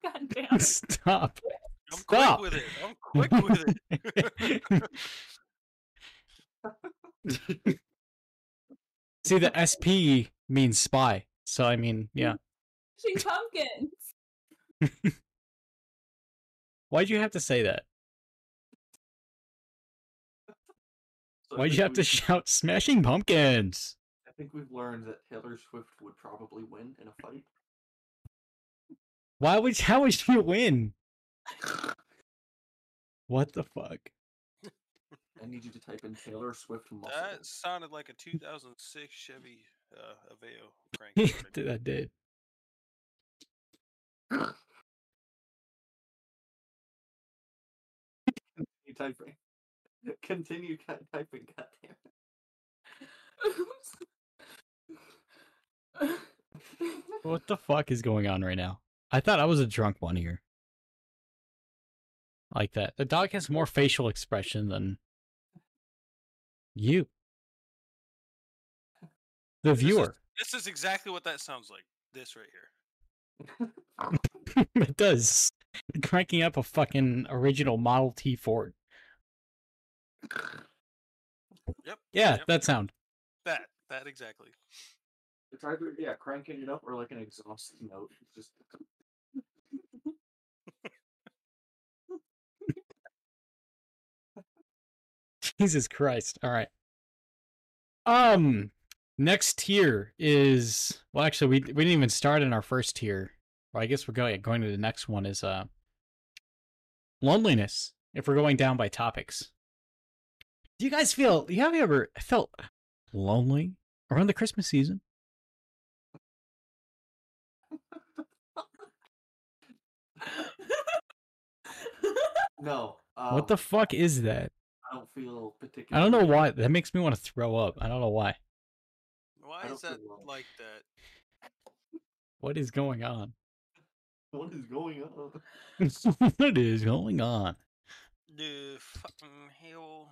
God damn. Stop. I'm stop. quick with it. I'm quick with it. See, the SP means spy. So, I mean, yeah. She pumpkins. Why'd you have to say that? So Why'd you have to shout Smashing Pumpkins? I think we've learned that Taylor Swift would probably win in a fight. Why would how would you win? What the fuck? I need you to type in Taylor Swift muscle. that sounded like a 2006 Chevy uh, Aveo crank. that did. Continue typing. Continue ty- typing. Goddamn. What the fuck is going on right now? I thought I was a drunk one here. Like that. The dog has more facial expression than you. The This is- viewer. This is exactly what that sounds like. This right here. it does. Cranking up a fucking original Model T Ford. Yep. Yeah, Yep. that sound. That. That exactly. It's either yeah, cranking it up or like an exhaust note. Just Jesus Christ. All right. Um next tier is well actually we we didn't even start in our first tier. Well, I guess we're going going to the next one is uh loneliness if we're going down by topics. Do you guys feel you have you ever felt lonely around the Christmas season? no. Um, what the fuck is that? I don't feel particularly. I don't know why. That makes me want to throw up. I don't know why. Why is that well. like that? What is going on? What is going on? what is going on? The fucking hell.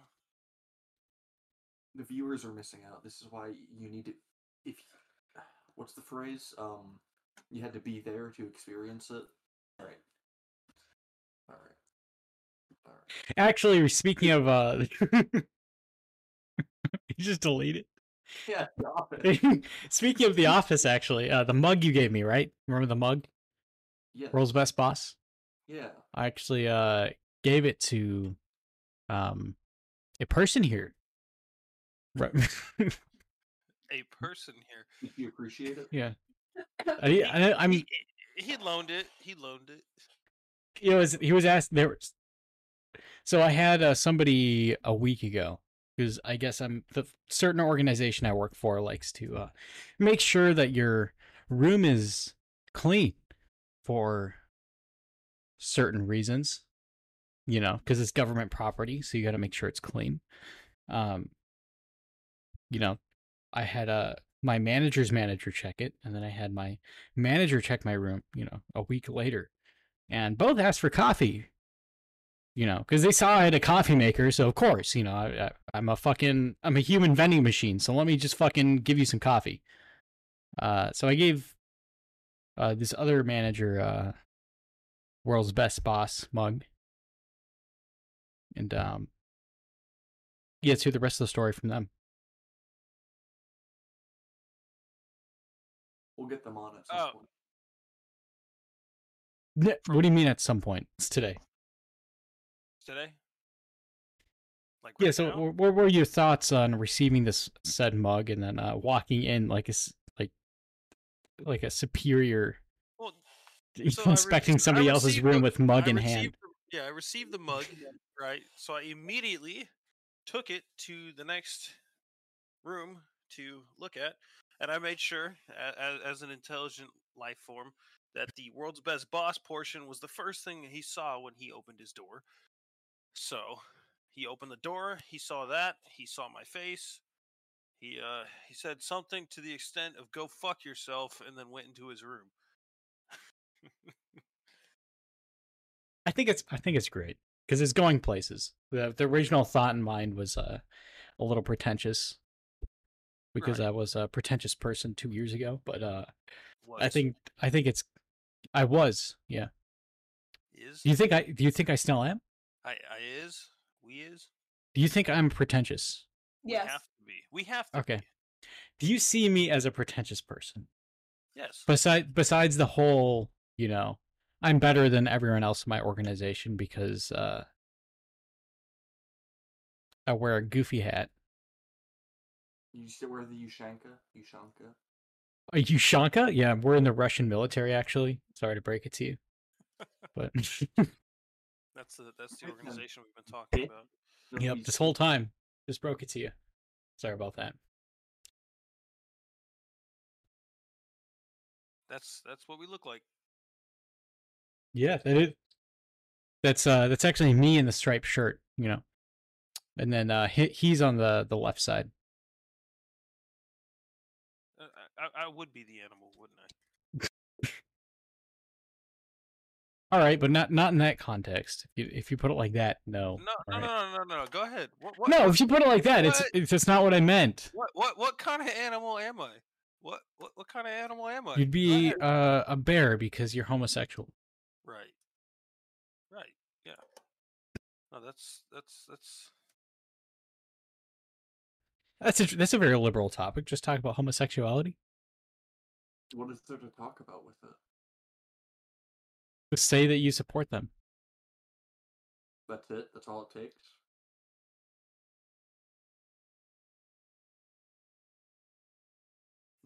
The viewers are missing out. This is why you need to. If what's the phrase? Um, you had to be there to experience it. All right. Actually, speaking of uh you just delete it. Yeah. stop it. speaking of the office actually, uh the mug you gave me, right? Remember the mug? Yeah. World's best boss? Yeah. I actually uh gave it to um a person here. Right. A person here. You appreciate it? yeah. I, I, I'm He, he loaned it. He loaned it. he was he was asked there was so i had uh, somebody a week ago because i guess i'm the certain organization i work for likes to uh, make sure that your room is clean for certain reasons you know, because it's government property, so you got to make sure it's clean. Um, you know, I had a my manager's manager check it, and then I had my manager check my room. You know, a week later, and both asked for coffee. You know, because they saw I had a coffee maker, so of course, you know, I, I, I'm a fucking I'm a human vending machine. So let me just fucking give you some coffee. Uh, so I gave uh this other manager uh world's best boss mug and um yeah let's hear the rest of the story from them We'll get them on at some Oh. point. What do you mean at some point it's today Today? Like yeah right so now? what were your thoughts on receiving this said mug and then uh walking in like a like like a superior Well, So inspecting received- somebody else's room the- with mug I in received hand yeah, I received the mug, right? So I immediately took it to the next room to look at, and I made sure, as, as an intelligent life form, that the world's best boss portion was the first thing he saw when he opened his door. So he opened the door, he saw that, he saw my face. He uh he said something to the extent of "Go fuck yourself," and then went into his room. I think it's I think it's great because it's going places. The the original thought in mind was uh, a little pretentious because Right. I was a pretentious person two years ago. But uh, I think I think it's I was yeah. is Do you think I do you think I still am? I, I is we is Do you think I'm pretentious? Yes. We have to be we have to Okay. be. Do you see me as a pretentious person? yes Besides besides the whole, you know, I'm better than everyone else in my organization because uh I wear a goofy hat. You still wear the Ushanka? Ushanka? Are you Shanka? Yeah, we're in the Russian military actually. Sorry to break it to you. But that's the that's the organization we've been talking about yep, this whole time just broke it to you. Sorry about that. that's that's what we look like Yeah, that is. That's uh, that's actually me in the striped shirt, you know, and then uh, he, he's on the the left side. Uh, I, I I would be the animal wouldn't I All right, but not not in that context. If you if you put it like that, no. no no All no, no no no go ahead what, what, No, if you put it like that, it's What? it's that's not what I meant. what what what kind of animal am I what what, what kind of animal am I You'd be uh, a bear because you're homosexual. right right yeah no that's that's that's That's a that's a very liberal topic. Just talk about homosexuality. What is there to talk about with it? Just say that you support them. That's it? That's all it takes?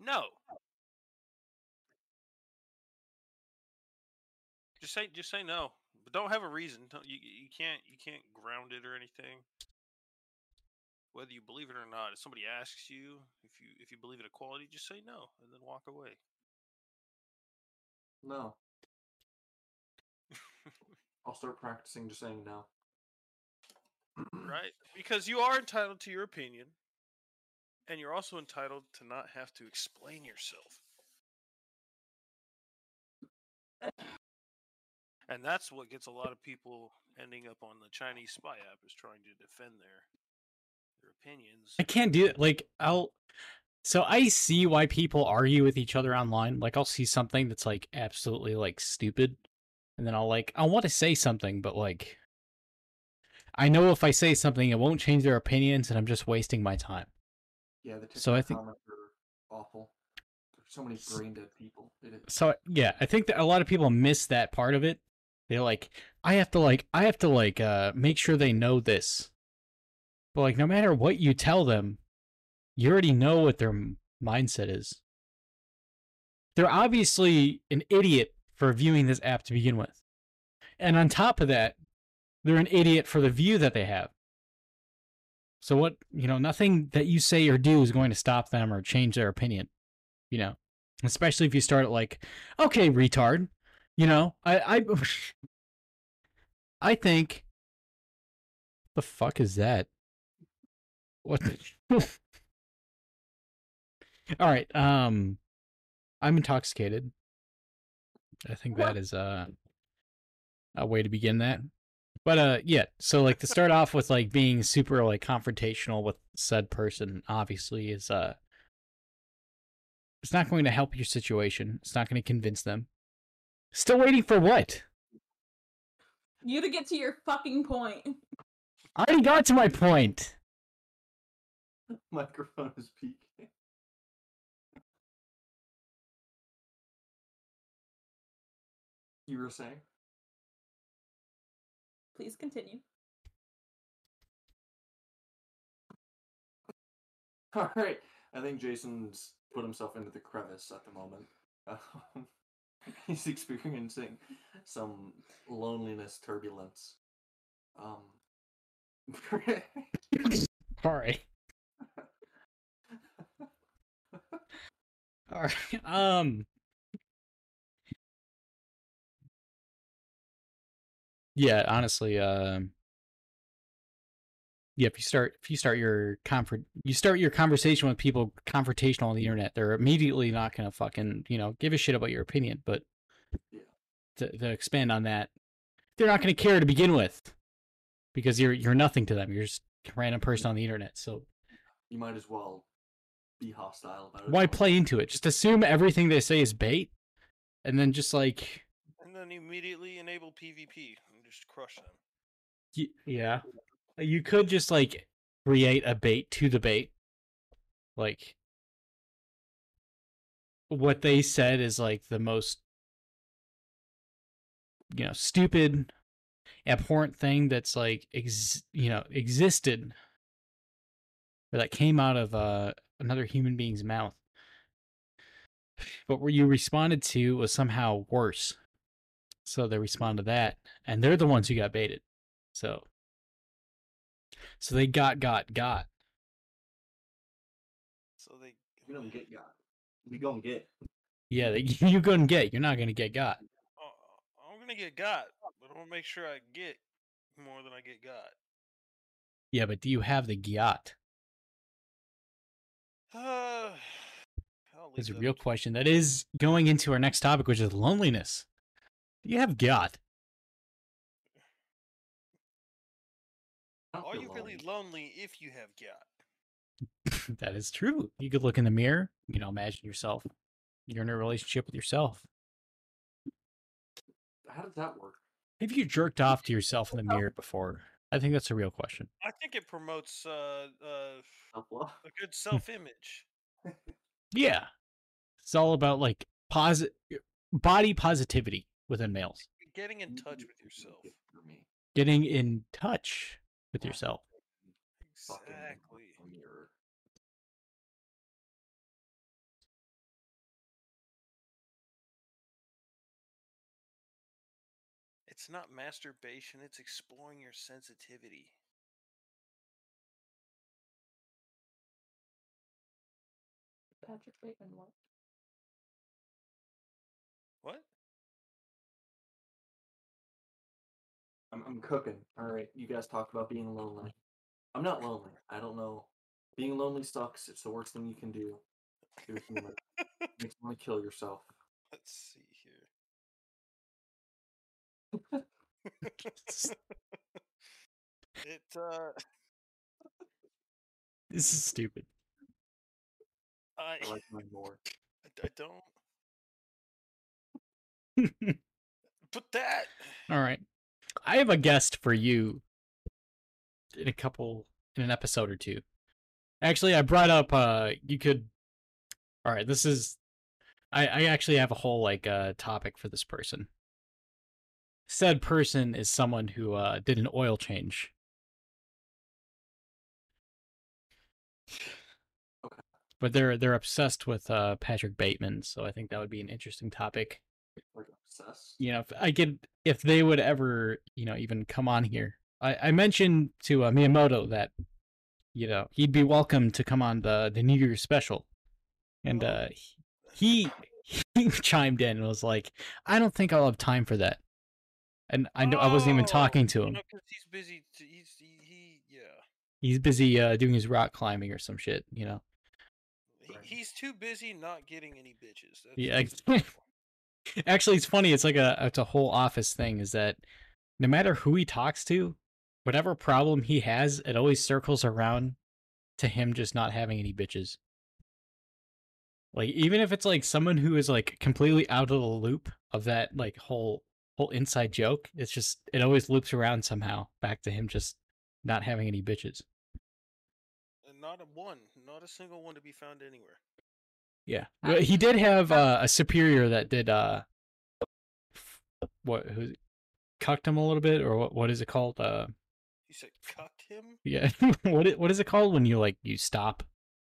no just say just say no but don't have a reason Don't- you you can't you can't ground it or anything whether you believe it or not if somebody asks you if you if you believe in equality just say no and then walk away No. I'll start practicing just saying no. right because you are entitled to your opinion and you're also entitled to not have to explain yourself and that's what gets a lot of people ending up on the chinese spy app is trying to defend their their opinions I can't do it. Like I'll. So I see why people argue with each other online. Like I'll see something that's like absolutely like stupid, and then I'll like I want to say something, but like I know if I say something, it won't change their opinions, and I'm just wasting my time. Yeah, the So I think- comments are awful. There's so many brain dead people. So yeah, I think that a lot of people miss that part of it. They're like, I have to like, I have to like, uh, make sure they know this. But like, no matter what you tell them, you already know what their mindset is. They're obviously an idiot for viewing this app to begin with, and on top of that, they're an idiot for the view that they have. So what you know, nothing that you say or do is going to stop them or change their opinion. You know, especially if you start at like, okay, retard. You know, I I I think the fuck is that? What? The... All right. Um, I'm intoxicated. I think that is uh, a way to begin that. But uh, yeah. So like to start off with like being super like confrontational with said person, obviously is uh, it's not going to help your situation. It's not going to convince them. Still waiting for what? You to get to your fucking point. I already got to my point. Microphone is peaking. You were saying? Please continue. All right. I think Jason's put himself into the crevice at the moment. Um, he's experiencing some loneliness turbulence. Um. Sorry. All right. Um. Yeah, honestly, um. yeah, if you start if you start your comfort you start your conversation with people confrontational on the internet, they're immediately not gonna fucking you know give a shit about your opinion. But to to expand on that, they're not gonna care to begin with because you're you're nothing to them. You're just a random person on the internet. So you might as well be hostile about it. why play into it? Just assume everything they say is bait, and then just like And then immediately enable PvP and just crush them. yeah, you could just like create a bait to the bait. Like what they said is like the most you know stupid, abhorrent thing that's like ex- you know existed or that came out of uh, another human being's mouth. But what you responded to was somehow worse. So they respond to that, and they're the ones who got baited. So, so they got, got, got. So they. We don't get got. We gonna get. Yeah, they, you gonna get. You're not gonna get got. Oh, I'm gonna get got, but I'm gonna make sure I get more than I get got. Yeah, but do you have the got? Uh, I'll Is a real question. That is going into our next topic, which is loneliness. Do you have got? Are you really lonely. lonely if you have got? that is true. You could look in the mirror, you know, imagine yourself. You're in a relationship with yourself. How does that work? Have you jerked off to yourself in the mirror before? I think that's a real question. I think it promotes uh, uh, a good self-image. Yeah. It's all about like posit body positivity within males. Getting in touch with yourself. Getting in touch with yourself. Exactly. It's not masturbation, it's exploring your sensitivity. Patrick Bateman what? I'm, I'm cooking. All right, you guys talked about being lonely. I'm not lonely. I don't know. Being lonely sucks. It's the worst thing you can do. to a human. Makes you want to kill yourself. Let's see here. it uh This is stupid. I, I like mine more. I don't put that All right. I have a guest for you in a couple in an episode or two. Actually, I brought up uh you could All right, this is I I actually have a whole like uh topic for this person. Said person is someone who uh did an oil change. Okay. But they're they're obsessed with uh Patrick Bateman, so I think that would be an interesting topic Like obsessed. you know, if I could, if they would ever, you know, even come on here. I, I mentioned to uh, Miyamoto that, you know, he'd be welcome to come on the the New Year's special, and Oh. uh, he he chimed in and was like, "I don't think I'll have time for that," and I know I wasn't even Oh, talking to you him. he's busy. He's he, he He's busy uh, doing his rock climbing or some shit, you know. He, he's too busy not getting any bitches. That's, Yeah, Actually, it's funny. It's like a it's a whole office thing. Is that no matter who he talks to, whatever problem he has, it always circles around to him just not having any bitches. Like even if it's like someone who is like completely out of the loop of that like whole whole inside joke, it's just it always loops around somehow back to him just not having any bitches. And not a one, not a single one to be found anywhere. Yeah, Well, he did have uh, a superior that did uh, what who cucked him a little bit, or what what is it called? Uh, You said cucked him? yeah, what i- what is it called when you like you stop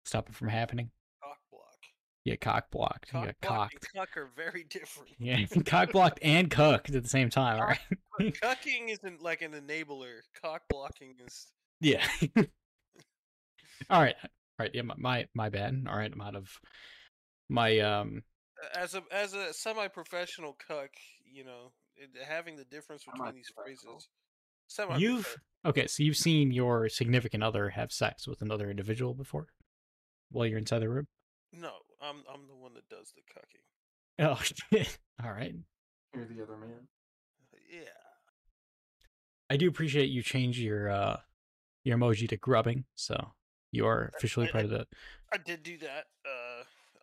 stop it from happening? Cock block. Yeah, cock blocked. Cock You got block cocked. and cuck are very different. Yeah, cock blocked and cooked at the same time. All right. Cucking isn't like an enabler. Cock blocking is. Yeah. all right. All right. Yeah, my, my my bad. All right, I'm out of my um. As a as a semi-professional cuck, you know, it, having the difference between these phrases. Semi. You've okay, so you've seen your significant other have sex with another individual before, while you're inside the room. No, I'm I'm the one that does the cucking. Oh, shit. all right. You're the other man. Yeah. I do appreciate you change your uh your emoji to grubbing, so you are officially I- part of the. I did do that. Uh,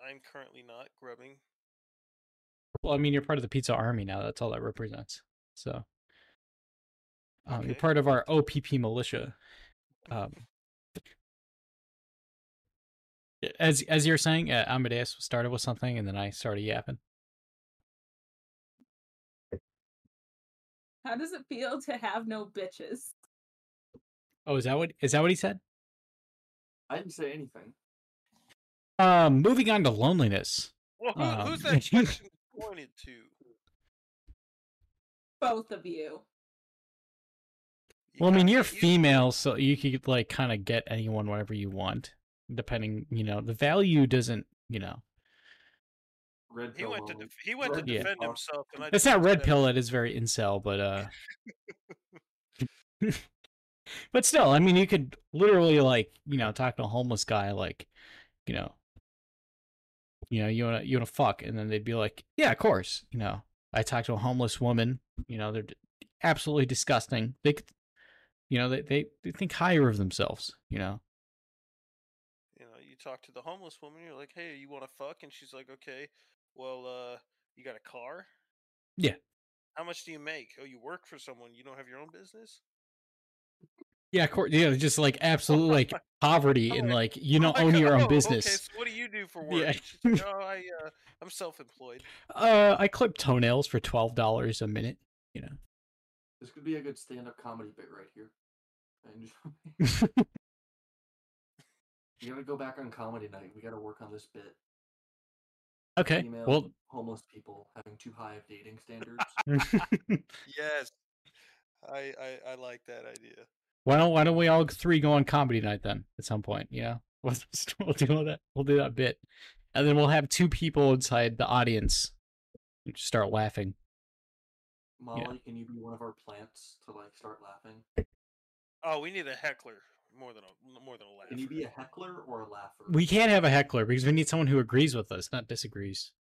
I'm currently not grubbing. Well, I mean, you're part of the pizza army now. That's all that represents. So, um, you're part of our OPP militia. Um, as as you're saying, uh, Amadeus started with something, and then I started yapping. How does it feel to have no bitches? Oh, is that what is that what he said? I didn't say anything. Um, moving on to loneliness. Well, who, who's Um, that question pointed to? Both of you. You Well, I mean, you're female, so you could like kind of get anyone whatever you want, depending. You know, the value doesn't. You know, Red He pill. went to def- he went Red Yeah. defend pill. himself, and I. it's not red pill. It is very incel, but uh. but still, I mean, you could literally like you know talk to a homeless guy like, you know, you know you wanna you wanna fuck, and then they'd be like, yeah, of course. You know, I talked to a homeless woman. You know, they're d- absolutely disgusting. They, could, you know, they, they they think higher of themselves. You know. You know, you talk to the homeless woman. You're like, "Hey, you want to fuck?" And she's like, "Okay, well, uh, you got a car? Yeah. How much do you make? Oh, you work for someone. You don't have your own business. Yeah, of course. Yeah, just like absolute like poverty and like- like you don't I'm own like, your "Oh, own Okay, business. so what do you do for work? Yeah. And she's like, oh, I, uh, I'm self-employed. Uh, I clip toenails for twelve dollars a minute. You know. This could be a good stand-up comedy bit right here. And you gotta go back on comedy night. We gotta work on this bit. okay. Female Well, homeless people having too high of dating standards. Yes, I, I, I like that idea. Why don't why don't we all three go on comedy night then at some point? Yeah, we'll, we'll do that. We'll do that bit, and then we'll have two people inside the audience who just start laughing. Molly, can you be one of our plants to like start laughing? Oh, we need a heckler more than a more than a laugh. Can you be a heckler or a laugher? We can't have a heckler because we need someone who agrees with us, not disagrees.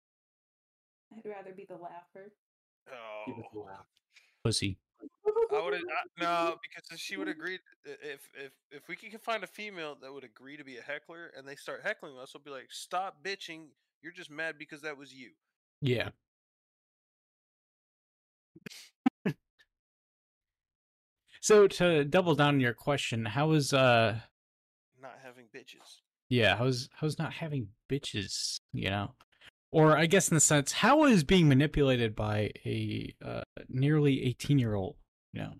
I'd rather be the laugher. Give us a Oh, laugh. Pussy. I would no because if she would agree if if if we can find a female that would agree to be a heckler and they start heckling us, we'll be like, stop bitching. You're just mad because that was you. Yeah. so to double down on your question, how is uh Not having bitches. yeah, how's how's not having bitches, you know? Or I guess in the sense, how is being manipulated by a uh, nearly 18 year old, you know?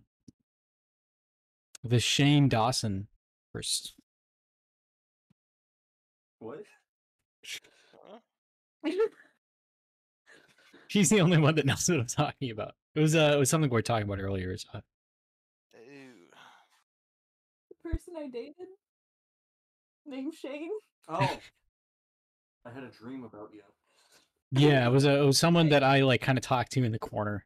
The Shane Dawson first. What? She's the only one that knows what I'm talking about. It was uh it was something we were talking about earlier. So. Ew. The person I dated named Shane. Oh, I had a dream about you. Yeah, it was a it was someone that I like kind of talked to in the corner.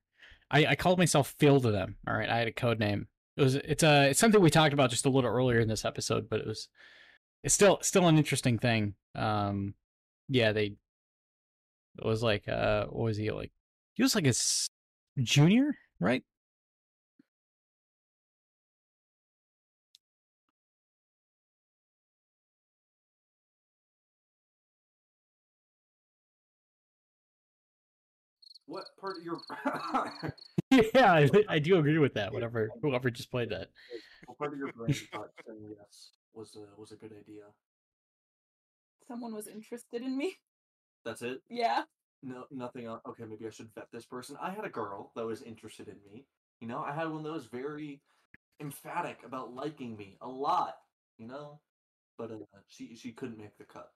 I I called myself Phil to them. All right, I had a code name. it was it's uh it's something we talked about just a little earlier in this episode, but it was it's still still an interesting thing. Um, yeah, they it was like uh what was he like? He was like a junior, right? What part of your yeah, I, I do agree with that. Whatever, whoever just played that. what part of your brain thought saying yes was a was a good idea? Someone was interested in me. That's it. Yeah. No, nothing else. Okay, maybe I should vet this person. I had a girl that was interested in me. You know, I had one that was very emphatic about liking me a lot. You know, but uh, she she couldn't make the cut.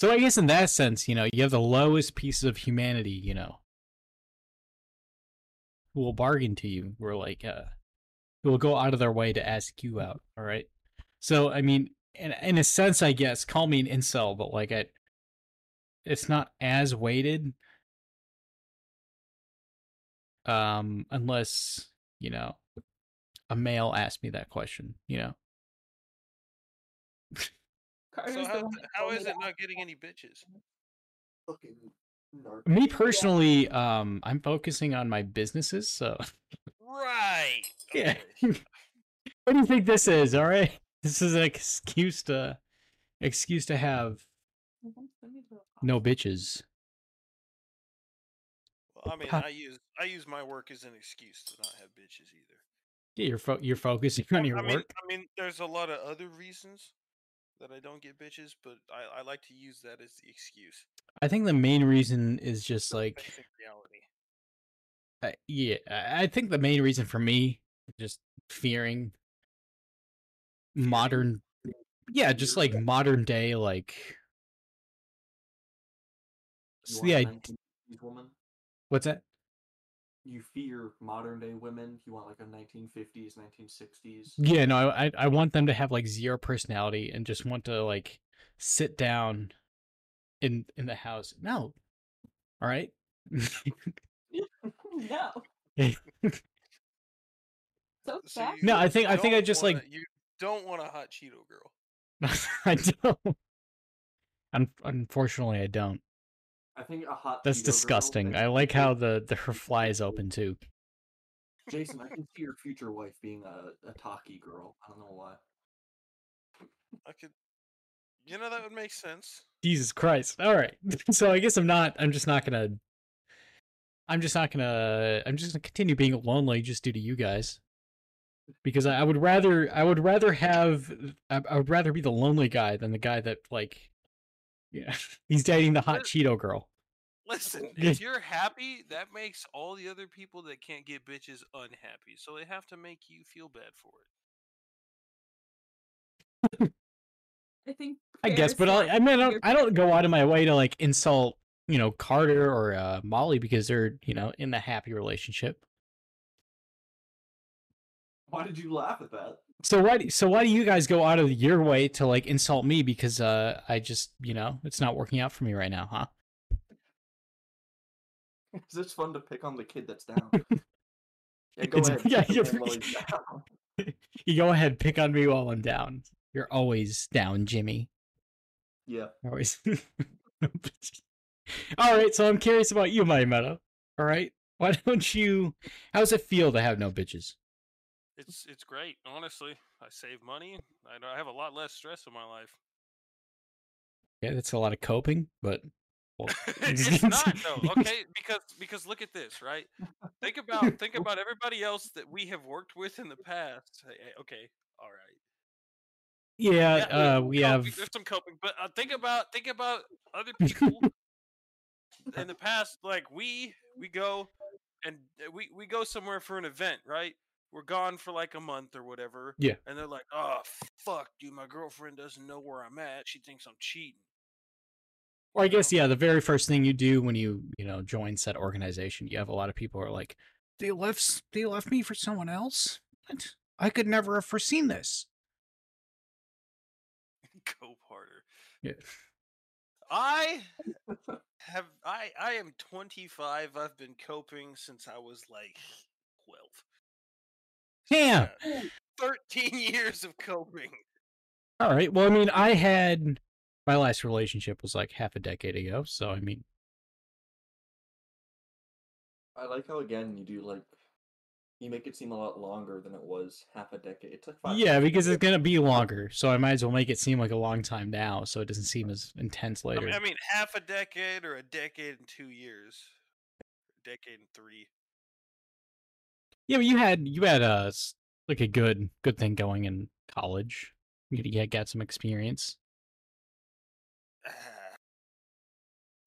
So I guess in that sense, you know, you have the lowest pieces of humanity, you know, who will bargain to you, We're like, uh, who will go out of their way to ask you out. All right. So I mean, in in a sense, I guess, call me an incel, but like, I, it's not as weighted, um, unless you know, a male asked me that question. You know. Carter's So the how, one that how told me is it not getting any bitches? Fucking narc. Me personally, um, I'm focusing on my businesses, so Right. Yeah. okay. what do you think this is? All right, this is an excuse to excuse to have let me look. no bitches. Well, I mean, I use I use my work as an excuse to not have bitches either. Yeah, you're fo- you're focusing on your I mean, work. I mean, there's a lot of other reasons that I don't get bitches, but I, I like to use that as the excuse. I think the main reason is just like, reality. uh, yeah, I think the main reason for me just fearing modern, yeah, just like modern day, like, so the a id- 1950s woman? what's that? You fear modern day women. You want like a 1950s, 1960s. Yeah, no, I I- I want them to have like zero personality and just want to like sit down in in the house. No, all right. no. Eh. So So No, I think- I think I just, wanna- like- you don't want a hot Cheeto girl. I don't. Un- unfortunately, I don't. I think a hot. That's disgusting. I like how the the her fly is open too. Jason, I can see your future wife being a, a talkie girl. I don't know why. I could, you know, that would make sense. Jesus Christ! All right, so I guess I'm not. I'm just not gonna. I'm just not gonna. I'm just gonna continue being lonely just due to you guys. Because I, I would rather. I would rather have. I, I would rather be the lonely guy than the guy that like. Yeah, he's dating the hot Cheeto girl. Listen, if you're happy, that makes all the other people that can't get bitches unhappy. So they have to make you feel bad for it. I think. I guess, but I, I mean, I don't, I don't go out of my way to like insult, you know, Carter or uh, Molly because they're, you know, in the happy relationship. Why did you laugh at that? So why, do, so why do you guys go out of your way to like insult me because uh, I just, you know, it's not working out for me right now, huh? Is this fun to pick on the kid that's down? yeah, go It's- ahead. yeah, pick on you're him while right. he's down. You go ahead, pick on me while I'm down. You're always down, Jimmy. Yeah. Always. All right, so I'm curious about you, my Meadow. All right, why don't you? How does it feel to have no bitches? It's it's great, honestly. I save money. I, I have a lot less stress in my life. Yeah, that's a lot of coping, but well, it's not though, okay? Because because look at this, right? Think about think about everybody else that we have worked with in the past. Okay, all right. yeah, Yeah, uh, we have there's some coping, but uh, think about think about other people in the past. Like we we go and uh, we we go somewhere for an event, right? We're gone for like a month or whatever. Yeah. And they're like, "Oh fuck, dude, my girlfriend doesn't know where I'm at. She thinks I'm cheating." Or I guess yeah, the very first thing you do when you you know join said organization, you have a lot of people who are like, they left they left me for someone else. What? I could never have foreseen this. Go harder. Yeah. I have I I am 25. I've been coping since I was like 12. Damn. Yeah, 13 years of coping. All right. Well, I mean, I had my last relationship was like half a decade ago, so I mean, I like how again you do like you make it seem a lot longer than it was half a decade. It's like five yeah, because it's gonna be longer, so I might as well make it seem like a long time now, so it doesn't seem as intense I later. mean, I mean, half a decade or a decade and two years, a decade and three. Yeah, but you had you had uh like a good good thing going in college. You you had got some experience.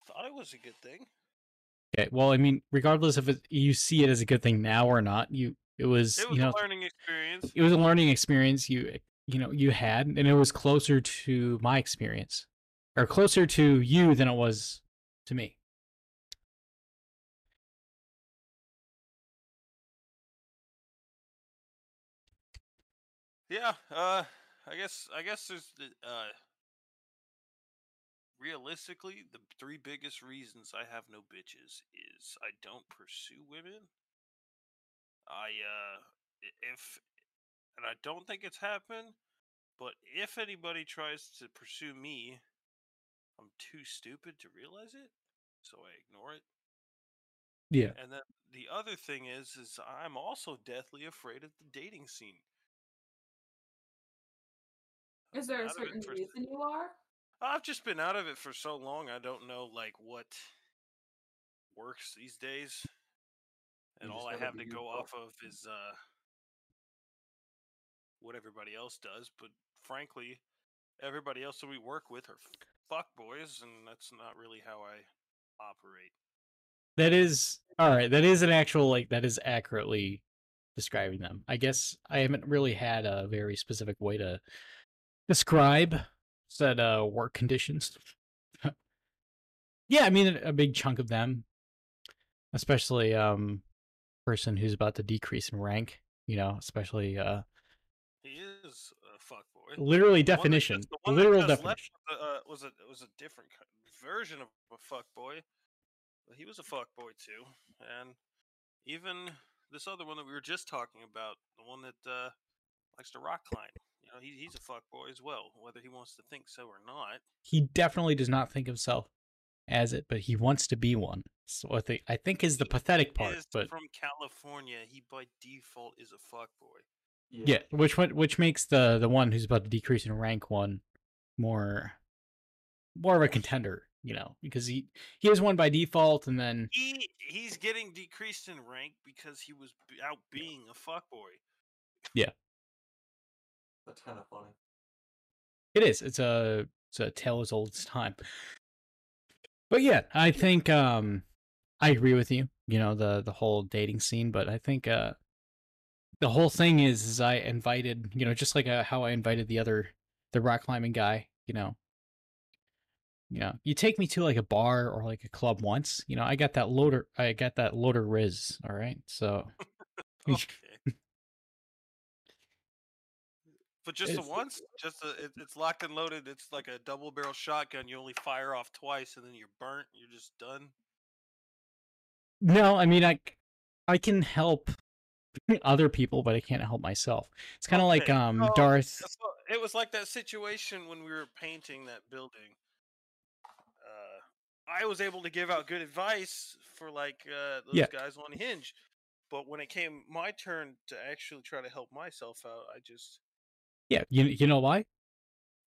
Thought it was a good thing. Okay, well, I mean, regardless if it, you see it as a good thing now or not, you it was, It was you know a learning experience. it was a learning experience you you know you had, and it was closer to my experience, or closer to you than it was to me. Yeah, uh, I guess I guess there's the uh, realistically the three biggest reasons I have no bitches is I don't pursue women. I uh, if and I don't think it's happened, but if anybody tries to pursue me, I'm too stupid to realize it, so I ignore it. Yeah. And then the other thing is, is I'm also deathly afraid of the dating scene. Is there a Out of it certain reason you are? I've just been out of it for so long. I don't know like what works these days, and all I have to go off of is uh, what everybody else does. But frankly, everybody else that we work with are fuck boys, and that's not really how I operate. That is all right. That is an actual like that is accurately describing them. I guess I haven't really had a very specific way to describe said uh, work conditions. yeah, I mean a big chunk of them, especially um person who's about to decrease in rank. You know, especially uh He is a fuck boy. literally The one that definition, the literal definition. was uh, was a was a different version of a fuck boy. But he was a fuck boy too, and even this other one that we were just talking about, the one that uh, likes to rock climb. You know, he, he's a fuck boy as well, whether he wants to think so or not. He definitely does not think himself as it, but he wants to be one. So I think I think is the He pathetic part, but from California. He by default is a fuck boy. Yeah, which one, which makes the the one who's about to decrease in rank one more more of a contender, you know, because he he is one by default, and then He he's getting decreased in rank because he was out being a fuck boy. That's kind of funny. it is it's a it's a tale as old as time. But yeah, I think um I agree with you, you know, the the whole dating scene, but I think uh the whole thing is is I invited, you know, just like uh, how I invited the other the rock climbing guy, you know. You know, you take me to like a bar or like a club once, you know, I got that loader I got that loader riz, all right? So Okay. But just the once, just a, it, it's locked and loaded. It's like a double barrel shotgun. You only fire off twice, and then you're burnt. You're just done. No, I mean I, I can help other people, but I can't help myself. It's kind of like um so- Darth it was like that situation when we were painting that building. Uh, I was able to give out good advice for like uh, those Yeah. guys on Hinge, but when it came my turn to actually try to help myself out, I just Yeah, you you know why?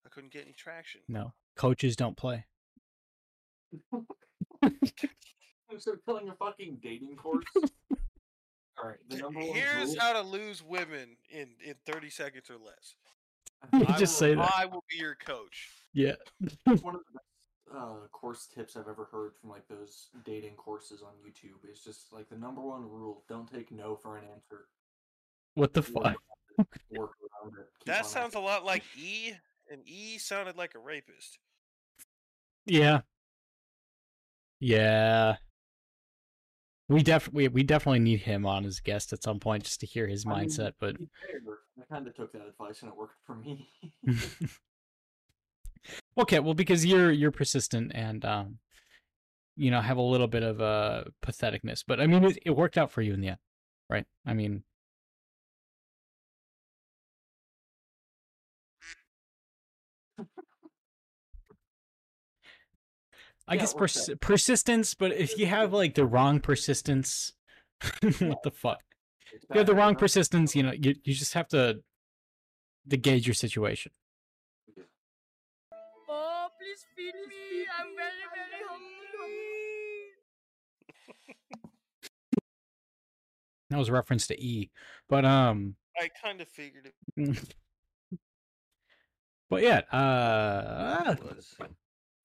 I couldn't get any traction. No, coaches don't play. So killing a fucking dating course. All right, the number one Here's rule- how to lose women in in 30 seconds or less. I just will, say that. I will be your coach. Yeah. one of the best uh, course tips I've ever heard from like those dating courses on YouTube is just like the number one rule: don't take no for an answer. What the fuck? Work around it. keep That on sounds a lot like E, and E sounded like a rapist. Yeah. Yeah. We def we, we definitely need him on as guest at some point just to hear his I mean, mindset, but to be fair, I kind of took that advice and it worked for me. okay, well because you're you're persistent and um you know, have a little bit of uh patheticness. But I mean, it, it worked out for you in the end, right? I mean, I Yeah, guess pers- persistence, but if you have like the wrong persistence, what the fuck? If you have the wrong know? persistence, you know, you, you just have to to gauge your situation. Oh, please feed me. I'm very, very hungry. That was a reference to E, but um, I kind of figured it but yeah, uh, was.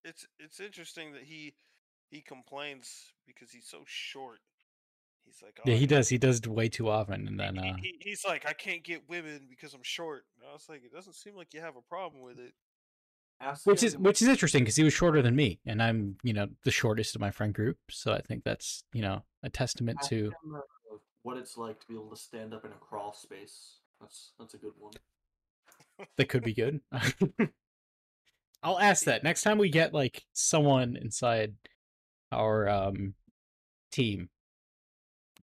It's it's interesting that he he complains because he's so short. He's like, yeah, "Oh, he I- does. He does it way too often, and then uh, he- he's like, I can't get women because I'm short. And I was like, it doesn't seem like you have a problem with it. Ask which is which is interesting because he was shorter than me, and I'm you know the shortest of my friend group, so I think that's you know a testament ask to uh, what it's like to be able to stand up in a crawl space. That's that's a good one. that could be good. I'll ask that next time we get like someone inside our um team.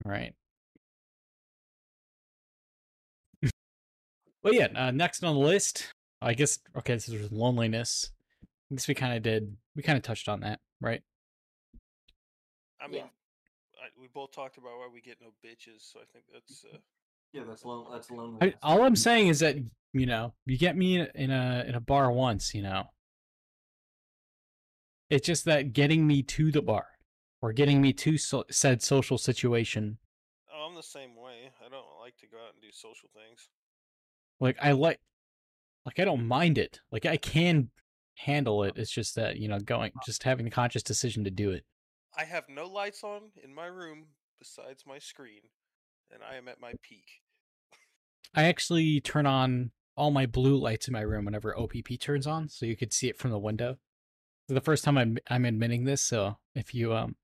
All right. well, yeah, uh, next on the list, I guess. Okay, this is loneliness. I guess we kind of did. We kind of touched on that, right? I Yeah. mean, I, we both talked about why we get no bitches, so I think that's uh, Yeah, that's lone. That's I, loneliness. all I'm saying is that you know, you get me in a in a bar once, you know. It's just that getting me to the bar or getting me to so, said social situation. oh, I'm the same way. I don't like to go out and do social things. Like I like, like I don't mind it. Like I can handle it. It's just that you know, going uh. just having the conscious decision to do it. I have no lights on in my room besides my screen, and I am at my peak. I actually turn on all my blue lights in my room whenever OPP turns on, so you could see it from the window. Is the first time I'm I'm admitting this, so if you um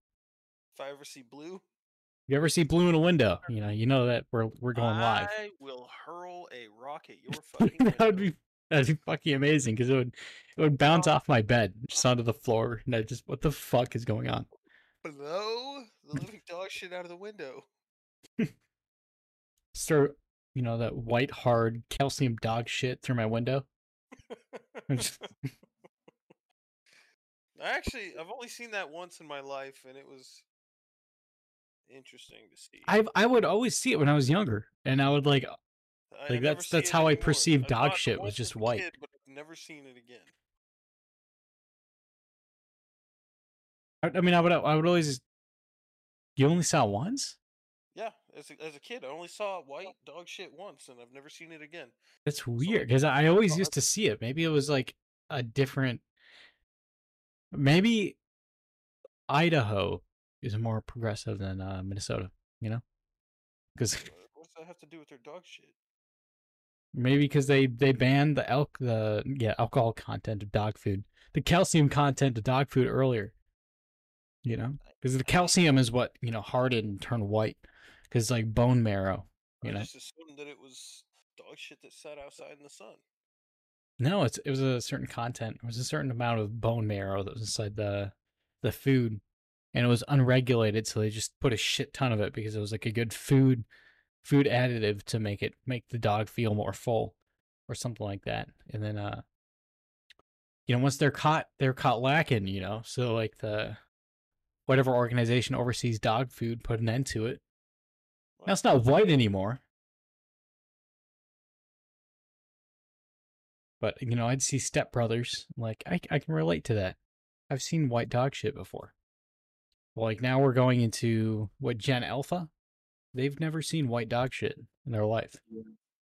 If I ever see blue, you ever see blue in a window, you know you know that we're we're going live. I will hurl a rock at your fucking that would be that'd be fucking amazing because it would it would bounce off my bed just onto the floor, and I just what the fuck is going on? blow the living dog shit out of the window. Start you know that white hard calcium dog shit through my window. Just- I actually, I've only seen that once in my life, and it was interesting to see. I I would always see it when I was younger, and I would like uh, I like, that's- that's how I anymore. perceive I dog it shit, oh, was just white. kid, but I've never seen it again. I, I mean I would I would always. You only saw it once. Yeah, as a, as a kid, I only saw white dog shit once, and I've never seen it again. That's weird because I always Oh, used to see it. Maybe it was like a different. Maybe Idaho is more progressive than uh, Minnesota. You know, because What does that have to do with their dog shit? maybe because they they banned the elk the yeah alcohol content of dog food, the calcium content of dog food earlier. You know, because the calcium is what you know hardened and turned white, because it's like bone marrow. You I know, just assumed that it was dog shit that sat outside in the sun. No, it's it was a certain content. It was a certain amount of bone marrow that was inside the the food, and it was unregulated. So they just put a shit ton of it because it was like a good food food additive to make it make the dog feel more full, or something like that. And then uh, you know, once they're caught, they're caught lacking. You know, so like the whatever organization oversees dog food put an end to it. Now it's not white anymore. But you know, I'd see Step Brothers. Like I, I can relate to that. I've seen white dog shit before. Like now we're going into what Gen Alpha. They've never seen white dog shit in their life.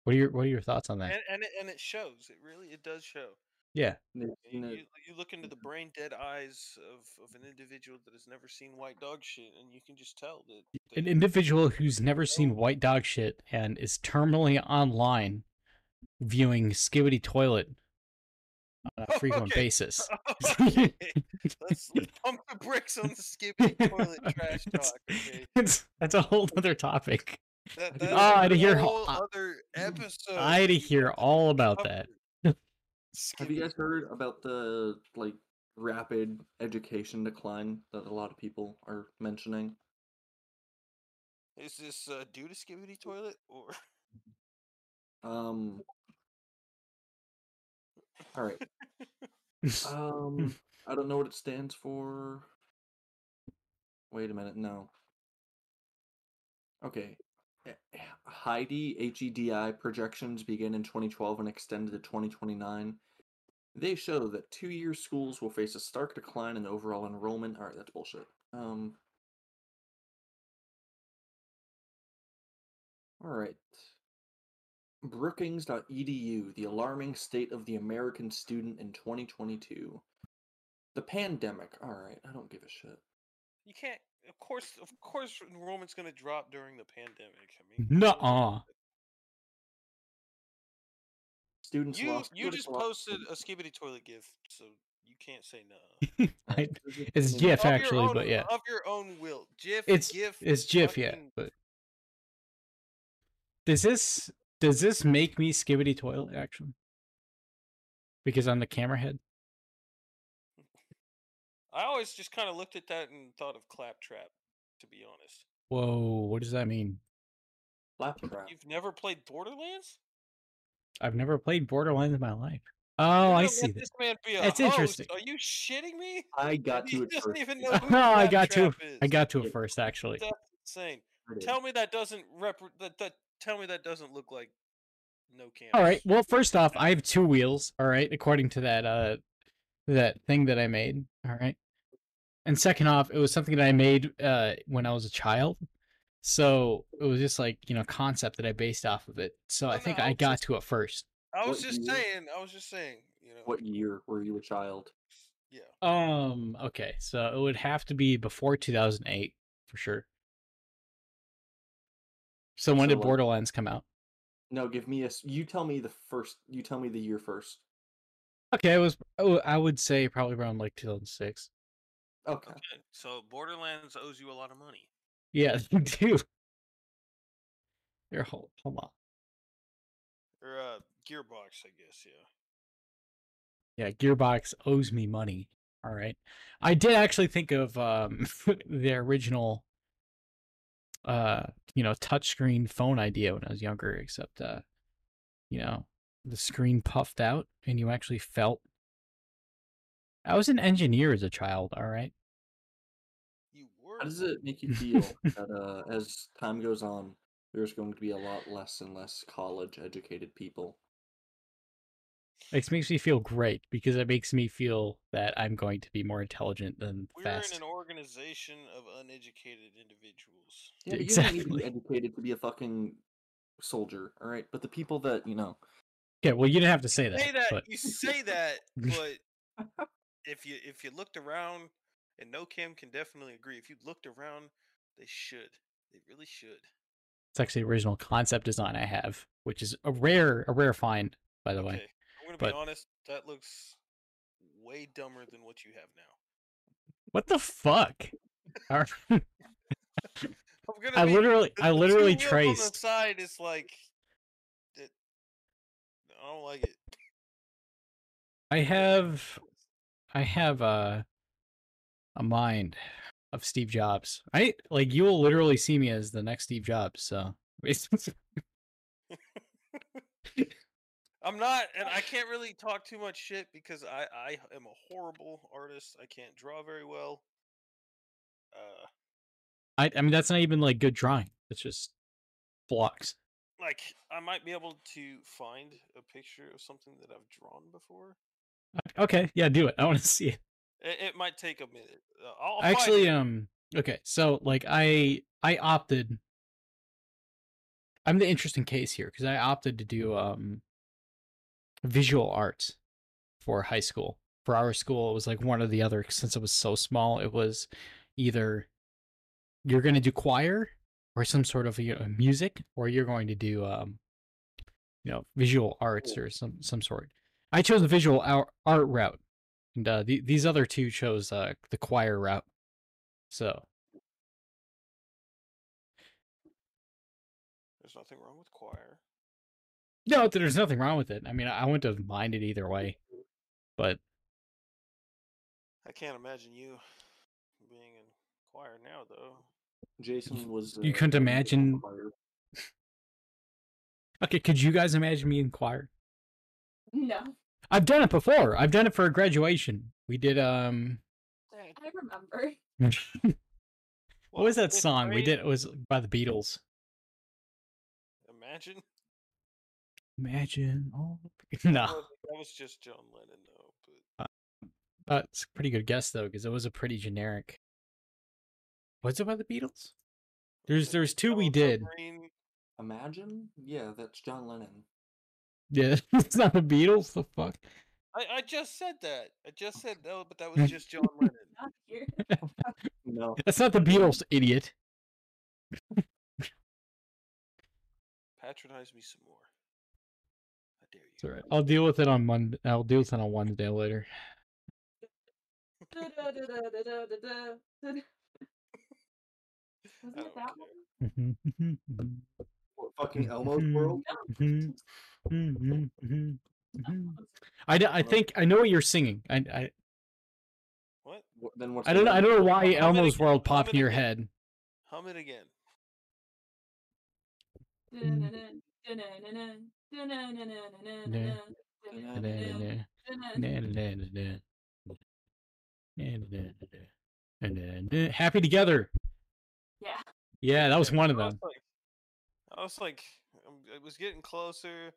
What are your What are your thoughts on that? And and it, and it shows. It really it does show. yeah, You, you, you look into the brain dead eyes of, of an individual that has never seen white dog shit, and you can just tell that. that an individual who's never seen white dog shit and is terminally online viewing Skibidi Toilet on a frequent Okay. basis. Okay, let's, let's pump the bricks on the skippy toilet trash That's- talk. Okay, It's, that's a whole other topic. that, Have that you is guys- a Oh, I'd hear whole I- other episode. I'd we hear all about that. Have you guys heard about the like rapid education decline that a lot of people are mentioning. Is this uh, due to Skibidi Toilet or? Um. All right. Um, I don't know what it stands for. Wait a minute. No. Okay. Eh, eh, Heidi H E D I projections begin in 2012 and extend to 2029. They show that two-year schools will face a stark decline in overall enrollment. All right, that's bullshit. Um. All right. Brookings.edu, the alarming state of the American student in 2022. The pandemic. All right, I don't give a shit. You can't. Of course, of course, enrollment's going to drop during the pandemic. I mean, Nuh-uh. Students you lost. you just op- posted a Skibidi Toilet gif, so you can't say no. I, it's in- GIF Of actually, own- but yeah, of your own will. GIF, it's GIF, it's GIF, yeah. But does this does this make me skibidi toilet actually? Because I'm the camera head. I always just kind of looked at that and thought of Claptrap. To be honest, Whoa, what does that mean? Claptrap. you've never played Borderlands? I've never played Borderlands in my life. Oh, I let see that. This man be a That's host? interesting. Are you shitting me? I got he to it doesn't first. even know who No, I got to. Claptrap is. I got to it first actually. That's insane. Tell me that doesn't rep. That, that tell me that doesn't look like no cameras. All right. Well, first off, I have two wheels. All right, according to that uh that thing that I made. All right. And second off, it was something that I made uh when I was a child. So it was just like, you know, concept that I based off of it. So I Well, no, think I I got just- to it first. I was What just year? saying. I was just saying. You know. What year were you a child? Yeah. Um, okay. So it would have to be before 2008 for sure. So when So, did like- Borderlands come out? No, give me a. You tell me the first. You tell me the year first. Okay, it was oh, I would say probably around like 2006. Okay. Okay. So Borderlands owes you a lot of money. Yeah, they do. Here, hold, hold on. Or uh, Gearbox, I guess. Yeah. Yeah, Gearbox owes me money. All right. I did actually think of um the original uh you know touchscreen phone idea when I was younger, except uh you know the screen puffed out and you actually felt. I was an engineer as a child. All right. You were. How does it make you feel that uh, as time goes on, there's going to be a lot less and less college educated people? It makes me feel great because it makes me feel that I'm going to be more intelligent than We're fast. in an organization of uneducated individuals. Yeah, but you don't need to Exactly. be educated to be a fucking soldier, all right? But the people that you know, Yeah, well, you didn't have to say that. say that but you say that, but if you if you looked around, and No Cam can definitely agree. If you looked around, they should. They really should. it's actually original concept design I have, which is a rare, a rare find, by the Okay, way. Gonna but- be honest. That looks way dumber than what you have now. What the fuck? Are- I'm gonna. I be, literally, the- I literally wheels On the traced. side is like. It, I don't like it. I have, I have a, a mind of Steve Jobs. I like you will literally see me as the next Steve Jobs. So I'm not, and I can't really talk too much shit because I I am a horrible artist. I can't draw very well. Uh, I, I mean that's not even like good drawing. It's just blocks. like I might be able to find a picture of something that I've drawn before. Okay, yeah, do it. I want to see it. It, it might take a minute. Uh, I'll Actually, um, okay, so like I I opted. I'm the interesting case here because I opted to do um visual arts for high school. For our school, it was like one or the other. Since it was so small, it was either you're going to do choir or some sort of you know, music, or you're going to do um you know visual arts or some some sort. I chose the visual ar- art route, and uh, the, these other two chose uh, the choir route. So There's nothing wrong with choir. No, there's nothing wrong with it. I mean, I wouldn't have minded either way, but I can't imagine you being in choir now, though. Jason was. You uh, couldn't imagine- Okay, could you guys imagine me in choir? No, I've done it before. I've done it for a graduation. We did um I remember. what was that song? We did it was by the Beatles. Imagine. Imagine all No. that was just John Lennon, though. But That's a pretty good guess though, because it was a pretty generic. Was it by the Beatles? There's uh, there's two we did. Imagine? Yeah, that's John Lennon. Yeah, it's not the Beatles. The fuck. I, I just said that. I just said no, but that was just John Lennon. No. That's not the Beatles, idiot. Patronize me some more. I dare you. It's alright. I'll deal with it on Monday. I'll deal with it on Wednesday later. Wasn't it that one? What, fucking Elmo's World? I, d- I think I know what you're singing. I I, What? What, then what's I don't know. I don't know why Hum it Elmo's again, World hum popped it in your again. head. Hum it again. Happy together. Yeah. Yeah, that was one of them. I was like, um, it was getting closer,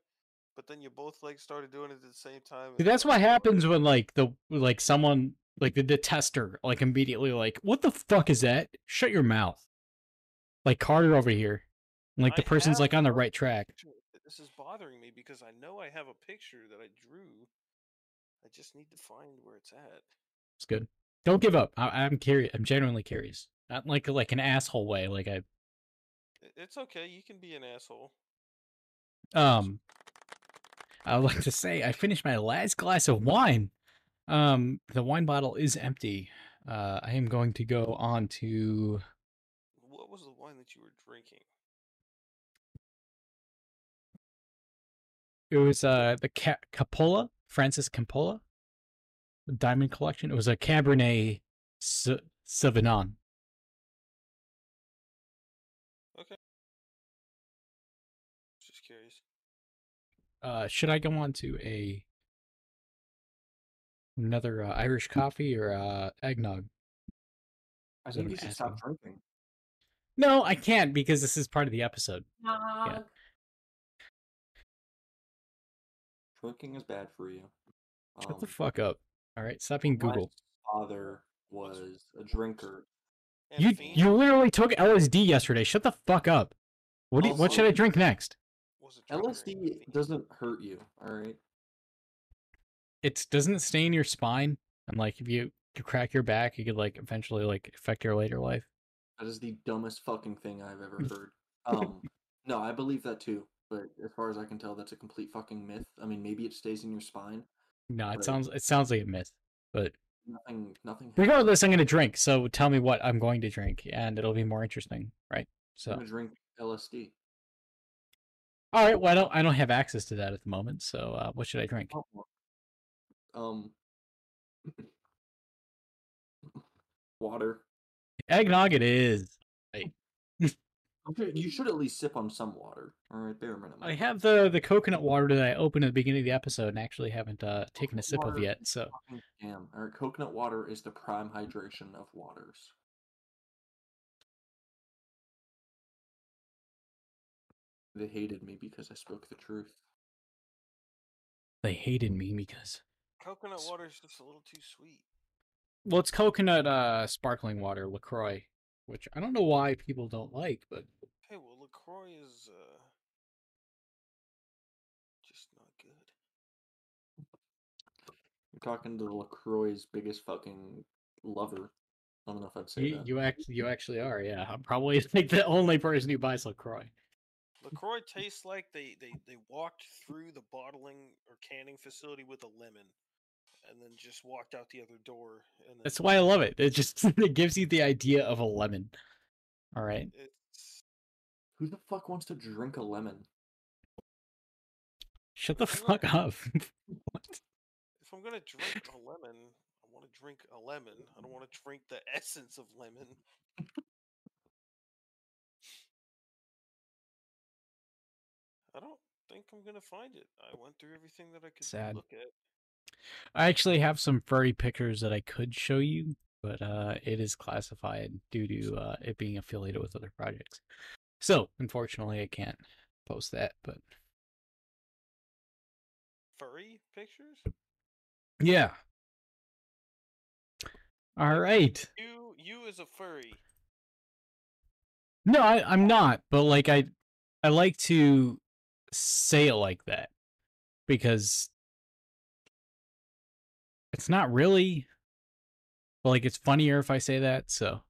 but then you both like started doing it at the same time. See, that's what happens when like the like someone like the, the tester like immediately like what the fuck is that? Shut your mouth. Like Carter over here. And, like the I person's like on the right track. picture. This is bothering me because I know I have a picture that I drew. I just need to find where it's at. It's good. Don't give up. I, I'm curious. I'm genuinely curious. Not like like an asshole way. Like I I- It's okay. You can be an asshole. um. I would like to say I finished my last glass of wine. Um, the wine bottle is empty. Uh, I am going to go on to What was the wine that you were drinking? It was uh the Ca- Coppola, Francis Coppola, Diamond Collection. It was a Cabernet S- Sauvignon. Okay. Just curious. Uh, should I go on to a another uh, Irish coffee or uh, eggnog? I think you should stop asking. drinking. No, I can't because this is part of the episode. Nog. Drinking is bad for you. Shut the Um, fuck up. All right, stop being Google. my father was a drinker. You Fiend you literally took LSD yesterday. Shut the fuck up. What do you, what should I drink next? was a drinker and LSD doesn't hurt you, all right? It doesn't it stay in your spine? And like if you you crack your back, you could like eventually like affect your later life. That is the dumbest fucking thing I've ever heard. Um, no, I believe that too. But as far as I can tell, that's a complete fucking myth. I mean, maybe it stays in your spine. No, it sounds it sounds like a myth. But Nothing, nothing. regardless, I'm gonna drink. So tell me what I'm going to drink, and it'll be more interesting, right? So I'm gonna drink LSD. all right. Well, I don't I don't have access to that at the moment. So, uh, what should I drink? Oh. Um, water. Eggnog. It is. Okay, you should at least sip on some water. All right, bare minimum. I have the the coconut water that I opened at the beginning of the episode, and actually haven't uh, taken a Coconut sip of yet. So, Damn. All right, coconut water is the prime hydration of waters. They hated me because I spoke the truth. they hated me because Coconut water is just a little too sweet. well, it's coconut uh sparkling water, Lacroix, which I don't know why people don't like, but Hey, well, Lacroix is uh, just not good. You're talking to Lacroix's biggest fucking lover. I don't know if I'd say you, that. you actually you actually are. Yeah, I'm probably like the only person who buys Lacroix. Lacroix tastes like they, they they walked through the bottling or canning facility with a lemon, and then just walked out the other door. And then That's why I love it. It just it gives you the idea of a lemon. All right. It's Who the fuck wants to drink a lemon? Shut the I'm not- fuck up. if I'm gonna drink a lemon, I want to drink a lemon. I don't want to drink the essence of lemon. I don't think I'm gonna find it. I went through everything that I could Sad. look at. I actually have some furry pictures that I could show you, but uh, it is classified due to uh, it being affiliated with other projects. So, unfortunately, I can't post that. But Furry pictures? yeah. All right. You you as a furry. No, I, I'm not. But like, I, I like to say it like that because it's not really. But like, it's funnier if I say that. So.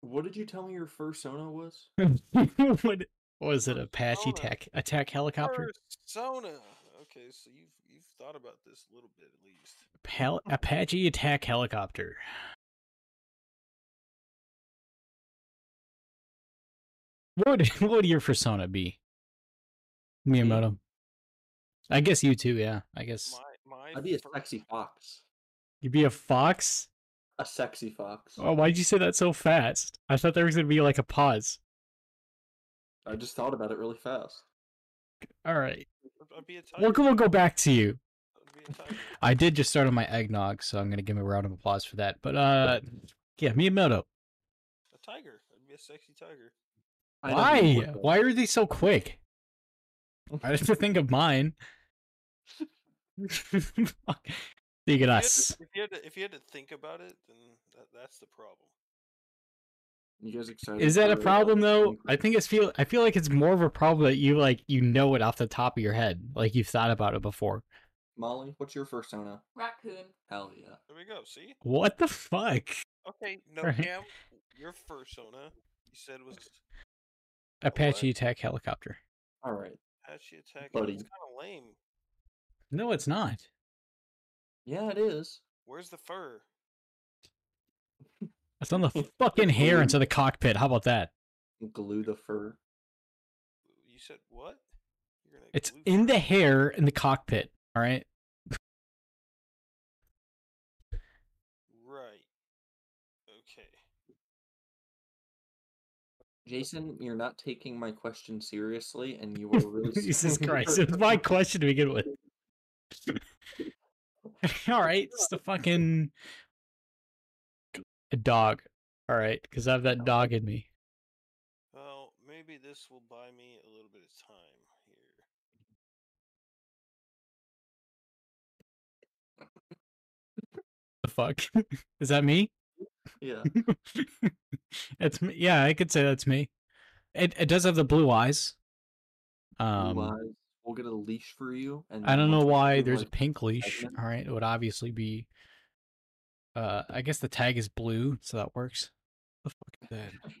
What did you tell me your fursona was? what was it? Apache Persona. attack attack helicopter? Persona. Okay, so you've you've thought about this a little bit at least. Pal- Apache attack helicopter. What would what would your persona be? Miyamoto. I guess you too. Yeah, I guess My my I'd be a fur- sexy fox. you'd be a fox. A sexy fox. Oh, why'd you say that so fast? I thought there was gonna be like a pause. I just thought about it really fast. All right, I'd be a tiger. we'll go, we'll go back to you. I'd be a tiger. I did just start on my eggnog, so I'm gonna give him a round of applause for that. But uh, yeah, Miyamoto. A motto. A tiger. I'd be a sexy tiger. I know who you Why? Why are they so quick? I have to think of mine. Fuck. Think of If you, had us. if, you had to, if you had to think about it, then that, that's the problem. You guys excited? Is that a problem though? I think it's feel. I feel like it's more of a problem that you like. You know it off the top of your head, like you've thought about it before. Molly, what's your fursona? Raccoon. Hell yeah. There we go. See? What the fuck? Okay, no Right. cam. Your fursona, you said was Apache attack helicopter. All right. Apache attack. Buddy. It's kind of lame. No, it's not. Yeah, it is. Where's the fur? It's on the fucking hair into the cockpit. How about that? Glue the fur. You said what? You're gonna It's in fur? the hair in the cockpit. All right. Right. Okay. Jason, you're not taking my question seriously, and you are really. Jesus Christ! It was my question to begin with. All right, it's the fucking a dog. All right, because I have that dog in me. Well, maybe this will buy me a little bit of time here. The fuck is that me? Yeah. It's me. Yeah, I could say that's me. It it does have the blue eyes. Um, Blue eyes. We'll get a leash for you. And I don't know why there's a pink leash. All right, it would obviously be. Uh, I guess the tag is blue, so that works. The fuck is that?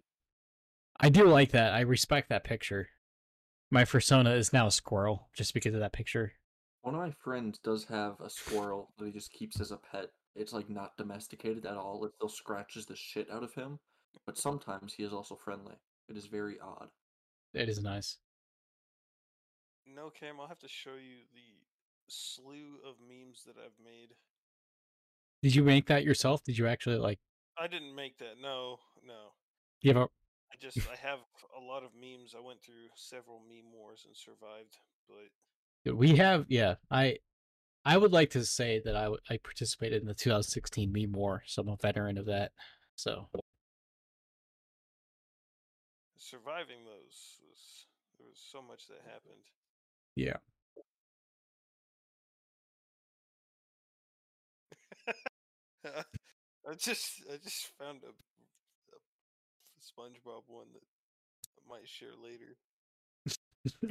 I do like that. I respect that picture. My persona is now a squirrel just because of that picture. One of my friends does have a squirrel that he just keeps as a pet. It's like not domesticated at all. It still scratches the shit out of him, but sometimes he is also friendly. It is very odd. It is nice. No, Cam, I'll have to show you the slew of memes that I've made. Did you make that yourself? Did you actually like? I didn't make that. No, no. You have a I just I have a lot of memes. I went through several meme wars and survived, but We have, yeah. I, I would like to say that I, I participated in the 2016 meme war, so I'm a veteran of that. So surviving those was there was so much that happened. Yeah, I just I just found a, a SpongeBob one that I might share later.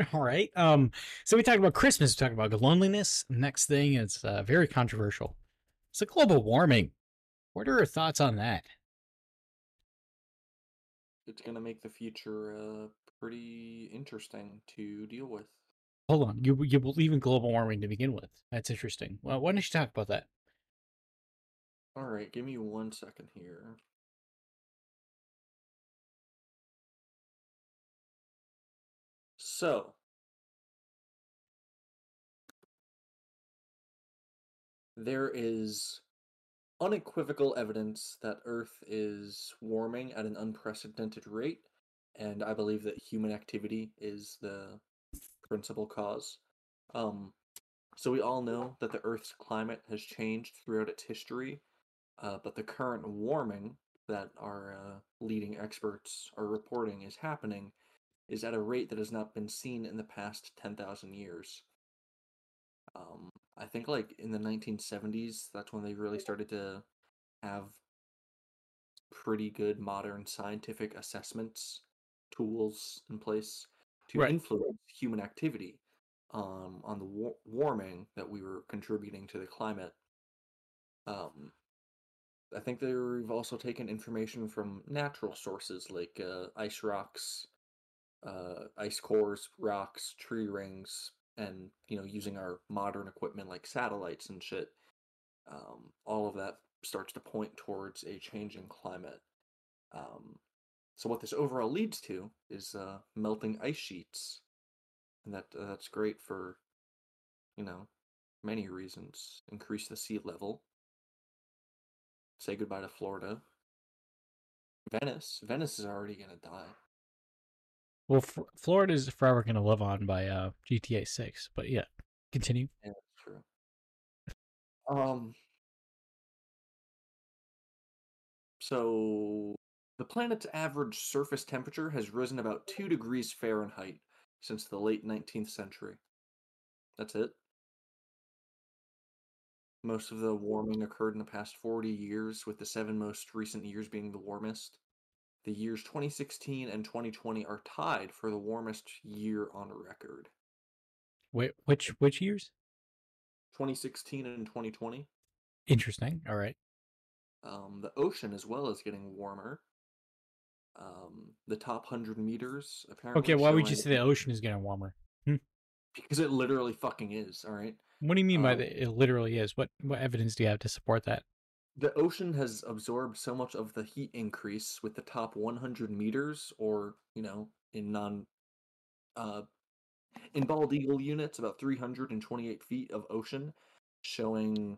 all right. Um, so we talked about Christmas. We talked about loneliness. Next thing is uh, very controversial. It's a global warming. What are your thoughts on that? It's gonna make the future uh, pretty interesting to deal with. Hold on, you you believe in global warming to begin with? That's interesting. Well, why don't you talk about that? All right, give me one second here. So, there is unequivocal evidence that Earth is warming at an unprecedented rate, and I believe that human activity is the principal cause. Um, so we all know that the Earth's climate has changed throughout its history, uh, but the current warming that our uh, leading experts are reporting is happening is at a rate that has not been seen in the past 10,000 years. Um, I think like in the 1970s, that's when they really started to have pretty good modern scientific assessments tools in place to Right. influence human activity um, on the war- warming that we were contributing to the climate. Um, I think they've also taken information from natural sources like uh, ice rocks, uh, ice cores, rocks, tree rings, and you know using our modern equipment like satellites and shit. Um, all of that starts to point towards a changing climate. Um, so what this overall leads to is uh, melting ice sheets, and that uh, that's great for, you know, many reasons. Increase the sea level. Say goodbye to Florida. Venice. Venice is already gonna die. Well, F- Florida is forever to live on by uh, GTA 6, but yeah, continue. Yeah, that's true. Um. So the planet's average surface temperature has risen about two degrees Fahrenheit since the late 19th century. That's it. Most of the warming occurred in the past 40 years, with the seven most recent years being the warmest. The years 2016 and 2020 are tied for the warmest year on record. Wait, which which years? 2016 and 2020. Interesting. All right. Um, the ocean as well is getting warmer. Um, the top 100 meters apparently. Okay, why would you say the ocean is getting warmer? Because it literally fucking is, all right? What do you mean by Um, the, it literally is? What what evidence do you have to support that? The ocean has absorbed so much of the heat increase with the top 100 meters, or, you know, in non. Uh, in bald eagle units, about 328 feet of ocean, showing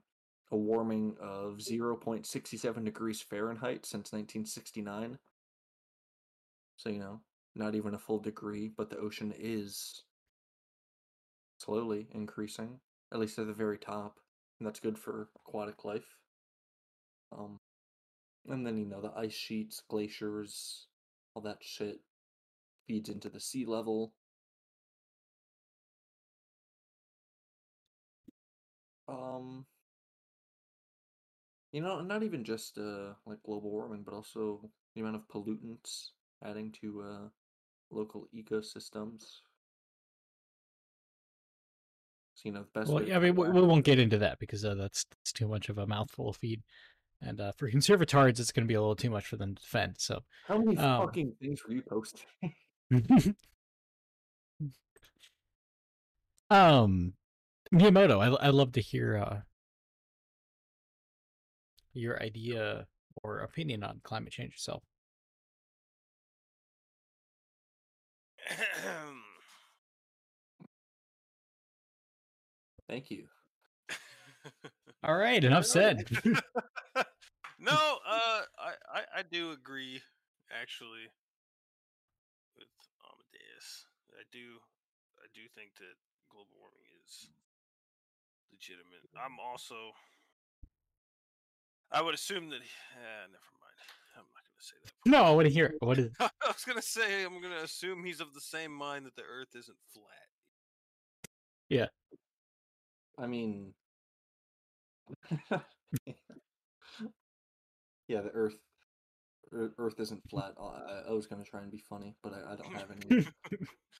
a warming of 0.67 degrees Fahrenheit since 1969. So, you know, not even a full degree, but the ocean is slowly increasing, at least at the very top. And that's good for aquatic life. Um, and then, you know, the ice sheets, glaciers, all that shit feeds into the sea level. Um, you know, not even just uh like global warming, but also the amount of pollutants adding to uh local ecosystems. So, you know, the best Well, yeah, I mean, we, we won't get into that because uh, that's that's too much of a mouthful of feed, and uh, for conservatards, it's going to be a little too much for them to defend. So, How many um, fucking things were you posting? um, Miyamoto, I I love to hear uh your idea or opinion on climate change yourself. Thank you. All right, enough said. no, uh, I, I I do agree actually with Amadeus. I do I do think that global warming is legitimate. I'm also I would assume that uh, never mind. I'm not going to say that. no, I want to hear. it. What is? I was going to say I'm going to assume he's of the same mind that the earth isn't flat. I mean, yeah, the Earth, Earth isn't hmm. flat. I, I- I was gonna try and be funny, but I, I don't have any.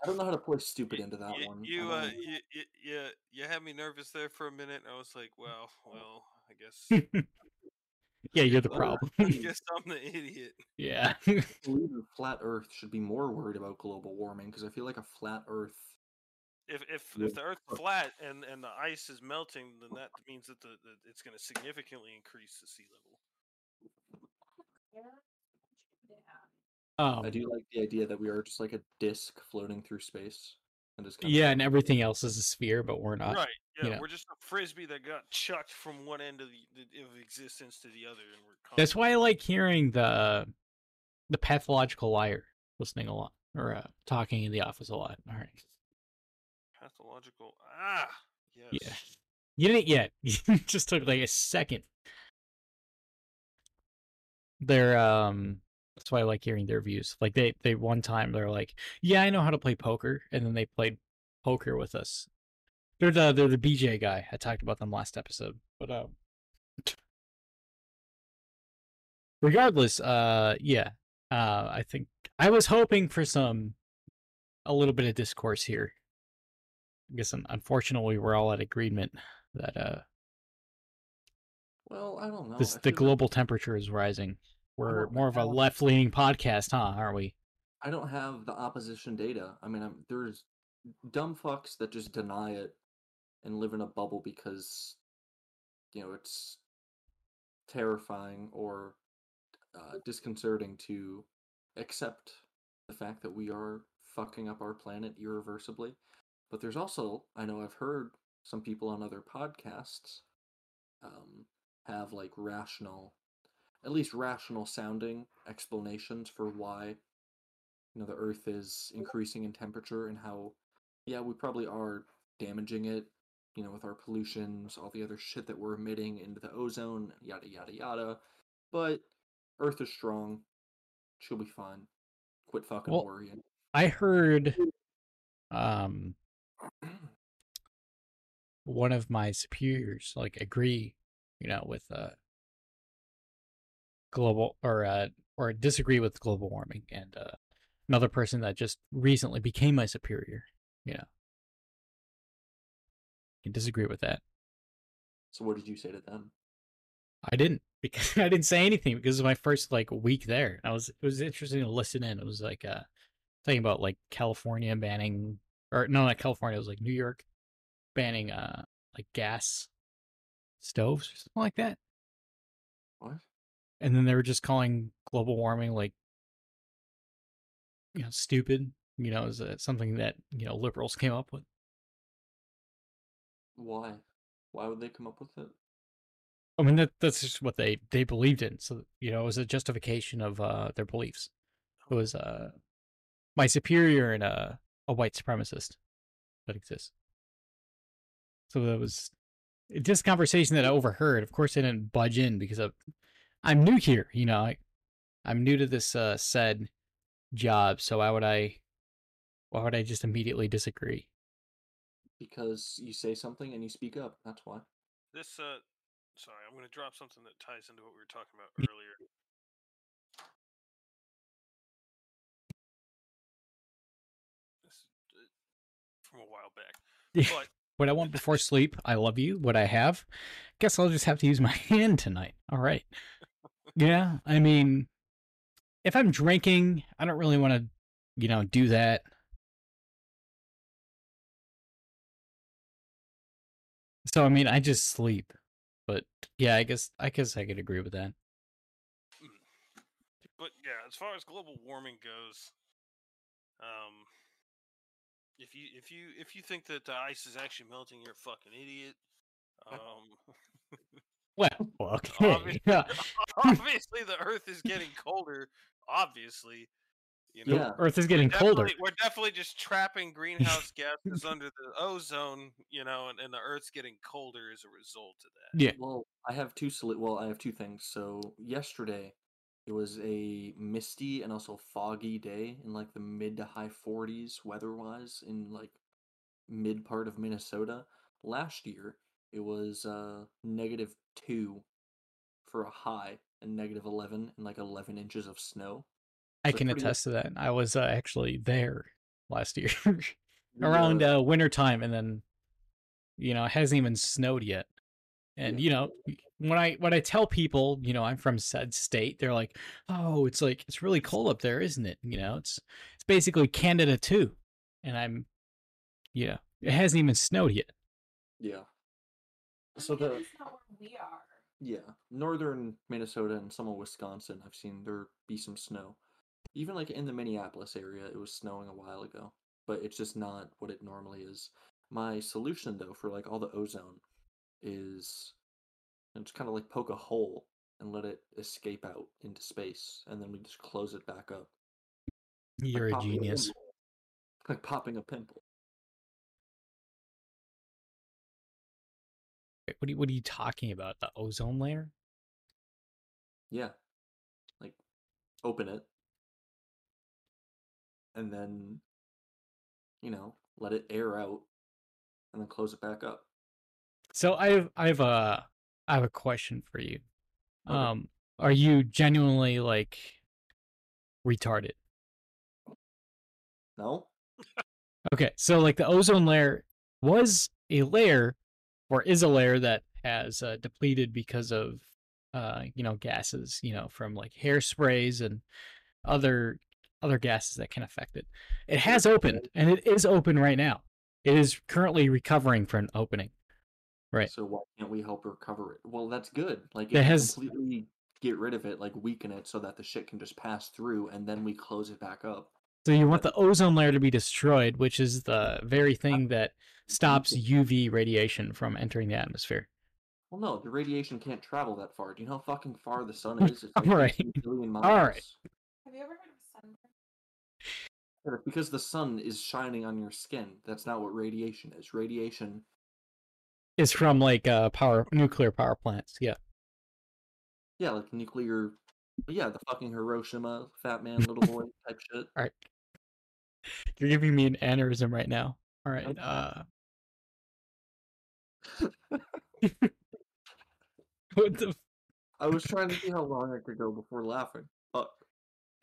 I don't know how to play stupid into that you, one. You, uh, you, you, you, you had me nervous there for a minute. I was like, mm. well, well, I guess, yeah, you're the problem. I guess I'm the idiot. yeah. I believe a flat Earth should be more worried about global warming because I feel like a flat Earth. If if Yeah. if the Earth's flat and and the ice is melting, then that means that the, the it's going to significantly increase the sea level. um, I do like the idea that we are just like a disc floating through space. And just kinda Yeah, like- and everything else is a sphere, but we're not. right. Yeah, know. we're just a frisbee that got chucked from one end of the, the of existence to the other, and we're. That's why I like hearing the the pathological liar listening a lot or uh, talking in the office a lot. All right. Pathological. Ah, yes. Yeah. You didn't yet. It just took like a second. They're um that's why I like hearing their views. Like they they one time they're like, "Yeah, I know how to play poker." And then they played poker with us. They're the they're the BJ guy. I talked about them last episode. But um regardless, uh yeah. Uh I think I was hoping for some a little bit of discourse here. I guess unfortunately we're all at agreement that uh Well, I don't know. this I the feel like global temperature is rising. We're more of a left leaning podcast, huh? Aren't we? I don't have the opposition data. I mean, I'm, there's dumb fucks that just deny it and live in a bubble because you know it's terrifying or uh, disconcerting to accept the fact that we are fucking up our planet irreversibly. But there's also, I know I've heard some people on other podcasts um, have like rational, at least rational sounding explanations for why you know the earth is increasing in temperature and how yeah we probably are damaging it you know with our pollutions all the other shit that we're emitting into the ozone yada yada yada but earth is strong. She'll be fine. Quit fucking Well, worrying. I heard um one of my superiors like agree, you know, with uh global or uh or disagree with global warming and uh another person that just recently became my superior, you know. Can disagree with that. so what did you say to them I didn't because I didn't say anything because it was my first like week there. I was it was interesting to listen in. It was like uh talking about like California banning or no not California, it was like New York banning uh like gas stoves or something like that. what And then they were just calling global warming like you know stupid, you know, is uh, something that, you know, liberals came up with. why why would they come up with it I mean that that's just what they they believed in. So, you know, it was a justification of uh their beliefs. It was uh my superior and a a white supremacist that exists. So that was just a conversation that I overheard. Of course, I didn't budge in because of, I'm new here. You know, I, I'm new to this uh, said job. So why would I? Why would I just immediately disagree? because you say something and you speak up that's why This, uh, sorry, I'm going to drop something that ties into what we were talking about earlier. This, uh, from a while back, but What I want before sleep. I love you. What I have. Guess I'll just have to use my hand tonight. All right. Yeah. I mean, if I'm drinking, I don't really want to, you know, do that. So I mean, I just sleep. But yeah, I guess I guess I could agree with that. but yeah, as far as global warming goes, um, if you if you if you think that the ice is actually melting, you're a fucking idiot. Um, Well, okay. Obvi- Yeah. obviously, the Earth is getting colder. Obviously, you know. Yeah. Earth is getting colder. We're definitely just trapping greenhouse gases under the ozone, you know, and, and the Earth's getting colder as a result of that. Yeah. Well, I have two soli- well, I have two things. So yesterday, it was a misty and also foggy day in like the mid to high 40s weather-wise in like mid part of Minnesota. Last year, it was uh negative 2 for a high and negative 11 and like 11 inches of snow. I So can attest to that. I was uh, actually there last year around uh, winter time, and then you know it hasn't even snowed yet. And Yeah. you know when I when I tell people you know I'm from said state, they're like, "Oh, it's like it's really cold up there, isn't it?" You know, it's it's basically Canada too, and I'm, yeah, it hasn't even snowed yet. yeah. So mean, the- not where we are. Yeah, northern Minnesota and some of Wisconsin, I've seen there be some snow. Even like in the Minneapolis area, it was snowing a while ago. but it's just not what it normally is. My solution though for like all the ozone is and just kind of like poke a hole and let it escape out into space, and then we just close it back up. You're a genius. pimple. Like popping a pimple. What are you, what are you talking about? The ozone layer? Yeah. Like open it. And then you know, let it air out and then close it back up. So I have I have a I have a question for you. Okay. Um, are you genuinely like retarded? No? Okay, so like the ozone layer was a layer or is a layer that has uh, depleted because of uh, you know gases, you know, from like hairsprays and other other gases that can affect it. It has opened and it is open right now. It is currently recovering from an opening. Right. So why can't we help recover it? Well, that's good. Like That if we has- completely get rid of it, like weaken it so that the shit can just pass through and then we close it back up. So you want the ozone layer to be destroyed, which is the very thing that stops UV radiation from entering the atmosphere. Well, no, the radiation can't travel that far. Do you know how fucking far the sun is? It's like All right. Miles. All right. Have you ever heard of sunburn? Yeah, Because the sun is shining on your skin. That's not what radiation is. Radiation, It's from like uh power nuclear power plants. Yeah. yeah, like nuclear, yeah, the fucking Hiroshima, fat man, little boy type shit. All right. You're giving me an aneurysm right now. All right. Okay. Uh what the f- I was trying to see how long I could go before laughing. Fuck.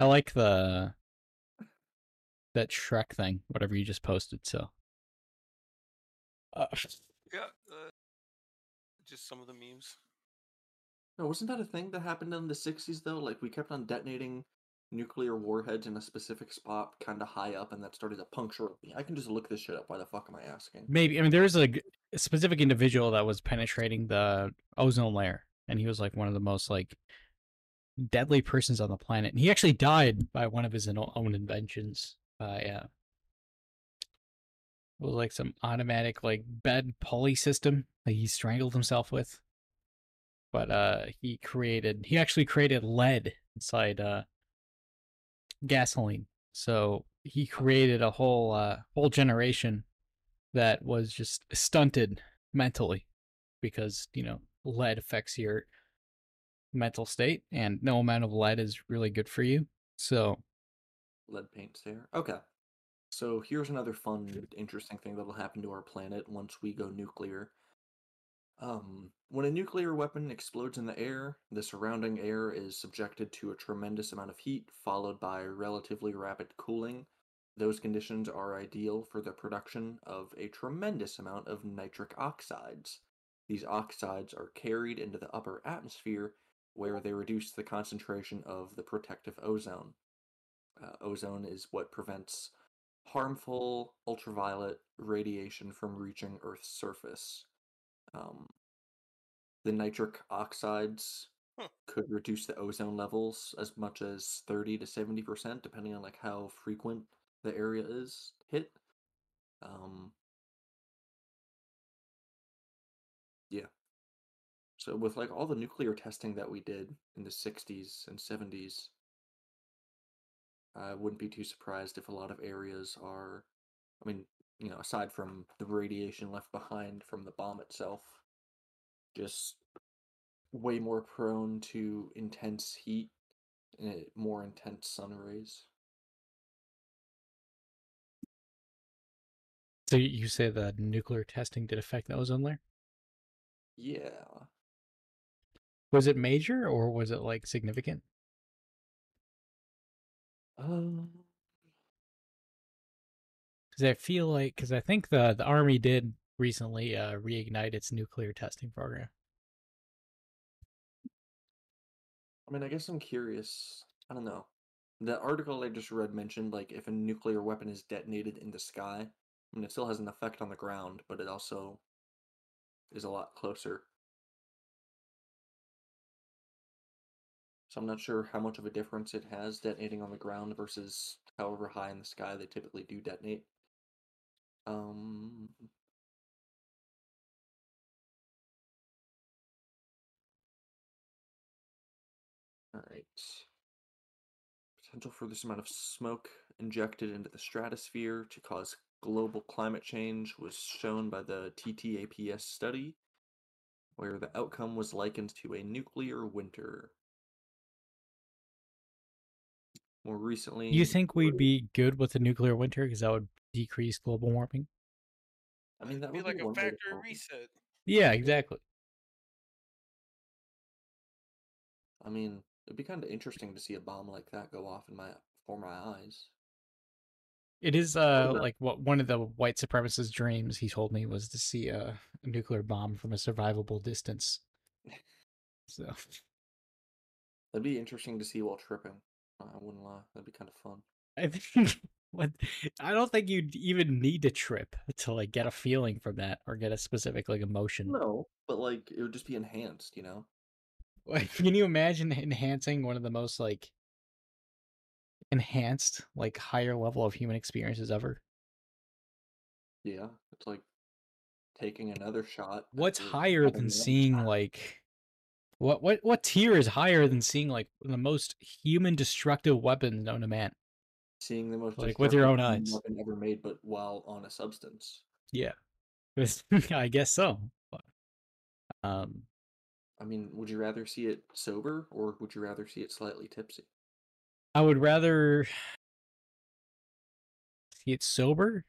I like the that Shrek thing, whatever you just posted, so uh, Yeah, uh, just some of the memes. No, wasn't that a thing that happened in the 60s, though? Like, we kept on detonating nuclear warheads in a specific spot, kind of high up, and that started to puncture. I can just look this shit up. Why the fuck am I asking? maybe I mean there was a, g- a specific individual that was penetrating the ozone layer and he was like one of the most like deadly persons on the planet. And he actually died by one of his in- own inventions by uh it was like some automatic like bed pulley system that he strangled himself with. But uh he created he actually created lead inside uh gasoline. So he created a whole uh whole generation that was just stunted mentally because, you know, lead affects your mental state and no amount of lead is really good for you. So Lead paint's there. Okay. So here's another fun, interesting thing that'll happen to our planet once we go nuclear. Um, when a nuclear weapon explodes in the air, the surrounding air is subjected to a tremendous amount of heat, followed by relatively rapid cooling. Those conditions are ideal for the production of a tremendous amount of nitric oxides. These oxides are carried into the upper atmosphere, where they reduce the concentration of the protective ozone. Uh, ozone is what prevents harmful ultraviolet radiation from reaching Earth's surface. Um, the nitric oxides Huh. could reduce the ozone levels as much as 30 to 70%, depending on like how frequent the area is hit. Um, yeah. So with like all the nuclear testing that we did in the 60s and 70s, I wouldn't be too surprised if a lot of areas are, I mean, you know, aside from the radiation left behind from the bomb itself, just way more prone to intense heat and more intense sun rays. so you- say the nuclear testing did affect the ozone layer? Yeah. Was it major or was it like significant? Um, Because I feel like because I think the the army did recently uh, reignite its nuclear testing program. I mean, I guess I'm curious. I don't know. The article I just read mentioned like if a nuclear weapon is detonated in the sky, I mean, it still has an effect on the ground, but it also is a lot closer. So I'm not sure how much of a difference it has detonating on the ground versus however high in the sky they typically do detonate. Um. All right. Potential for this amount of smoke injected into the stratosphere to cause global climate change was shown by the TTAPS study, where the outcome was likened to a nuclear winter. More recently, You think we'd be good with a nuclear winter because that would decrease global warming? I mean, that It'd be like be a one way factory reset. Yeah, exactly. I mean, it'd be kind of interesting to see a bomb like that go off in my before my eyes. It is uh like what one of the white supremacist dreams he told me was to see a, a nuclear bomb from a survivable distance. So That'd be interesting to see while tripping. I wouldn't lie. That'd be kind of fun. I think what I don't think you'd even need to trip to like get a feeling from that or get a specific like emotion. No, but like it would just be enhanced, you know. Like, can you imagine enhancing one of the most like enhanced, like higher level of human experiences ever? Yeah, it's like taking another shot. What's higher than seeing shot. like what what what tier is higher than seeing like the most human destructive weapon known to man? seeing the most like, with your own eyes? weapon ever made, but while on a substance? Yeah. I guess so. But, um I mean, would you rather see it sober or would you rather see it slightly tipsy? I would rather see it sober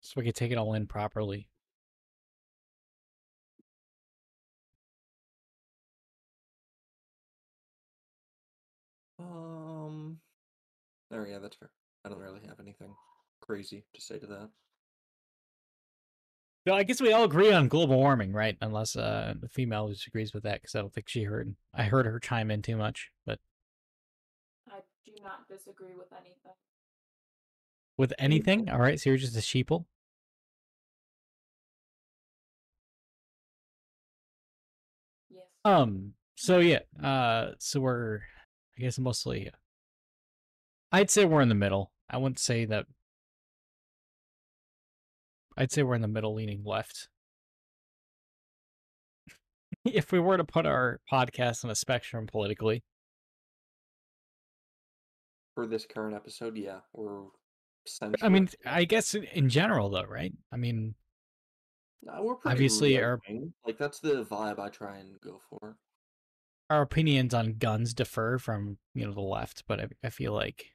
so we could take it all in properly. Um. Oh yeah, that's fair. I don't really have anything crazy to say to that. So I guess we all agree on global warming, right? Unless uh, the female disagrees with that, because I don't think she heard. I heard her chime in too much, but I do not disagree with anything. with anything, all right. So you're just a sheeple. Yes. Um. So yeah. Uh. So we're, I guess, mostly. I'd say we're in the middle. I wouldn't say that. I'd say we're in the middle, leaning left. if we were to put our podcast on a spectrum politically, For this current episode, yeah, we're. I mean. I guess in- general, though, right? I mean, Nah, we're pretty obviously our- like that's the vibe I try and go for. Our opinions on guns differ from you know the left, but I, I feel like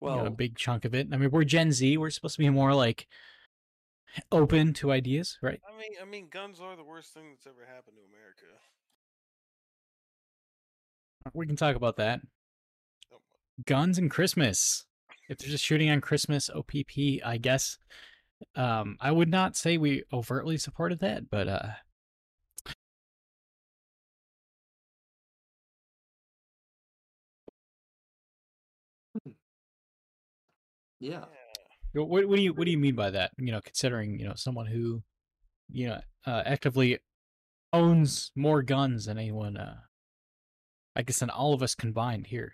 you Well, know, a big chunk of it. I mean, we're Gen Z. We're supposed to be more like open to ideas, right? I mean, I mean, guns are the worst thing that's ever happened to America. We can talk about that. Oh, Guns and Christmas. If there's a shooting on Christmas, OPP, I guess. Um, I would not say we overtly supported that, but uh, yeah. what, what do you what do you mean by that? You know, considering you know someone who, you know, uh, actively owns more guns than anyone. Uh, I guess than all of us combined here.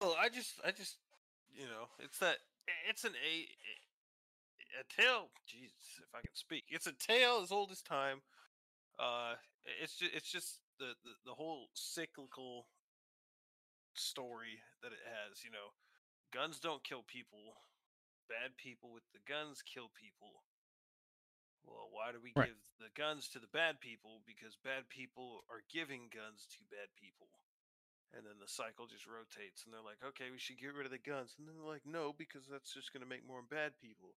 Well, I just, I just, you know, it's that, it's an a, a tale. Jesus, if I can speak, it's a tale as old as time. Uh, it's just, it's just the, the the whole cyclical story that it has. You know, guns don't kill people. Bad people with the guns kill people. Well, why do we Right. give the guns to the bad people? Because bad people are giving guns to bad people. And then the cycle just rotates, and they're like, okay, we should get rid of the guns. And then they're like, no, because that's just going to make more bad people.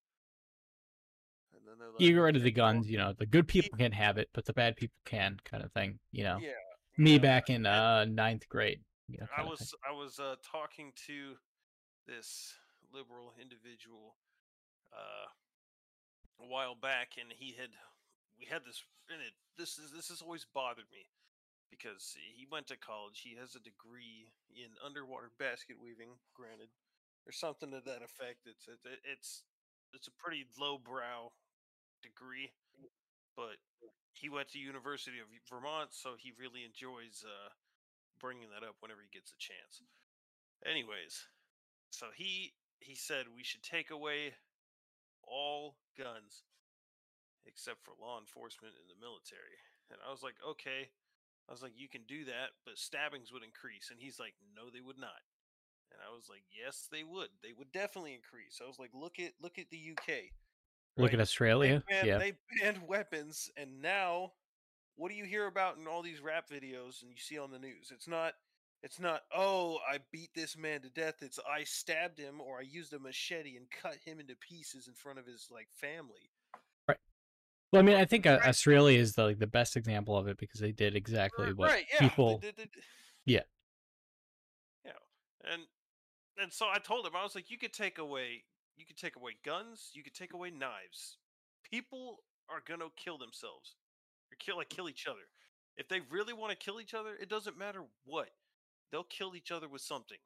And then they're like, You get rid of the guns. You know, the good people can't have it, but the bad people can, kind of thing. You know, Yeah. me yeah, back in uh ninth grade. You know, I was I was uh, talking to this liberal individual uh, a while back, and he had we had this and it this is this has always bothered me because he went to college. He has a degree in underwater basket weaving, granted, or something to that effect. It's it, it- it's it's a pretty lowbrow degree, but he went to University of Vermont, so he really enjoys uh, bringing that up whenever he gets a chance. Anyways, so he he said we should take away all guns except for law enforcement and the military. And I was like, okay. I was like, you can do that, but stabbings would increase. And he's like, no, they would not. And I was like, yes, they would. They would definitely increase. I was like, look at look at the UK. Look right? at Australia. They banned, yeah. they banned weapons, and now what do you hear about in all these rap videos and you see on the news? It's not it's not, oh, I beat this man to death. It's I stabbed him or I used a machete and cut him into pieces in front of his like family. Right. Well, I mean, I think uh, Australia is the like the best example of it because they did exactly Right, what right, yeah. people. did- they Yeah. Yeah. And and so I told him I was like, you could take away you could take away guns, you could take away knives. People are gonna kill themselves. Or kill like kill each other. If they really want to kill each other, it doesn't matter what. They'll kill each other with something.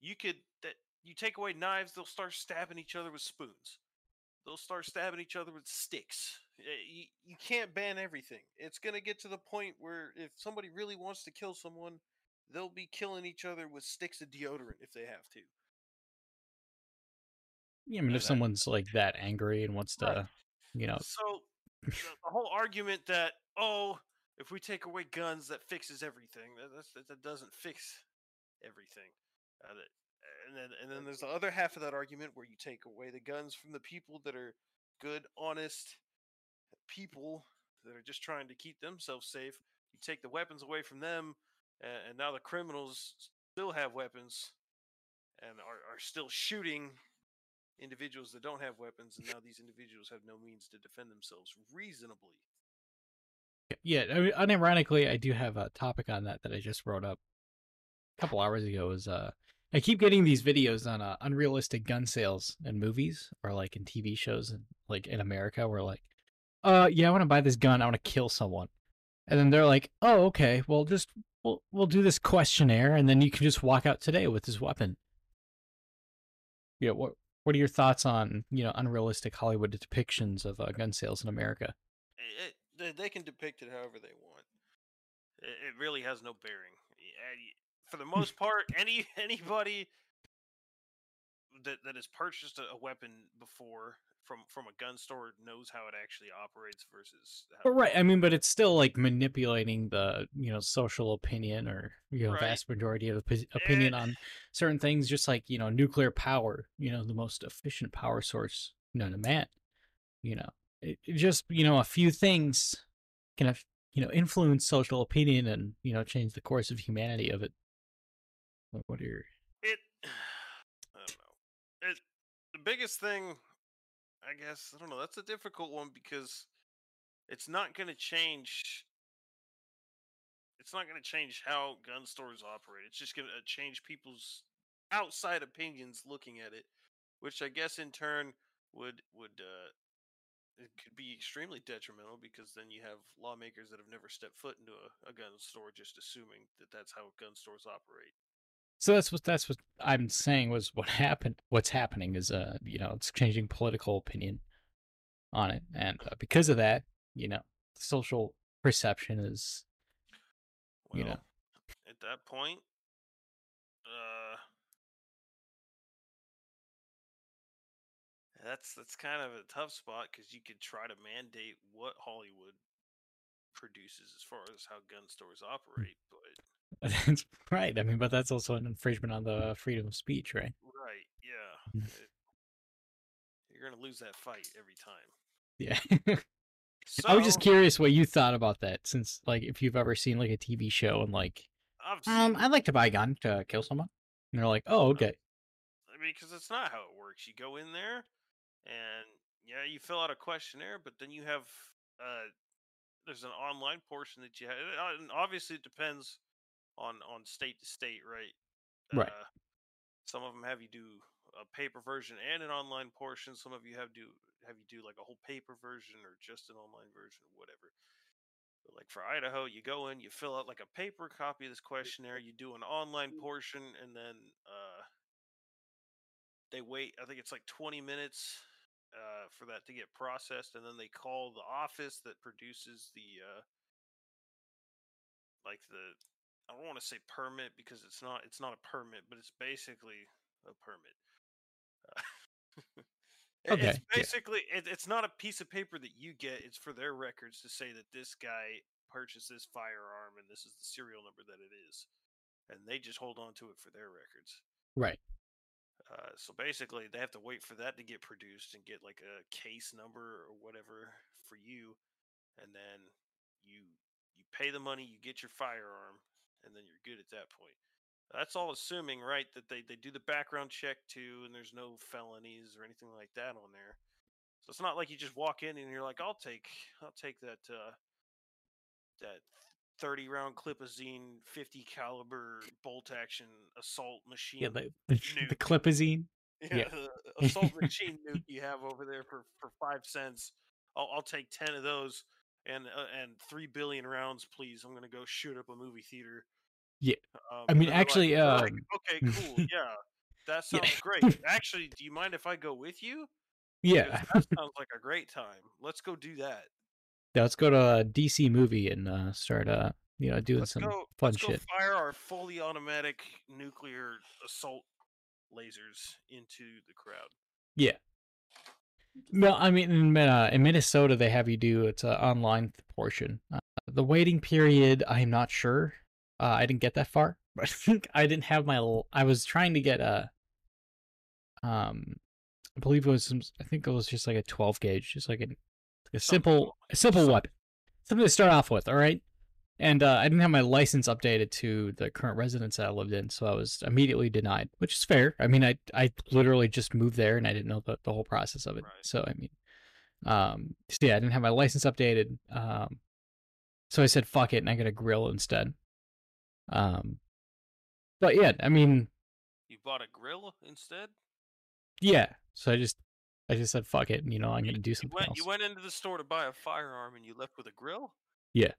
You could that you take away knives, they'll start stabbing each other with spoons. They'll start stabbing each other with sticks. Eh, You, you can't ban everything. It's going to get to the point where if somebody really wants to kill someone, they'll be killing each other with sticks of deodorant if they have to. Yeah, I mean, if someone's like that angry and wants to, you know, So the whole argument that oh, if we take away guns, that fixes everything. That, that, doesn't fix everything. Uh, that, and then and then there's the other half of that argument where you take away the guns from the people that are good, honest people that are just trying to keep themselves safe. You take the weapons away from them, and, and now the criminals still have weapons and are, are still shooting individuals that don't have weapons, and now these individuals have no means to defend themselves reasonably. Yeah. I mean, unironically, I do have a topic on that that I just wrote up a couple hours ago. Is uh, I keep getting these videos on uh, unrealistic gun sales in movies or like in TV shows, and like in America, where like, uh, yeah, I want to buy this gun. I want to kill someone, and then they're like, oh, okay, well, just we'll we'll do this questionnaire, and then you can just walk out today with this weapon. Yeah, what what are your thoughts on you know unrealistic Hollywood depictions of uh, gun sales in America? It, they, they can depict it however they want. It, it really has no bearing. Uh, For the most part, any anybody that that has purchased a, a weapon before from from a gun store knows how it actually operates versus. How, But right, I mean, but it's still like manipulating the you know social opinion or you know Right. vast majority of opi- opinion Eh. on certain things, just like you know nuclear power, you know the most efficient power source known to man. You know, it just you know a few things can you know influence social opinion and you know change the course of humanity of it. What are your it I don't know. It the biggest thing I guess I don't know, that's a difficult one because it's not going to change it's not going to change how gun stores operate. It's just going to change people's outside opinions looking at it, which I guess in turn would would uh it could be extremely detrimental because then you have lawmakers that have never stepped foot into a, a gun store just assuming that that's how gun stores operate. So that's what that's what I'm saying was what happened. What's happening is uh you know it's changing political opinion on it, and uh, because of that, you know, social perception is Well, You know. at that point, that's that's kind of a tough spot because you could try to mandate what Hollywood produces as far as how gun stores operate, but that's right. I mean, but that's also an infringement on the freedom of speech, right? right, yeah, Mm. it- you're gonna lose that fight every time. Yeah. So I was just curious what you thought about that, since like if you've ever seen like a TV show and like, I've um, I'd like to buy a gun to kill someone, and they're like, oh, okay. I mean, because it's not how it works. You go in there, and yeah, you fill out a questionnaire, but then you have uh, there's an online portion that you have. And obviously, it depends on on state to state, right? Right. Uh, some of them have you do a paper version and an online portion. Some of you have do have you do like a whole paper version or just an online version, whatever. But like for Idaho, you go in, you fill out like a paper copy of this questionnaire, you do an online portion, and then uh, they wait. I think it's like 20 minutes uh, for that to get processed, and then they call the office that produces the uh, like the I don't want to say permit because it's not it's not a permit, but it's basically a permit. Uh, Okay, It's yeah. basically it, it's not a piece of paper that you get. It's for their records to say that this guy purchased this firearm and this is the serial number that it is, and they just hold on to it for their records. Right. Uh, so basically, they have to wait for that to get produced and get like a case number or whatever for you, and then you you pay the money, you get your firearm, and then you're good at that point. That's all assuming, right, that they, they do the background check too, and there's no felonies or anything like that on there. So it's not like you just walk in and you're like, I'll take I'll take that uh, that 30 round clipazine 50 caliber bolt action assault machine Yeah, the the, the clipazine. yeah, Yeah. the assault machine nuke you have over there for, for five cents. I'll, I'll take ten of those and uh, and three billion rounds, please. I'm gonna go shoot up a movie theater. Yeah. Um, I mean, like- actually, like, um, okay, cool, yeah, that Yeah. sounds great. Actually, do you mind if I go with you Yeah. that sounds like a great time. Let's go do that. Yeah, let's go to a DC movie and uh, start uh you know doing Let's some go. fun let's shit. go fire our fully automatic nuclear assault lasers into the crowd. Yeah. No, I mean in, uh, in Minnesota they have you do it's an online portion. Uh, the waiting period, I'm not sure. Uh, I didn't get that far, but I think I didn't have my. l- I was trying to get a. Um, I believe it was. Some, I think it was just like a 12 gauge, just like a, like a simple, a simple weapon, something to start off with. All right. And uh, I didn't have my license updated to the current residence that I lived in, so I was immediately denied, which is fair. I mean, I I literally just moved there and I didn't know the, the whole process of it. Right. So I mean, um, so yeah, I didn't have my license updated. Um, so I said fuck it, and I got a grill instead. Um, but yeah, I mean, You bought a grill instead. yeah. So I just I just said fuck it, and you know I'm gonna do You something went, else. you went into the store to buy a firearm and you left with a grill. Yeah.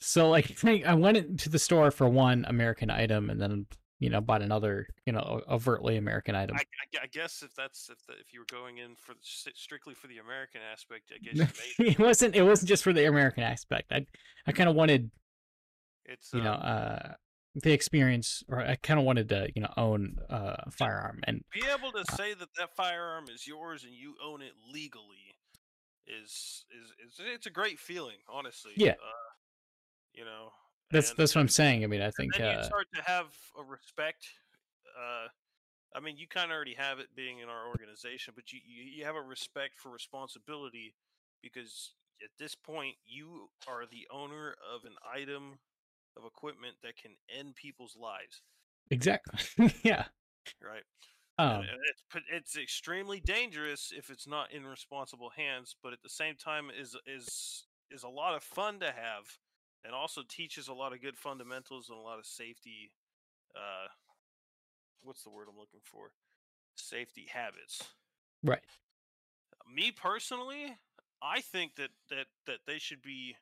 So like I I went into the store for one American item, and then you know bought another you know overtly American item. I, I I guess if that's if the, if you were going in for strictly for the American aspect, I guess you made it wasn't it wasn't just for the American aspect. I I kind of wanted it's you know um, uh the experience, or I kind of wanted to you know own uh, a firearm, and be able to say that that firearm is yours and you own it legally is is, is it's a great feeling, honestly. Yeah. Uh, you know. that's and- that's what I'm saying. I mean, I think then you uh, start to have a respect. Uh, I mean, you kind of already have it being in our organization, but you, you you have a respect for responsibility because at this point you are the owner of an item of equipment that can end people's lives, exactly yeah. right? Um, it's it's extremely dangerous if it's not in responsible hands, but at the same time is is is a lot of fun to have, and also teaches a lot of good fundamentals and a lot of safety. Uh, what's the word I'm looking for? Safety habits. right. Me personally, I think that that that they should be.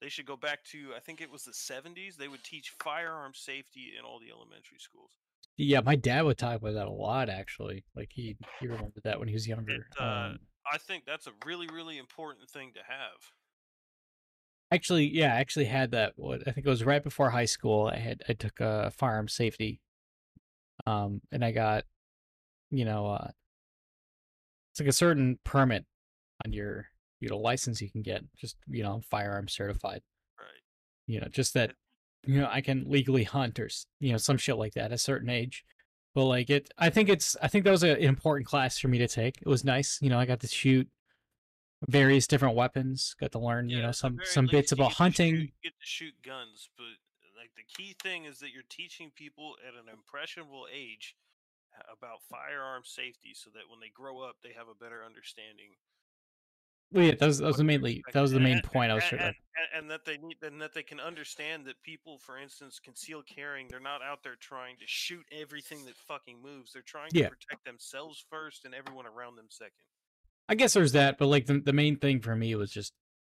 They should go back to I think it was the 70s. They would teach firearm safety in all the elementary schools. Yeah, my dad would talk about that a lot. Actually, like he he remembered that when he was younger. uh, um, I think that's a really really important thing to have. Actually, yeah, I actually had that. What I think it was right before high school. I had I took a firearm safety, um, and I got, you know, uh, it's like a certain permit on your you know license you can get. Just you know, firearm certified. Right. You know, just that you know I can legally hunt or you know some shit like that at a certain age. But like it, I think it's I think that was a- an important class for me to take. It was nice. You know, I got to shoot various different weapons. Got to learn you know some some bits about hunting. shoot- get to shoot guns, but like the key thing is that you're teaching people at an impressionable age uh, about firearm safety, so that when they grow up, they have a better understanding. Well, yeah, that was, that was the mainly that was the main And- point I was trying to. and, and- and that they need and that they can understand that people, for instance, concealed carrying, they're not out there trying to shoot everything that fucking moves. They're trying Yeah. to protect themselves first and everyone around them second. I guess there's that, but like the the main thing for me was just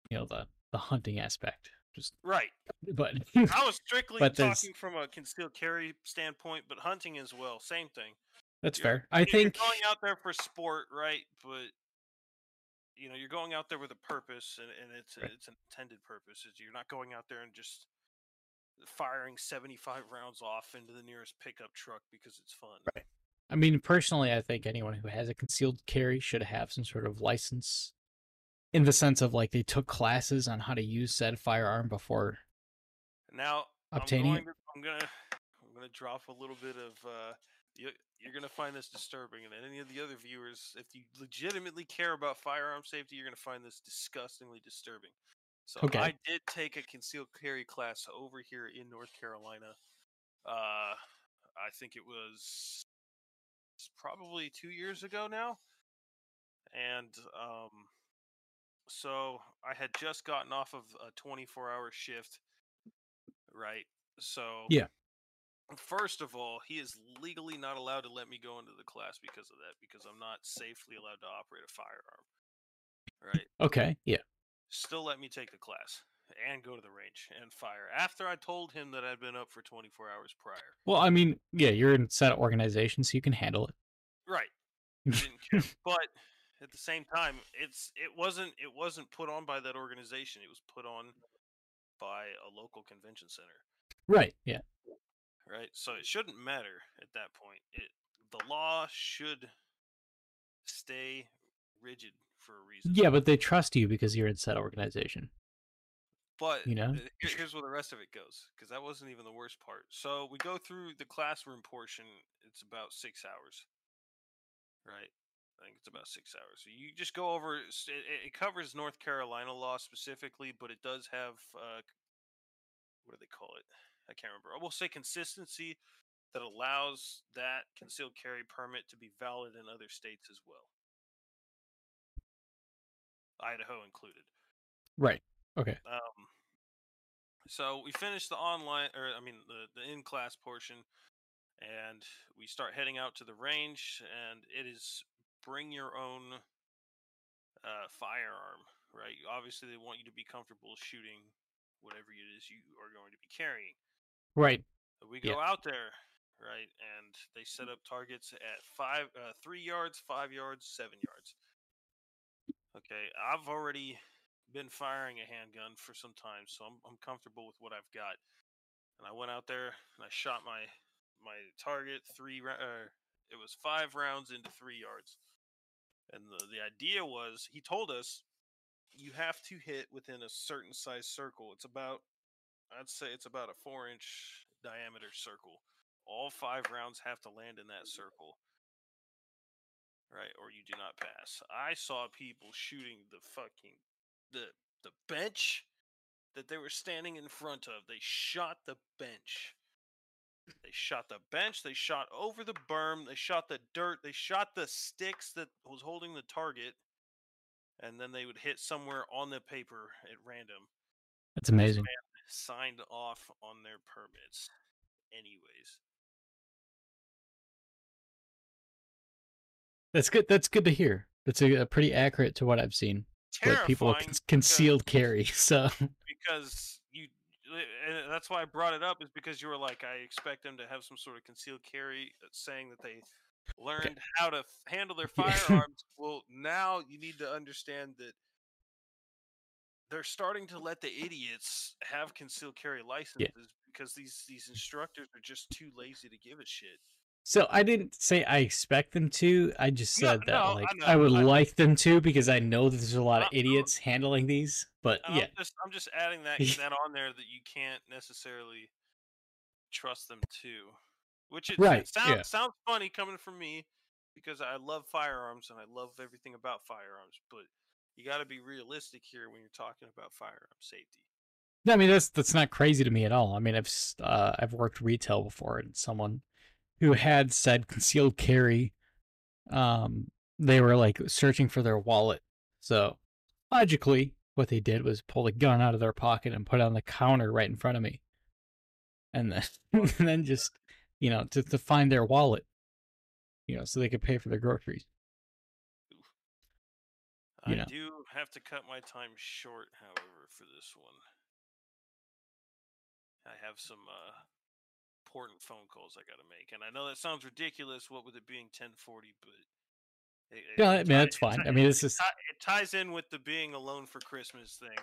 you know the the hunting aspect. Just Right. but I was strictly But there's- talking from a concealed carry standpoint, but hunting as well, same thing. that's You're- fair. I think going out there for sport, right? But you know, you're going out there with a purpose, and, and it's Right. it's an intended purpose. Is you're not going out there and just firing 75 rounds off into the nearest pickup truck because it's fun. Right. I mean, personally, I think anyone who has a concealed carry should have some sort of license in the sense of like they took classes on how to use said firearm before Now obtaining I'm going to, I'm gonna I'm gonna drop a little bit of uh you, you're gonna find this disturbing, and any of the other viewers, if you legitimately care about firearm safety, you're gonna find this disgustingly disturbing. So Okay. I did take a concealed carry class over here in North Carolina. Uh, I think it was probably two years ago now, and um, so I had just gotten off of a 24-hour shift, right? So Yeah. First of all, he is legally not allowed to let me go into the class because of that, because I'm not safely allowed to operate a firearm. Right? Okay, yeah. Still let me take the class and go to the range and fire after I told him that I'd been up for 24 hours prior. Well, I mean, yeah, you're in set organization, so you can handle it. Right. But at the same time, it's it wasn't it wasn't put on by that organization. It was put on by a local convention center. Right, yeah. Right? So it shouldn't matter at that point. It the law should stay rigid for a reason. Yeah, but they trust you because you're in said organization. But you know? uh, here's where the rest of it goes, because that wasn't even the worst part. So we go through the classroom portion. It's about six hours, right? I think it's about six hours. So you just go over. It, it- it covers North Carolina law specifically, but it does have uh, what do they call it? I can't remember. I will say consistency that allows that concealed carry permit to be valid in other states as well, Idaho included. Right. Okay. Um, so we finish the online, or I mean, the the in class portion, and we start heading out to the range, and it is bring your own uh, firearm, right? Obviously, they want you to be comfortable shooting whatever it is you are going to be carrying. Right. We Yeah. go out there, right, and they set up targets at five, uh, three yards, five yards, seven yards. Okay, I've already been firing a handgun for some time, so I'm I'm comfortable with what I've got. And I went out there and I shot my my target three. Uh, it was five rounds into three yards, and the the idea was he told us you have to hit within a certain size circle. It's about I'd say it's about a four inch diameter circle. All five rounds have to land in that circle. Right, or you do not pass. I saw people shooting the fucking the the bench that they were standing in front of. They shot the bench. They shot the bench, they shot over the berm, they shot the dirt, they shot the sticks that was holding the target, and then they would hit somewhere on the paper at random That's amazing. Signed off on their permits anyways That's good. That's good to hear. That's a, a pretty accurate to what I've seen. What people terrifying con- concealed carry. So because you and that's why I brought it up is because you were like I expect them to have some sort of concealed carry uh, saying that they learned how to f- handle their firearms well now you need to understand that they're starting to let the idiots have concealed carry licenses because these these instructors are just too lazy to give a shit So I didn't say I expect them to. I just No, said that no, I like know, I, would I- like them to because I know that there's a lot of no. idiots handling these. But And yeah, I'm just I'm just adding that that on there that you can't necessarily trust them to. Which it, Right, it sounds yeah. sounds funny coming from me because I love firearms and I love everything about firearms, but you got to be realistic here when you're talking about firearm safety. No, I mean that's that's not crazy to me at all. I mean I've uh, I've worked retail before, and someone who had said concealed carry, um, they were like searching for their wallet. So logically, what they did was pull a gun out of their pocket and put it on the counter right in front of me, and then and then just you know to to find their wallet, you know, so they could pay for their groceries. I know. do have to cut my time short, however, for this one. I have some uh, important phone calls I got to make, and I know that sounds ridiculous. What with it being 10:40, but it, it- Yeah, I it mean ti- that's it fine. I mean this it is it ties in with the being alone for Christmas thing.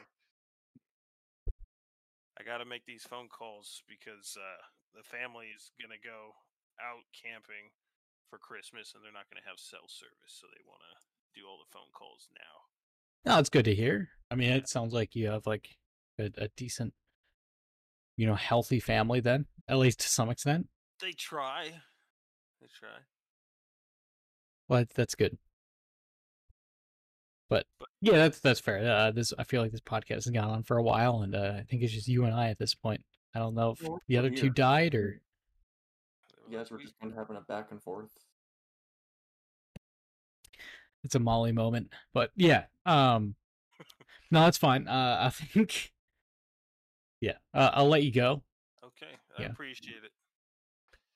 I got to make these phone calls because uh, the family is gonna go out camping for Christmas and they're not gonna have cell service, so they want to do all the phone calls now. No, it's good to hear. I mean, it sounds like you have like a, a decent, you know, healthy family then, at least to some extent. They try. They try. Well, that's- that's good. But yeah, that's that's fair. Uh, this I feel like this podcast has gone on for a while, and uh, I think it's just you and I at this point. I don't know if the we're other two died or You guys were just kind of having a back and forth. It's a Molly moment. But yeah, um, no, that's fine. Uh, I think, yeah, uh, I'll let you go. Okay, I Yeah. appreciate it.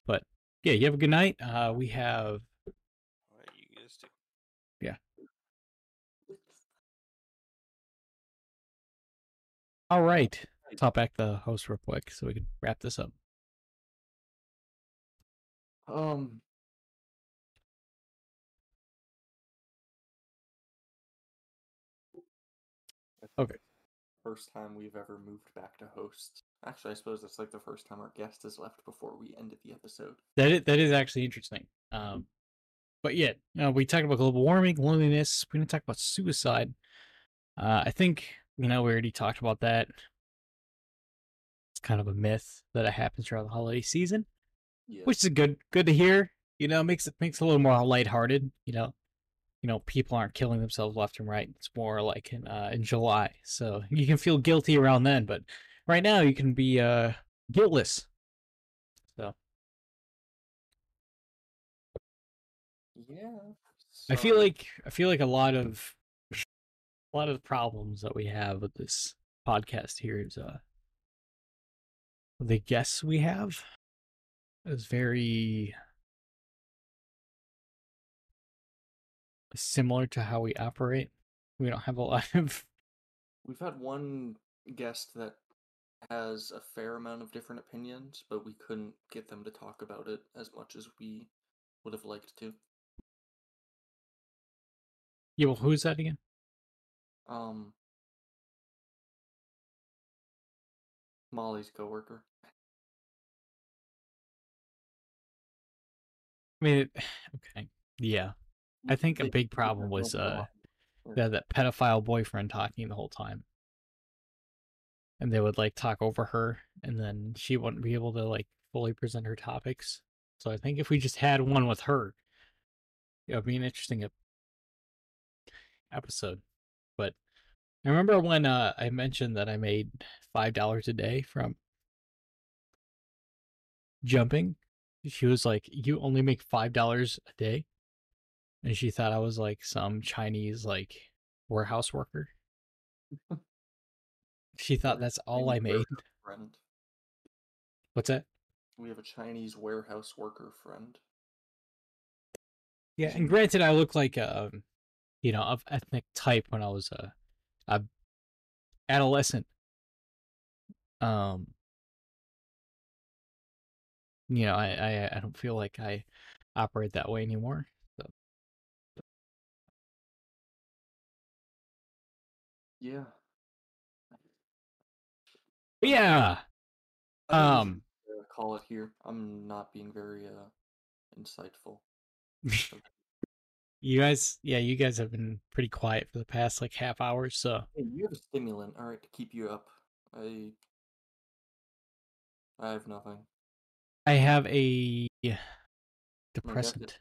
But yeah, you have a good night. Uh, we have All right, you guys too. Yeah. All right. Top back the host real quick so we can wrap this up. Um. Okay. First time we've ever moved back to host. Actually, I suppose it's like the first time our guest has left before we ended the episode. That is, that is actually interesting. Um, but yeah, you know, we talked about global warming, loneliness. We didn't talk about suicide. Uh, I think you know we already talked about that. It's kind of a myth that it happens throughout the holiday season, Yeah. which is good good to hear. You know, makes it makes it a little more lighthearted. You know, you know, people aren't killing themselves left and right. It's more like in uh, in July, so you can feel guilty around then. But right now, you can be uh guiltless. So yeah. I feel like I feel like a lot of a lot of the problems that we have with this podcast here is uh the guests we have is very similar to how we operate. We don't have a lot of we've had one guest that has a fair amount of different opinions, but we couldn't get them to talk about it as much as we would have liked to. Yeah, well who's that again? Um, Molly's coworker. I mean it, okay. Yeah. I think a big problem was uh that that pedophile boyfriend talking the whole time. And they would like talk over her and then she wouldn't be able to like fully present her topics. So I think if we just had one with her, it would be an interesting episode. But I remember when uh, I mentioned that I made five dollars a day from jumping. She was like, "You only make five dollars a day," and she thought I was like some Chinese like warehouse worker. She thought that's all I made. Friend. What's that? We have a Chinese warehouse worker friend. Yeah, and granted, I look like um, you know, of ethnic type when I was a, a adolescent. Um, you know, I, I I don't feel like I operate that way anymore. Yeah. yeah, should, um, uh, call it here. I'm not being very uh insightful. you guys, yeah, you guys have been pretty quiet for the past like half hour. So Hey, you have a stimulant, all right, to keep you up. I I have nothing. I have a depressant.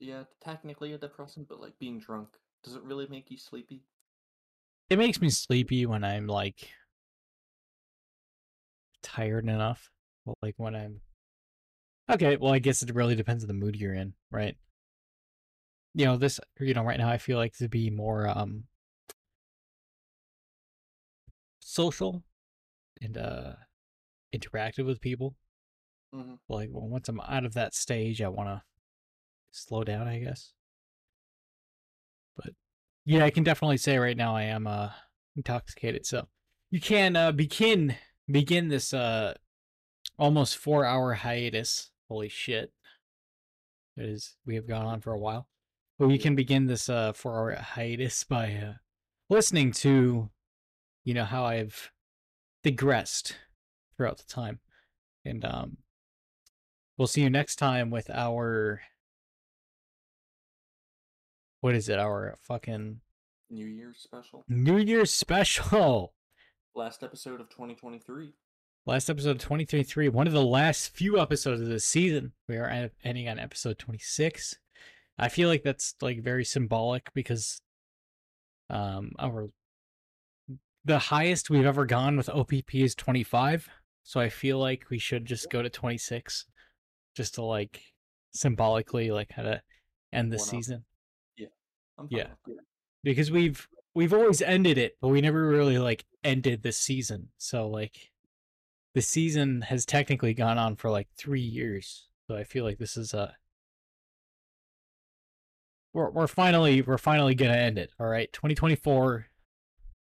Yeah, technically a depressant, but like being drunk, does it really make you sleepy? It makes me sleepy when I'm like tired enough. Well, like when I'm okay. Well, I guess it really depends on the mood you're in, right? You know, this. You know, right now I feel like to be more um social and uh interactive with people. Mm-hmm. Like, well, once I'm out of that stage, I want to slow down, I guess. Yeah, I can definitely say right now I am uh intoxicated. So you can uh begin begin this uh almost four hour hiatus. Holy shit. It is we have gone on for a while. But we can begin this uh four hour hiatus by uh listening to you know how I've digressed throughout the time. And um we'll see you next time with our what is it? Our fucking New Year's special. New Year's special. Last episode of 2023. Last episode of 2023, one of the last few episodes of this season. We are ending on episode 26. I feel like that's like very symbolic because um our the highest we've ever gone with OPP is 25. So I feel like we should just go to 26 just to like symbolically like how to end the season Yeah. with because we've we've always ended it, but we never really like ended the season. So like the season has technically gone on for like three years. So I feel like this is a we're we're finally we're finally gonna end it. All right, 2024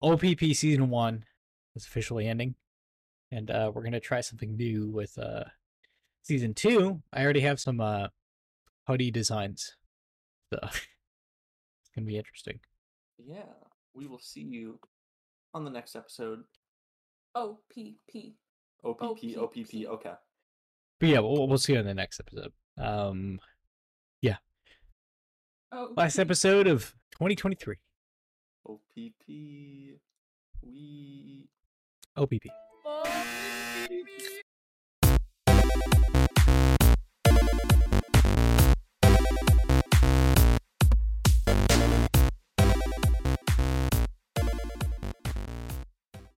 OPP season one is officially ending, and uh, we're gonna try something new with uh season two. I already have some uh hoodie designs, so it's gonna be interesting. Yeah. We will see you on the next episode. O P P. OPP, OPP. OPP. Okay. But yeah, we'll, we'll see you on the next episode. Um, yeah. Oh, last episode of 2023 OPP. We. OPP. Oh,